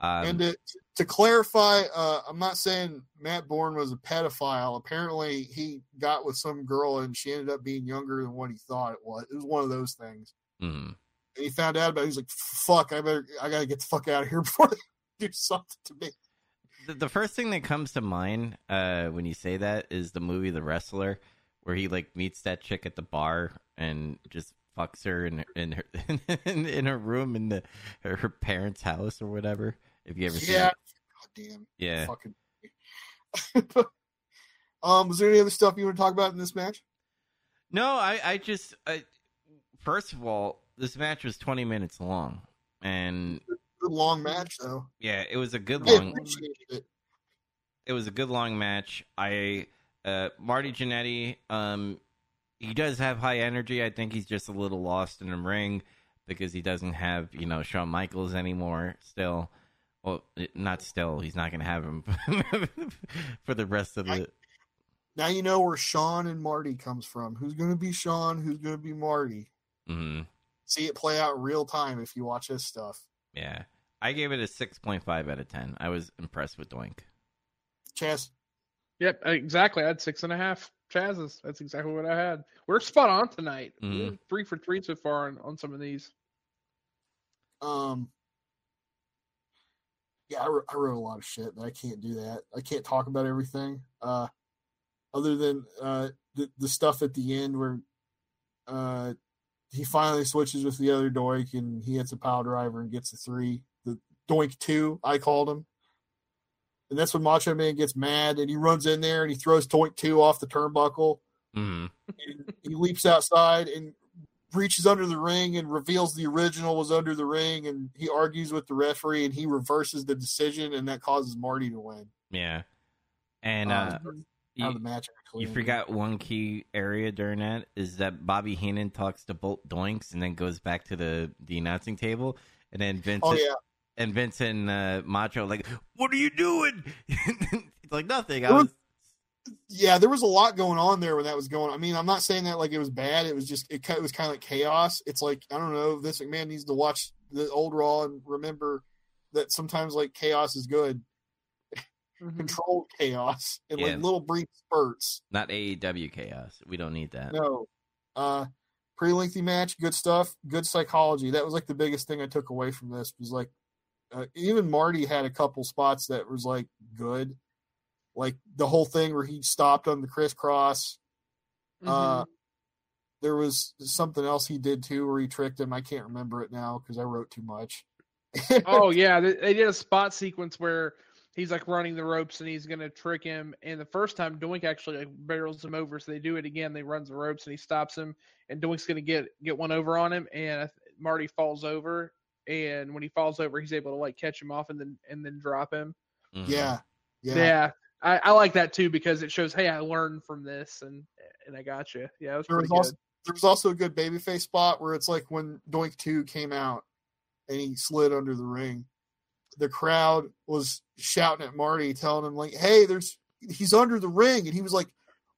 Um, and to, to clarify, uh, I'm not saying Matt Bourne was a pedophile. Apparently, he got with some girl and she ended up being younger than what he thought it was. It was one of those things. mm. And he found out about it. He's like, fuck, I better, I got to get the fuck out of here before they do something to me. The, the first thing that comes to mind uh, when you say that is the movie The Wrestler, where he like meets that chick at the bar and just fucks her in in her in, in her room in the her, parents' house or whatever. If you ever seen Yeah. it. God damn. yeah. Fucking. um, was there any other stuff you want to talk about in this match? No, I I just I, first of all, this match was twenty minutes long, and Good long match, though. yeah, it was a good I long. it. it was a good long match. I uh Marty Jannetty, um he does have high energy. I think he's just a little lost in the ring because he doesn't have, you know, Shawn Michaels anymore still. Well, not still. He's not going to have him for the rest of the Now you know where Shawn and Marty comes from. Who's going to be Shawn? Who's going to be Marty? Mhm. See it play out real time if you watch this stuff. Yeah. I gave it a 6.5 out of 10. I was impressed with Doink. Chaz, Yep, exactly. I had six and a half Chaz's. That's exactly what I had. We're spot on tonight. Mhm. We're three for three so far on, on some of these. um, yeah, I, wrote- I wrote a lot of shit, but I can't do that. I can't talk about everything. Uh, other than uh the the stuff at the end where uh he finally switches with the other doink and he hits a pile driver and gets a three. Doink two, I called him. And that's when Macho Man gets mad and he runs in there and he throws doink two off the turnbuckle. Mhm. and he leaps outside and reaches under the ring and reveals the original was under the ring and he argues with the referee and he reverses the decision and that causes Marty to win. Yeah. And Uh, uh you, the match actually. You forgot one key area during that is that Bobby Heenan talks to Bolt Doinks and then goes back to the, the announcing table, and then Vince Oh yeah. And Vincent uh, Macho like, "What are you doing?" it's like nothing. I was- was Yeah, there was a lot going on there when that was going. I mean, I'm not saying that like it was bad. It was just it, it was kind of like chaos. It's like I don't know. This man needs to watch the old Raw and remember that sometimes like chaos is good. Mhm. Controlled chaos in Yeah. like little brief spurts. not AEW chaos. We don't need that. No. Uh pretty lengthy match, good stuff, good psychology. That was like the biggest thing I took away from this was like uh, even Marty had a couple spots that was like good. Like the whole thing where he stopped on the crisscross. Uh Mhm. there was something else he did too where he tricked him. I can't remember it now because I wrote too much. oh yeah, they, they did a spot sequence where he's like running the ropes and he's gonna trick him. And the first time Doink actually like barrels him over, so they do it again. They runs the ropes and he stops him, and Doink's gonna get get one over on him, and Marty falls over. And when he falls over, he's able to like catch him off and then and then drop him. Mhm. yeah. Yeah, Yeah. I, I like that too because it shows, hey, I learned from this and and I got you. Yeah, it was There pretty was also there was also a good babyface spot where it's like when Doink 2 came out and he slid under the ring. The crowd was shouting at Marty, telling him like, "Hey, there's he's under the ring," and he was like,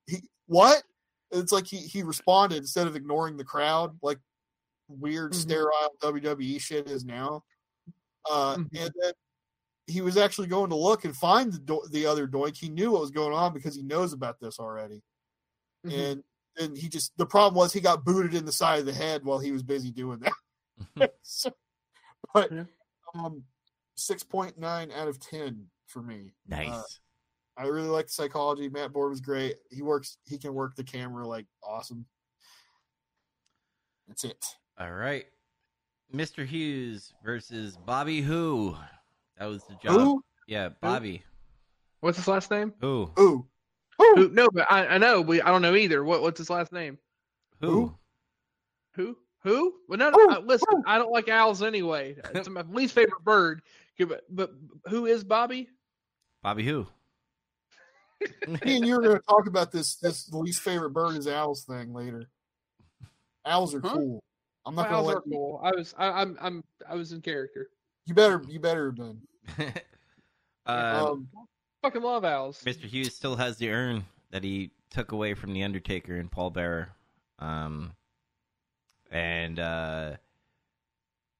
"He what?" It's like he he responded instead of ignoring the crowd, like weird Mhm. sterile WWE shit is now. Uh, Mhm. And then he was actually going to look and find the do- the other Doink. He knew what was going on because he knows about this already Mhm. and and he just the problem was he got booted in the side of the head while he was busy doing that. so, but Yeah. um, six point nine out of ten. for me. Nice. Uh, I really like the psychology. Matt Bourne was great. He works. He can work the camera like awesome. That's it. All right. Mr. Hughes versus Bobby Who. That was the job. Who? Yeah, Bobby. What's his last name? Who? Who? Who? No, but I, I know, but I don't know either. What What's his last name? Who? Who? Who? Well, no, no. Who? uh, listen, Who? I don't like owls anyway. It's my least favorite bird. But, but who is Bobby? Bobby Who? Me and you are going to talk about this. This least favorite bird is owls thing later. Owls are Huh? cool. I'm not gonna let you. cool. I was, I, I'm, I'm, I was in character. You better. You better have been. uh, Um, Fucking love owls. Mr. Hughes still has the urn that he took away from the Undertaker and Paul Bearer. Um, and uh,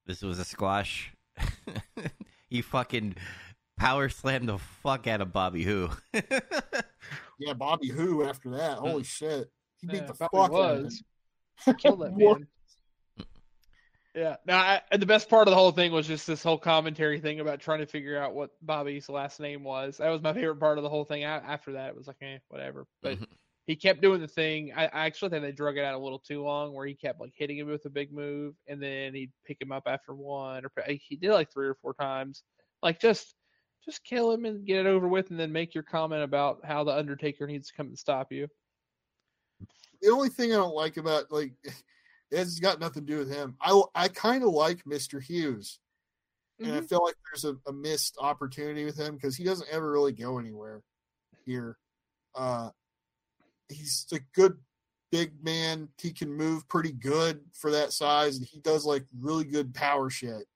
this was a squash. he fucking power slammed the fuck out of Bobby Who. yeah, Bobby Who. After that, holy shit, he beat Yeah, the Bobby fuck out of him. was. Kill that man. Yeah. Now, I, the best part of the whole thing was just this whole commentary thing about trying to figure out what Bobby's last name was. That was my favorite part of the whole thing. A- After that, it was like, eh, whatever. But Mhm. he kept doing the thing. I, I actually think they drug it out a little too long, where he kept like hitting him with a big move, and then he'd pick him up after one, or he did like three or four times. Like just, just kill him and get it over with, and then make your comment about how the Undertaker needs to come and stop you. the only thing I don't like about like it's got nothing to do with him. I I kind of like Mr. Hughes, and I Mhm. feel like there's a, a missed opportunity with him because he doesn't ever really go anywhere here. Uh, he's a good big man. He can move pretty good for that size, and he does like really good power shit.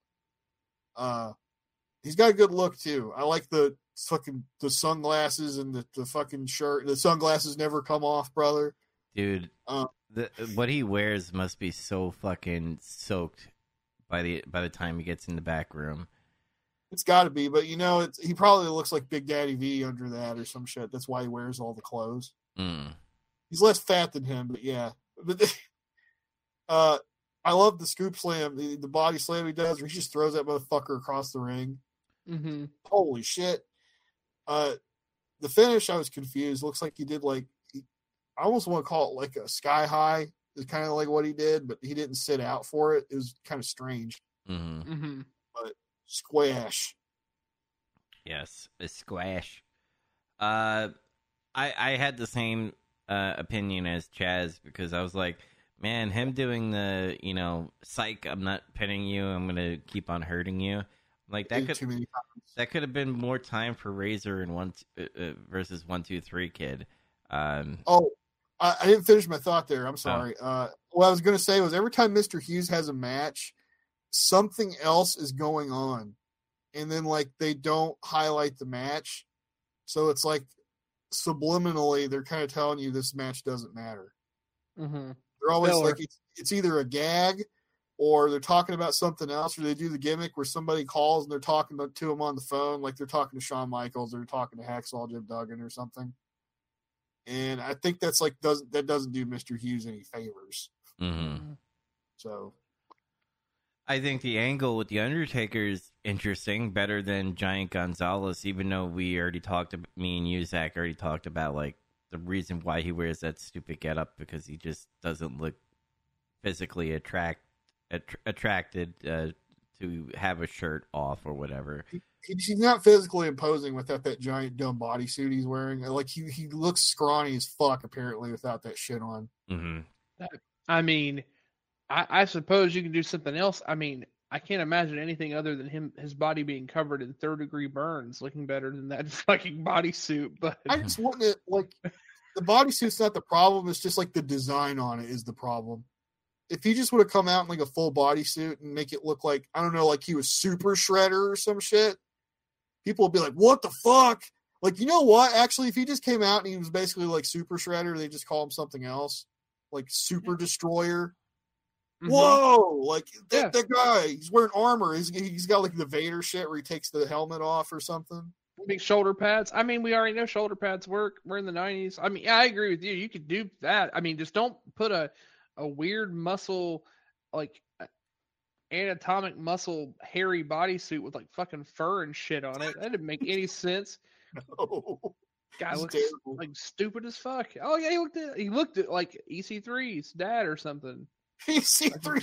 Uh, he's got a good look too. I like the fucking the sunglasses and the, the fucking shirt. The sunglasses never come off, brother. Dude, Uh, the, what he wears must be so fucking soaked by the by the time he gets in the back room. It's got to be, but you know, it's, he probably looks like Big Daddy V under that or some shit. That's why he wears all the clothes. Mm. He's less fat than him, but yeah. But uh, I love the scoop slam, the, the body slam he does, where he just throws that motherfucker across the ring. Mm-hmm. Holy shit! Uh, the finish, I was confused. Looks like he did like he, I almost want to call it like a sky high. Is kind of like what he did, but he didn't sit out for it. It was kind of strange. hmm Mm-hmm. Squash. Yes, a squash. Uh, I I had the same uh, opinion as Chaz because I was like, man, him doing the you know, psych, I'm not pinning you, I'm gonna keep on hurting you. Like that could too many times. that could have been more time for Razor and one uh, uh, versus one two three kid. Um, Oh, I, I didn't finish my thought there. I'm sorry. Uh, what I was going to say was every time Mr. Hughes has a match, something else is going on, and then like they don't highlight the match, so it's like subliminally they're kind of telling you this match doesn't matter. Mm-hmm. They're always Filler. like it's, it's either a gag or they're talking about something else, or they do the gimmick where somebody calls and they're talking to, to him on the phone, like they're talking to Shawn Michaels, or they're talking to Hacksaw Jim Duggan or something. And I think that's like doesn't that doesn't do Mr. Hughes any favors. mhm. So I think the angle with the Undertaker is interesting, better than Giant Gonzalez. Even though we already talked, ab- me and you, Zach, already talked about like the reason why he wears that stupid getup because he just doesn't look physically attract att- attracted uh, to have a shirt off or whatever. he, he's not physically imposing without that giant dumb bodysuit he's wearing. Like he he looks scrawny as fuck apparently without that shit on. hmm I mean, I, I suppose you can do something else. I mean, I can't imagine anything other than him, his body being covered in third degree burns, looking better than that fucking bodysuit. But I just want it like the bodysuit's not the problem. It's just like the design on it is the problem. If he just would have come out in like a full bodysuit and make it look like I don't know, like he was super shredder or some shit, people would be like, "What the fuck?" Like you know what? Actually, if he just came out and he was basically like super shredder, they just call him something else, like super destroyer. Mhm. Whoa! Like that, Yeah. that guy, he's wearing armor. He's he's got like the Vader shit where he takes the helmet off or something. big shoulder pads. I mean, we already know shoulder pads work. We're in the nineties. I mean, yeah, I agree with you. You could do that. I mean, just don't put a a weird muscle like anatomic muscle hairy bodysuit with like fucking fur and shit on it. That didn't make any sense. No. Guy looks terrible. like stupid as fuck. Oh yeah, he looked at he looked at like EC3's dad or something. You see three.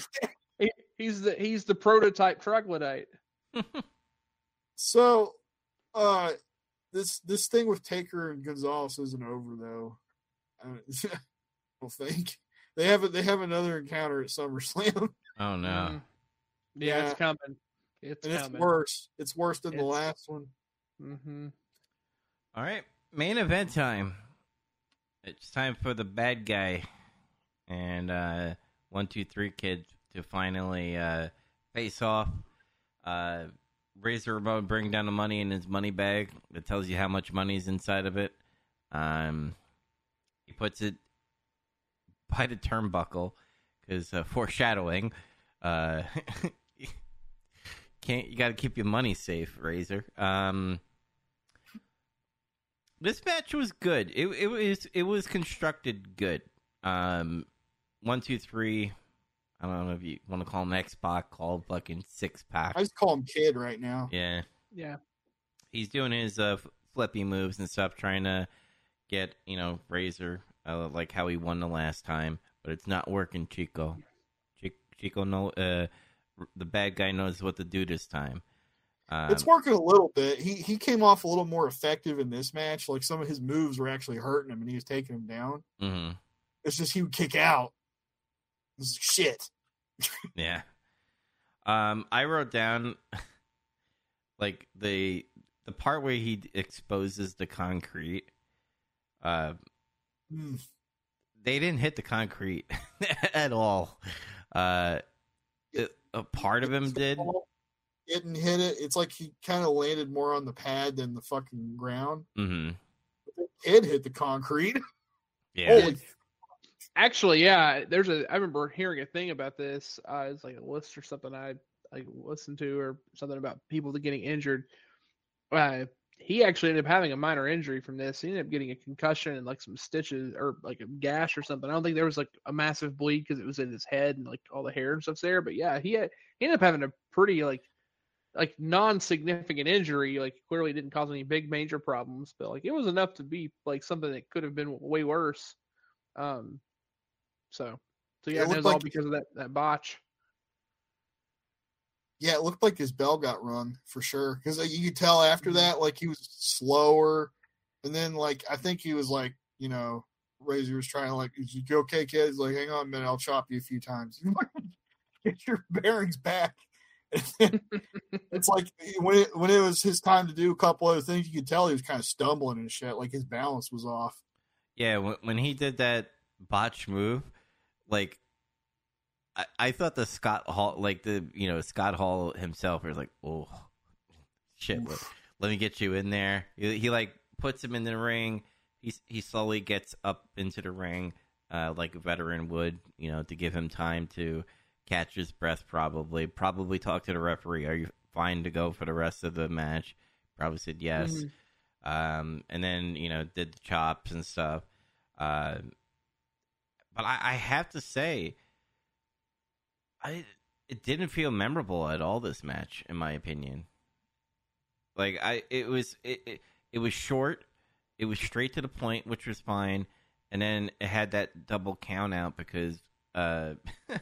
He, he's the he's the prototype troglodyte. So, uh, this this thing with Taker and Gonzalez isn't over though. I don't- I don't think they have a, they have another encounter at SummerSlam, Oh no. Yeah, Yeah. it's coming. It's and it's worse. It's worse than the last one. hmm All right, main event time. It's time for the bad guy and uh, one, two, three kids to finally uh, face off. Uh, Razor Ramon bring down the money in his money bag that tells you how much money's inside of it. Um, he puts it by the turnbuckle because uh, foreshadowing. Uh, can't you got to keep your money safe, Razor? Um, this match was good. It it was it was constructed good. Um, one, two, three. I don't know if you want to call him X Pac, call fucking six pack. I just call him Kid right now. Yeah, Yeah. he's doing his uh, flippy moves and stuff, trying to get you know Razor uh, like how he won the last time, but it's not working. Chico, Chi- Chico, no, uh, r- the bad guy knows what to do this time. Um, It's working a little bit. He he came off a little more effective in this match. Like some of his moves were actually hurting him, and he was taking him down. mhm. It's just he would kick out. Shit. Yeah. Um, I wrote down like the the part where he exposes the concrete. Uh, Mm. they didn't hit the concrete at all. Uh, it- a part of him did. Didn't hit it. It's like he kind of landed more on the pad than the fucking ground. hmm Kid hit the concrete. Yeah. Holy Actually, yeah. There's a. I remember hearing a thing about this. Uh, it's like a list or something I I listened to, or something about people that getting injured. Uh, he actually ended up having a minor injury from this. He ended up getting a concussion and like some stitches or like a gash or something. I don't think there was like a massive bleed because it was in his head and like all the hair and stuff's there. But yeah, he had he ended up having a pretty like like non-significant injury. Like clearly didn't cause any big major problems, but like it was enough to be like something that could have been way worse. Um, so so yeah, It it was all because of that that botch. Yeah, it looked like his bell got rung for sure. Because you could tell after Mhm. that, like he was slower, and then like I think he was like, you know, Razor was trying to like, "Is you okay, kid?" He's like, "Hang on a minute, I'll chop you a few times." Get your bearings back. And then it's like when it when it was his time to do a couple other things, you could tell he was kind of stumbling and shit. Like his balance was off. Yeah, when, when he did that botch move, like I, I thought the Scott Hall, like the you know Scott Hall himself, was like, oh shit, let, let me get you in there. He, he like puts him in the ring. He he slowly gets up into the ring, uh, like a veteran would, you know, to give him time to catch his breath. Probably, probably talk to the referee. Are you fine to go for the rest of the match? Probably said yes Mhm. um, and then you know did the chops and stuff. Uh, but I, I have to say, I it didn't feel memorable at all. This match, in my opinion, like I it was it, it it was short, it was straight to the point, which was fine, and then it had that double count out because uh, the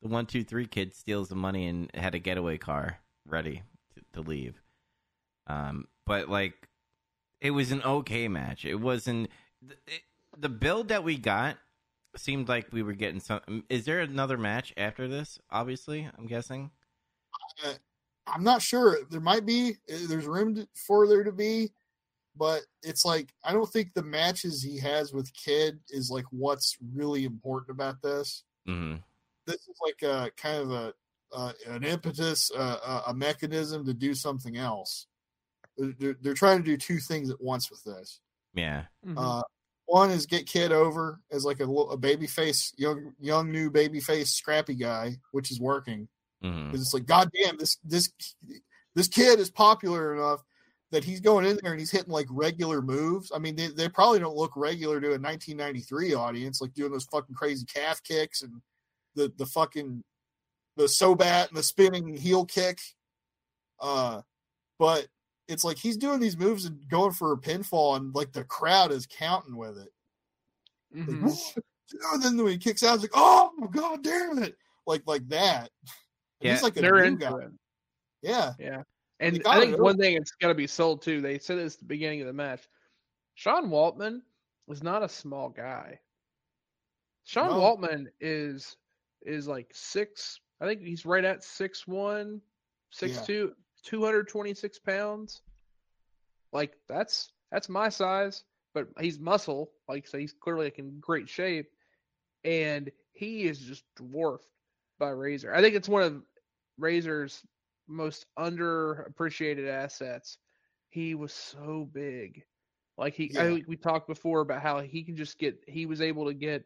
one two three kid steals the money and had a getaway car ready to, to leave. Um, but like, it was an okay match. It wasn't it, the build that we got seemed like we were getting some. Is there another match after this? Obviously, I'm guessing. I'm not sure. There might be. There's room to, for there to be, but it's like I don't think the matches he has with Kid is like what's really important about this. hmm This is like a kind of a uh, an impetus, uh, a mechanism to do something else. They're, they're trying to do two things at once with this. Yeah. Mhm. One is get Kid over as like a, a baby face, young young new baby face, scrappy guy, which is working. hmm because it's like god damn this this this kid is popular enough that he's going in there and he's hitting like regular moves i mean they, they probably don't look regular to a 1993 audience like doing those fucking crazy calf kicks and the the fucking the Sobat and the spinning heel kick. Uh, but it's like he's doing these moves and going for a pinfall, and like the crowd is counting with it. Like, Mhm. "Whoa." and then when he kicks out, it's like, oh god damn it, like like that. Yeah, he's like a They're new guy. it. Yeah, Yeah. And I think one thing it's got to be sold too. They said this at the beginning of the match. Sean Waltman is not a small guy. Sean No. Waltman is is like six. I think he's right at six one, six Yeah. two, two hundred twenty six pounds. Like that's that's my size, but he's muscle. Like so, he's clearly like in great shape, and he is just dwarfed by Razor. I think it's one of Razor's most underappreciated assets. He was so big. Like he Yeah. think we talked before about how he can just get he was able to get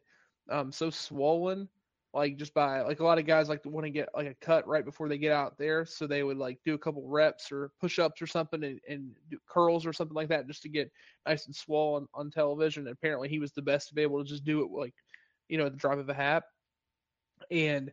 um so swollen like just by like a lot of guys like to want to get like a cut right before they get out there so they would like do a couple reps or push ups or something and, and do curls or something like that just to get nice and swollen on television and apparently he was the best to be able to just do it like you know at the drop of a hat and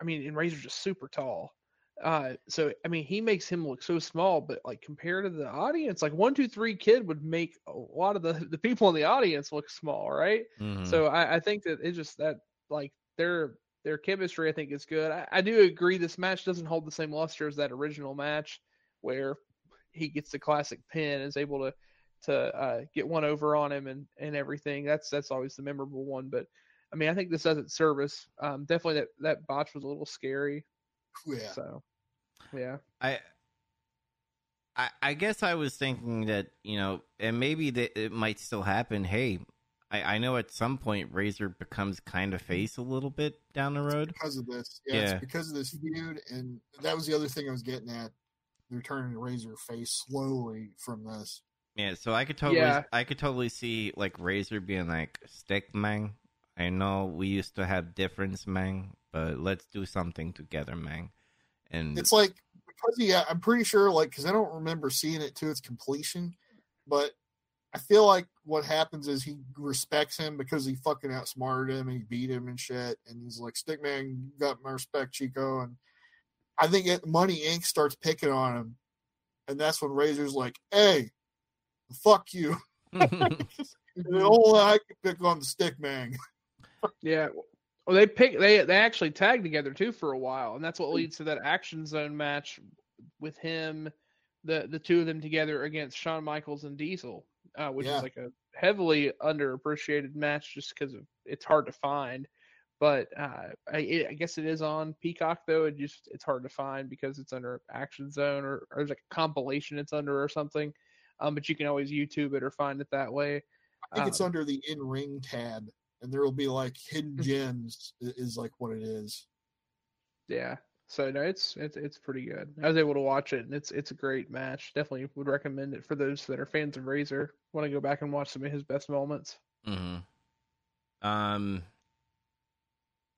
I mean, and Razor's just super tall. Uh, so I mean, he makes him look so small, but like compared to the audience, like one, two, three kid would make a lot of the the people in the audience look small, right? Mhm. So I, I think that it just that like their their chemistry, I think is good. I, I do agree this match doesn't hold the same luster as that original match where he gets the classic pin, is able to to uh, get one over on him and and everything. That's that's always the memorable one, but. I mean, I think this does its service. Um, definitely that that botch was a little scary. yeah. So, yeah, I, I, I guess I was thinking that you know, and maybe that it might still happen. Hey, I, I know at some point Razor becomes kind of face a little bit down the road. because of this. Yeah, Yeah. it's because of this feud, and that was the other thing I was getting at. They're turning Razor face slowly from this. Yeah, so I could totally, Yeah. I could totally see like Razor being like, "Stick, man. I know we used to have difference, man, but let's do something together, man." And It's like because yeah, I'm pretty sure like because I don't remember seeing it to its completion, but I feel like what happens is he respects him because he fucking outsmarted him and he beat him and shit, and he's like, "Stickman, got my respect, Chico." And I think it, Money Inc. starts picking on him, and that's when Razor's like, "Hey, fuck you." Mm-hmm. And only I can pick on the Stickman. yeah. Well, they pick they they actually tag together too for a while, and that's what leads to that action zone match with him, the the two of them together against Shawn Michaels and Diesel, uh, which Yeah. is like a heavily underappreciated match just because it's hard to find. But uh, I, I guess it is on Peacock though. It just it's hard to find because it's under Action Zone or, or there's like a compilation it's under or something. Um, but you can always YouTube it or find it that way. I think it's Um, under the in ring tab, and there will be like hidden gems. Is like what it is. Yeah. So no, it's it's it's pretty good. I was able to watch it, and it's it's a great match. Definitely would recommend it for those that are fans of Razor. Want to go back and watch some of his best moments. Mm-hmm. Um,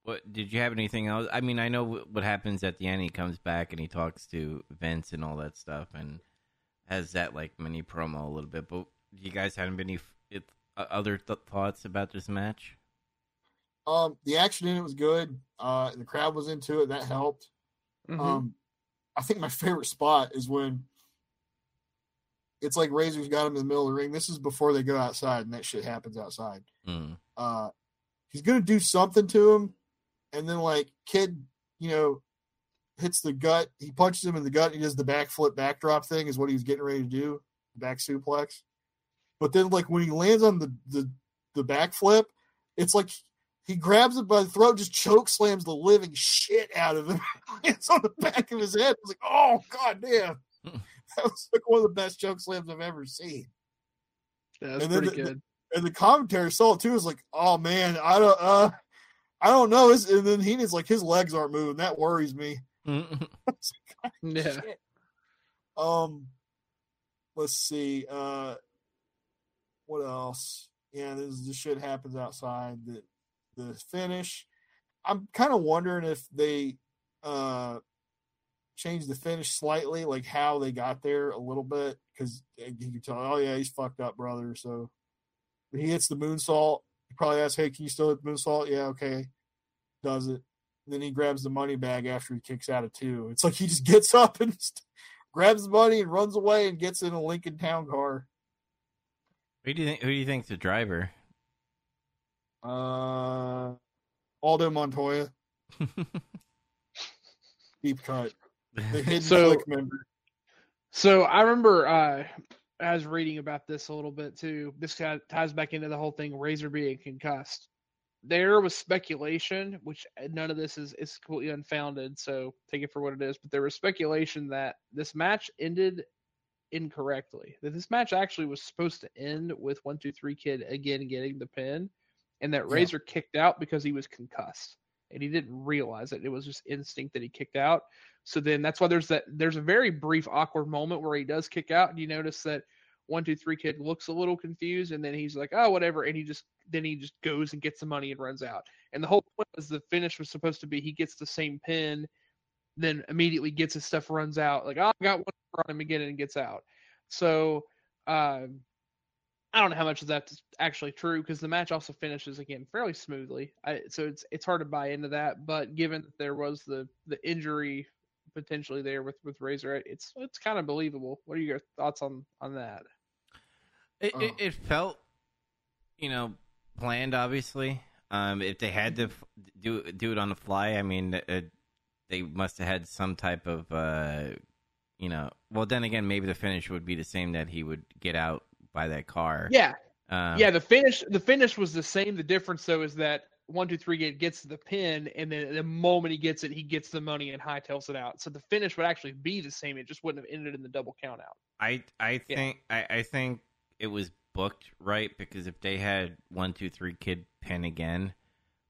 what did you have anything else? I mean, I know wh- what happens at the end. He comes back and he talks to Vince and all that stuff, and has that like mini promo a little bit. But you guys hadn't any f- it, uh, other th- thoughts about this match? Um, the action in it was good. Uh, the crowd was into it. That helped. Mhm. Um, I think my favorite spot is when it's like Razor's got him in the middle of the ring. This is before they go outside, and that shit happens outside. Mm. Uh, he's gonna do something to him, and then like kid, you know, hits the gut. He punches him in the gut. And he does the backflip backdrop thing. Is what he was getting ready to do, back suplex. But then, like when he lands on the the the backflip, it's like he grabs it by the throat, just choke slams the living shit out of him. it's on the back of his head. It's like, oh god damn. that was like one of the best choke slams I've ever seen. yeah, that's and pretty the- good. And the commentary saw it too. Is like, oh man, I don't, uh, I don't know. It's- And then Heenan's like, his legs aren't moving. That worries me. It's like, yeah. shit. Um, let's see. Uh, what else? Yeah, this this shit happens outside the the finish. I'm kind of wondering if they uh changed the finish slightly, like how they got there a little bit, because you can tell. Oh yeah, he's fucked up, brother. So he hits the moonsault, he probably asks, "Hey, can you still hit the moonsault?" Yeah, okay. Does it? then he grabs the money bag after he kicks out of two. It's like he just gets up and grabs the money and runs away and gets in a Lincoln Town car. Who do you think? Who do you think's the driver? Uh, Aldo Montoya, deep cut, the hidden So- member. So I remember uh, I was reading about this a little bit too. This kind of ties back into the whole thing Razor being concussed. There was speculation, which none of this is, is completely unfounded, so take it for what it is. But there was speculation that this match ended incorrectly. That this match actually was supposed to end with one two three kid again getting the pin, and that Yeah. Razor kicked out because he was concussed and he didn't realize it. It was just instinct that he kicked out. So then that's why there's that there's a very brief awkward moment where he does kick out, and you notice that one two three kid looks a little confused, and then he's like, oh whatever, and he just then he just goes and gets the money and runs out. And the whole point was the finish was supposed to be he gets the same pin, then immediately gets his stuff, runs out, like oh I got one on him again and gets out. So um, I don't know how much of that's actually true because the match also finishes again fairly smoothly. I, so it's it's hard to buy into that. But given that there was the the injury potentially there with with Razor, it's it's kind of believable. What are your thoughts on on that? It, it, Oh. it felt, you know, planned. Obviously, um, if they had to f- do do it on the fly, I mean, it, they must have had some type of, uh, you know. Well, then again, maybe the finish would be the same that he would get out by that car. Yeah, Um, yeah. The finish the finish was the same. The difference though is that one two three get gets the pin, and then the moment he gets it, he gets the money and hightails it out. So the finish would actually be the same. It just wouldn't have ended in the double count out. I I Yeah. think I, I think it was booked right because if they had one two three kid pin again,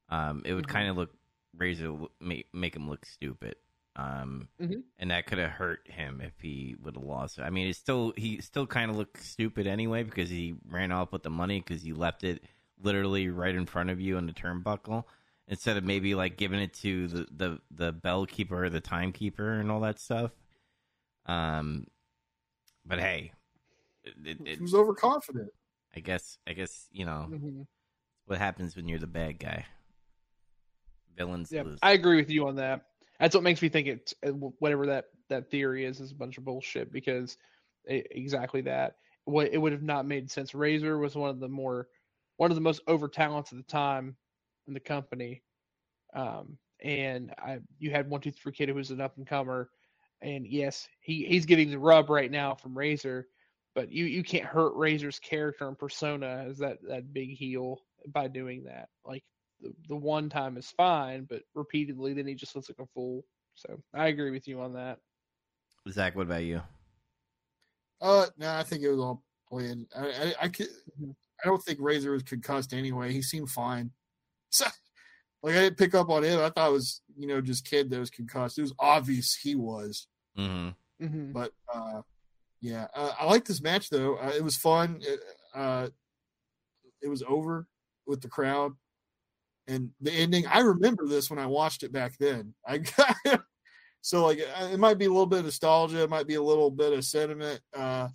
um, it would Mhm. kind of look Razor make make him look stupid. Um, Mhm. and that could have hurt him if he would have lost. it. I mean, it's still he still kind of looked stupid anyway because he ran off with the money because he left it literally right in front of you on the turnbuckle instead of maybe like giving it to the the the bell keeper or the timekeeper and all that stuff. Um, but hey, it, it, He was overconfident. I guess I guess you know Mhm. what happens when you're the bad guy. Villains Yeah, lose. I agree with you on that. That's what makes me think it's uh, whatever that that theory is is a bunch of bullshit because e- exactly that. What it would have not made sense. Razor was one of the more one of the most over talents at the time in the company, um, and I you had one two three kid who was an up and comer, and yes, he he's getting the rub right now from Razor, but you you can't hurt Razor's character and persona as that that big heel by doing that. Like the, the one time is fine, but repeatedly, then he just looks like a fool. So I agree with you on that. Zach, what about you? Uh, no, I think it was all planned. I, I, I, could, Mhm. I don't think Razor was concussed anyway. He seemed fine. So, like I didn't pick up on him. I thought it was you know just kid that was concussed. It was obvious he was. Mm-hmm. Mm-hmm. But uh, yeah, uh, I like this match though. Uh, it was fun. It, uh, it was over with the crowd, and the ending. I remember this when I watched it back then. I so like uh, it might be a little bit of nostalgia, it might be a little bit of sentiment, uh,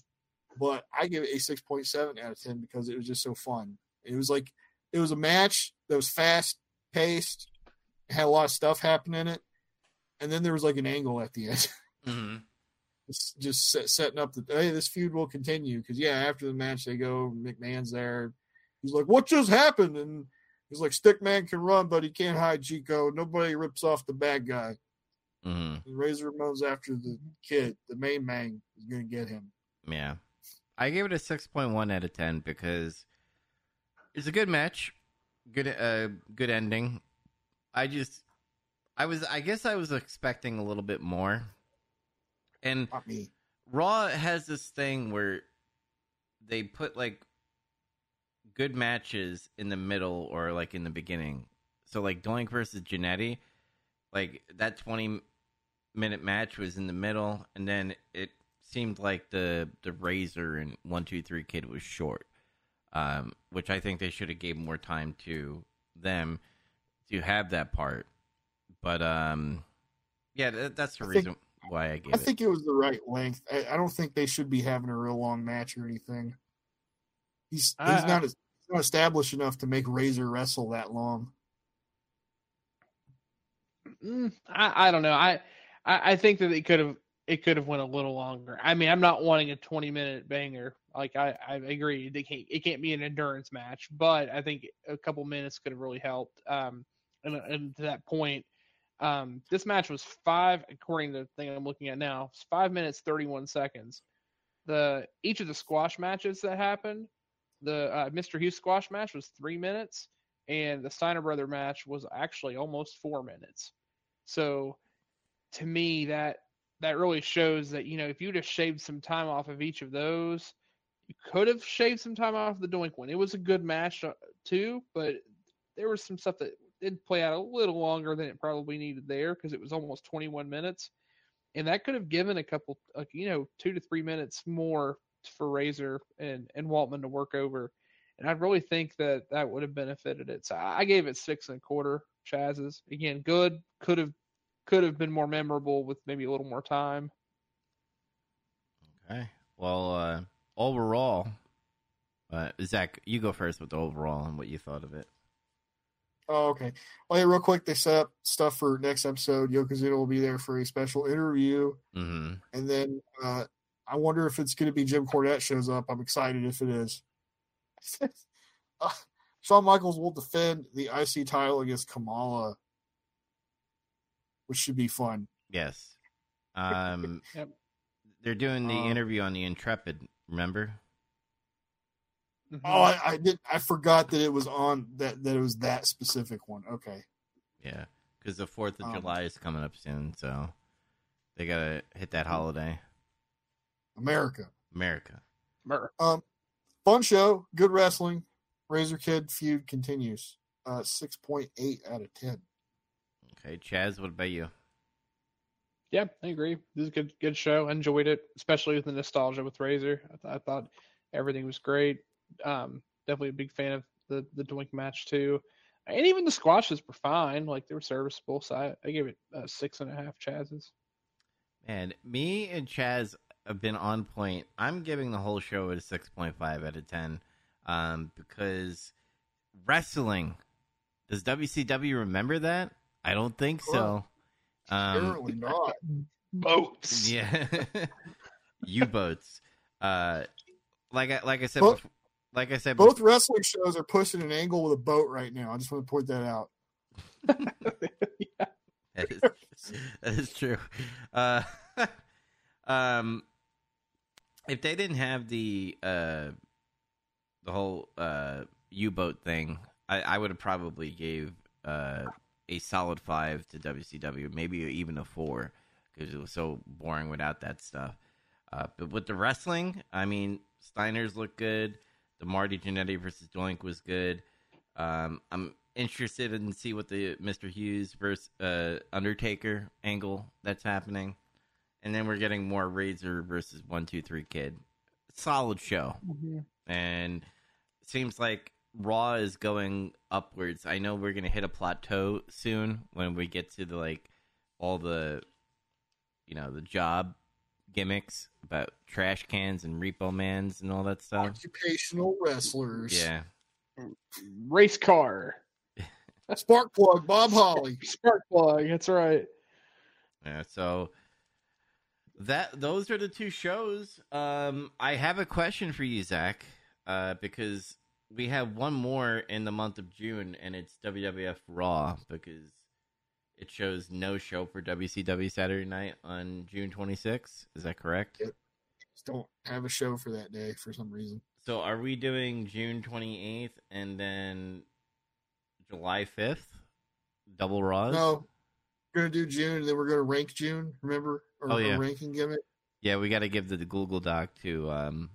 but I give it a six point seven out of ten because it was just so fun. It was like it was a match that was fast paced, had a lot of stuff happen in it, and then there was like an angle at the end. Mm-hmm. It's just set, setting up the hey, this feud will continue because yeah, after the match they go, McMahon's there. He's like, "What just happened?" And he's like, "Stickman can run, but he can't hide Chico. Nobody rips off the bad guy." Mm-hmm. Razor Ramon's after the kid, the main man is gonna get him. Yeah. I gave it a 6.1 out of 10 because it's a good match. Good uh good ending. I just I was I guess I was expecting a little bit more. And Raw has this thing where they put like good matches in the middle or like in the beginning. So like Doink versus Jannetty, like that twenty minute match was in the middle, and then it seemed like the the Razor and One Two Three Kid was short, um, which I think they should have gave more time to them to have that part. But um, yeah, that, that's the I think- reason why I gave I it. think it was the right length. I, I don't think they should be having a real long match or anything. He's he's I- not he's not established enough to make Razor wrestle that long. Mm, I, I don't know. I, I I think that it could have it could have went a little longer. I mean, I'm not wanting a 20 minute banger. Like I, I agree, they can't it can't be an endurance match, but I think a couple minutes could have really helped. Um, and, and to that point, um, this match was five, according to the thing I'm looking at now, it's five minutes 31 seconds. The each of the squash matches that happened, the uh, Mr. Hughes squash match was three minutes, and the Steiner brother match was actually almost four minutes. So, to me, that that really shows that you know if you'd have shaved some time off of each of those, you could have shaved some time off the Doink one. It was a good match uh, too, but there was some stuff that did play out a little longer than it probably needed there because it was almost 21 minutes, and that could have given a couple, you know, two to three minutes more for Razor and and Waltman to work over. And I really think that that would have benefited it. So I gave it six and a quarter. Chaz's again, good. Could have could have been more memorable with maybe a little more time. Okay. Well, uh, overall, uh, Zach, you go first with the overall and what you thought of it. Oh, okay. Well, hey, real quick, they set up stuff for next episode. Yokozuna will be there for a special interview, Mm-hmm. and then uh, I wonder if it's going to be Jim Cornette shows up. I'm excited if it is. uh, Shawn Michaels will defend the IC title against Kamala, which should be fun. Yes. Um, Yep. They're doing the Um, interview on the Intrepid. Remember? Mhm. Oh, I, I did. I forgot that it was on that. That it was that specific one. Okay. Yeah, because the Fourth of Um, July is coming up soon, so they gotta hit that holiday. America. America. Mer- Fun show. Good wrestling. Razor Kid feud continues. Uh, six point eight out of ten. Okay, Chaz, what about you? Yeah, I agree. This is a good good show. Enjoyed it, especially with the nostalgia with Razor. I, th- I thought everything was great. Um, definitely a big fan of the the Doink match too, and even the squashes were fine. Like they were serviceable. So I, I gave it uh, six and a half Chaz's. And me and Chaz have been on point. I'm giving the whole show a 6.5 out of 10 um, because wrestling. Does WCW remember that? I don't think so. Um, Apparently not. Boats. yeah, U boats. Uh, like I like I said, Both- before, like I said, Both wrestling shows are pushing an angle with a boat right now. I just want to point that out. yeah. That is, that is true. Uh, um, if they didn't have the uh, the whole uh, U boat thing, I, I would have probably gave uh, a solid five to WCW, maybe even a four, because it was so boring without that stuff. Uh, but with the wrestling, I mean, Steiner's look good. The Marty Jannetty versus Doink was good. Um, I'm interested in see what the Mr. Hughes versus uh, Undertaker angle that's happening, and then we're getting more Razor versus One Two Three Kid. Solid show, Mhm. and seems like Raw is going upwards. I know we're gonna hit a plateau soon when we get to the like all the, you know, the job gimmicks about trash cans and repo mans and all that stuff. Occupational wrestlers. Yeah, Race car. Spark plug, Bob Holly. Spark plug. That's right. Yeah, so that those are the two shows. Um, I have a question for you, Zach, uh, because we have one more in the month of June, and it's WWF Raw because it shows no show for WCW Saturday Night on June 26th. Is that correct? Yep. Just don't have a show for that day for some reason. So are we doing June 28th and then July 5th? Double Raws? No, we're gonna do June, and then we're gonna rank June. Remember? Or, Oh, yeah. or ranking gimmick. Yeah, we got to give the, the Google Doc to um,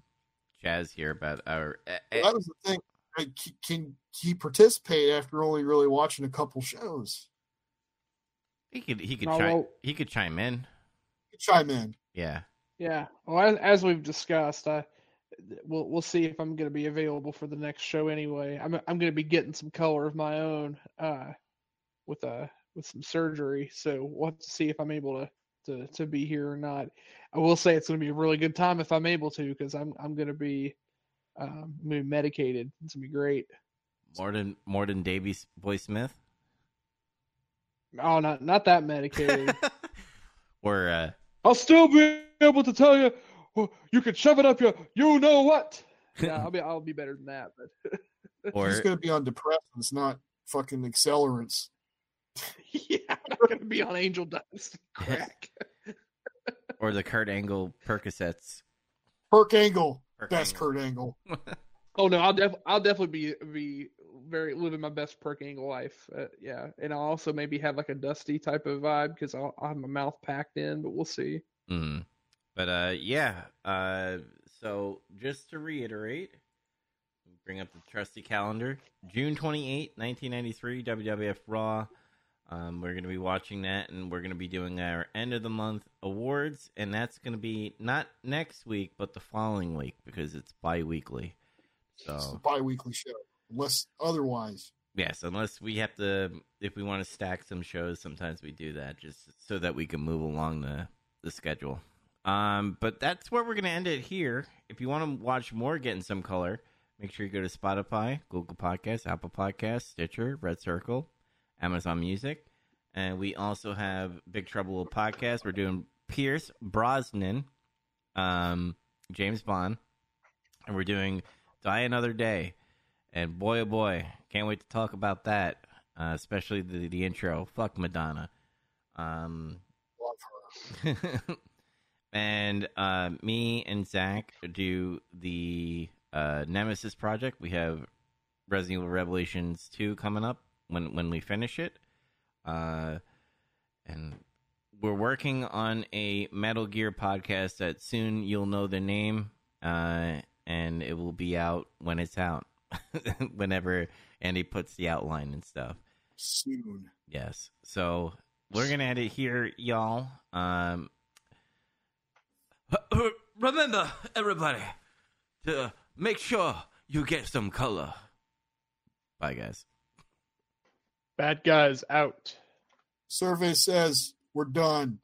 Chaz here about our. eh, eh, That was the thing. Like, can he participate after only really watching a couple shows? He could he could No, chime well- he could chime in. Chime in. Yeah. Yeah. Well, as, as we've discussed, I we'll we'll see if I'm going to be available for the next show anyway. I'm I'm going to be getting some color of my own uh with uh with some surgery, so we'll have to see if I'm able to to to be here or not. I will say it's going to be a really good time if I'm able to because I'm I'm going to be um I'm gonna be medicated. It's going to be great. Morden Morden Davey Boy Smith. Oh, not not that medicated. or uh, I'll still be able to tell you. Well, you can shove it up your. You know what? Yeah, I'll be. I'll be better than that. But or He's gonna be on depressants, not fucking accelerants. yeah, I'm not gonna be on Angel Dust crack. or the Kurt Angle Percocets. Perk Angle, Kurt best Angle. Kurt Angle. Oh no, I'll def I'll definitely be be very living my best perk angle life. Uh, yeah, and I'll also maybe have like a dusty type of vibe because I'll, I'll have my mouth packed in, but we'll see. Mm. But uh, yeah. Uh, so just to reiterate, bring up the trusty calendar. June twenty eighth, 1993, WWF Raw. Um, we're going to be watching that, and we're going to be doing our end of the month awards, and that's going to be not next week, but the following week because it's bi weekly. It's a So bi-weekly show, unless otherwise. yes, unless we have to, if we want to stack some shows, sometimes we do that just so that we can move along the the schedule. Um, but that's where we're going to end it here. If you want to watch more Getting Some Color, make sure you go to Spotify, Google Podcasts, Apple Podcasts, Stitcher, Red Circle, Amazon Music. And we also have Big Trouble with Podcast. We're doing Pierce Brosnan, um, James Bond, and we're doing Die Another Day. And boy, oh boy, can't wait to talk about that, uh, especially the, the intro. Fuck Madonna. Um, and uh, me and Zach do the uh, Nemesis project. We have Resident Evil Revelations 2 coming up when, when we finish it. Uh, and we're working on a Metal Gear podcast that soon you'll know the name, uh, and it will be out when it's out, whenever Andy puts the outline and stuff. Soon. Yes. So we're gonna end it here, y'all. Um, remember, everybody, to make sure you get some color. Bye, guys. Bad guys out. Survey says we're done.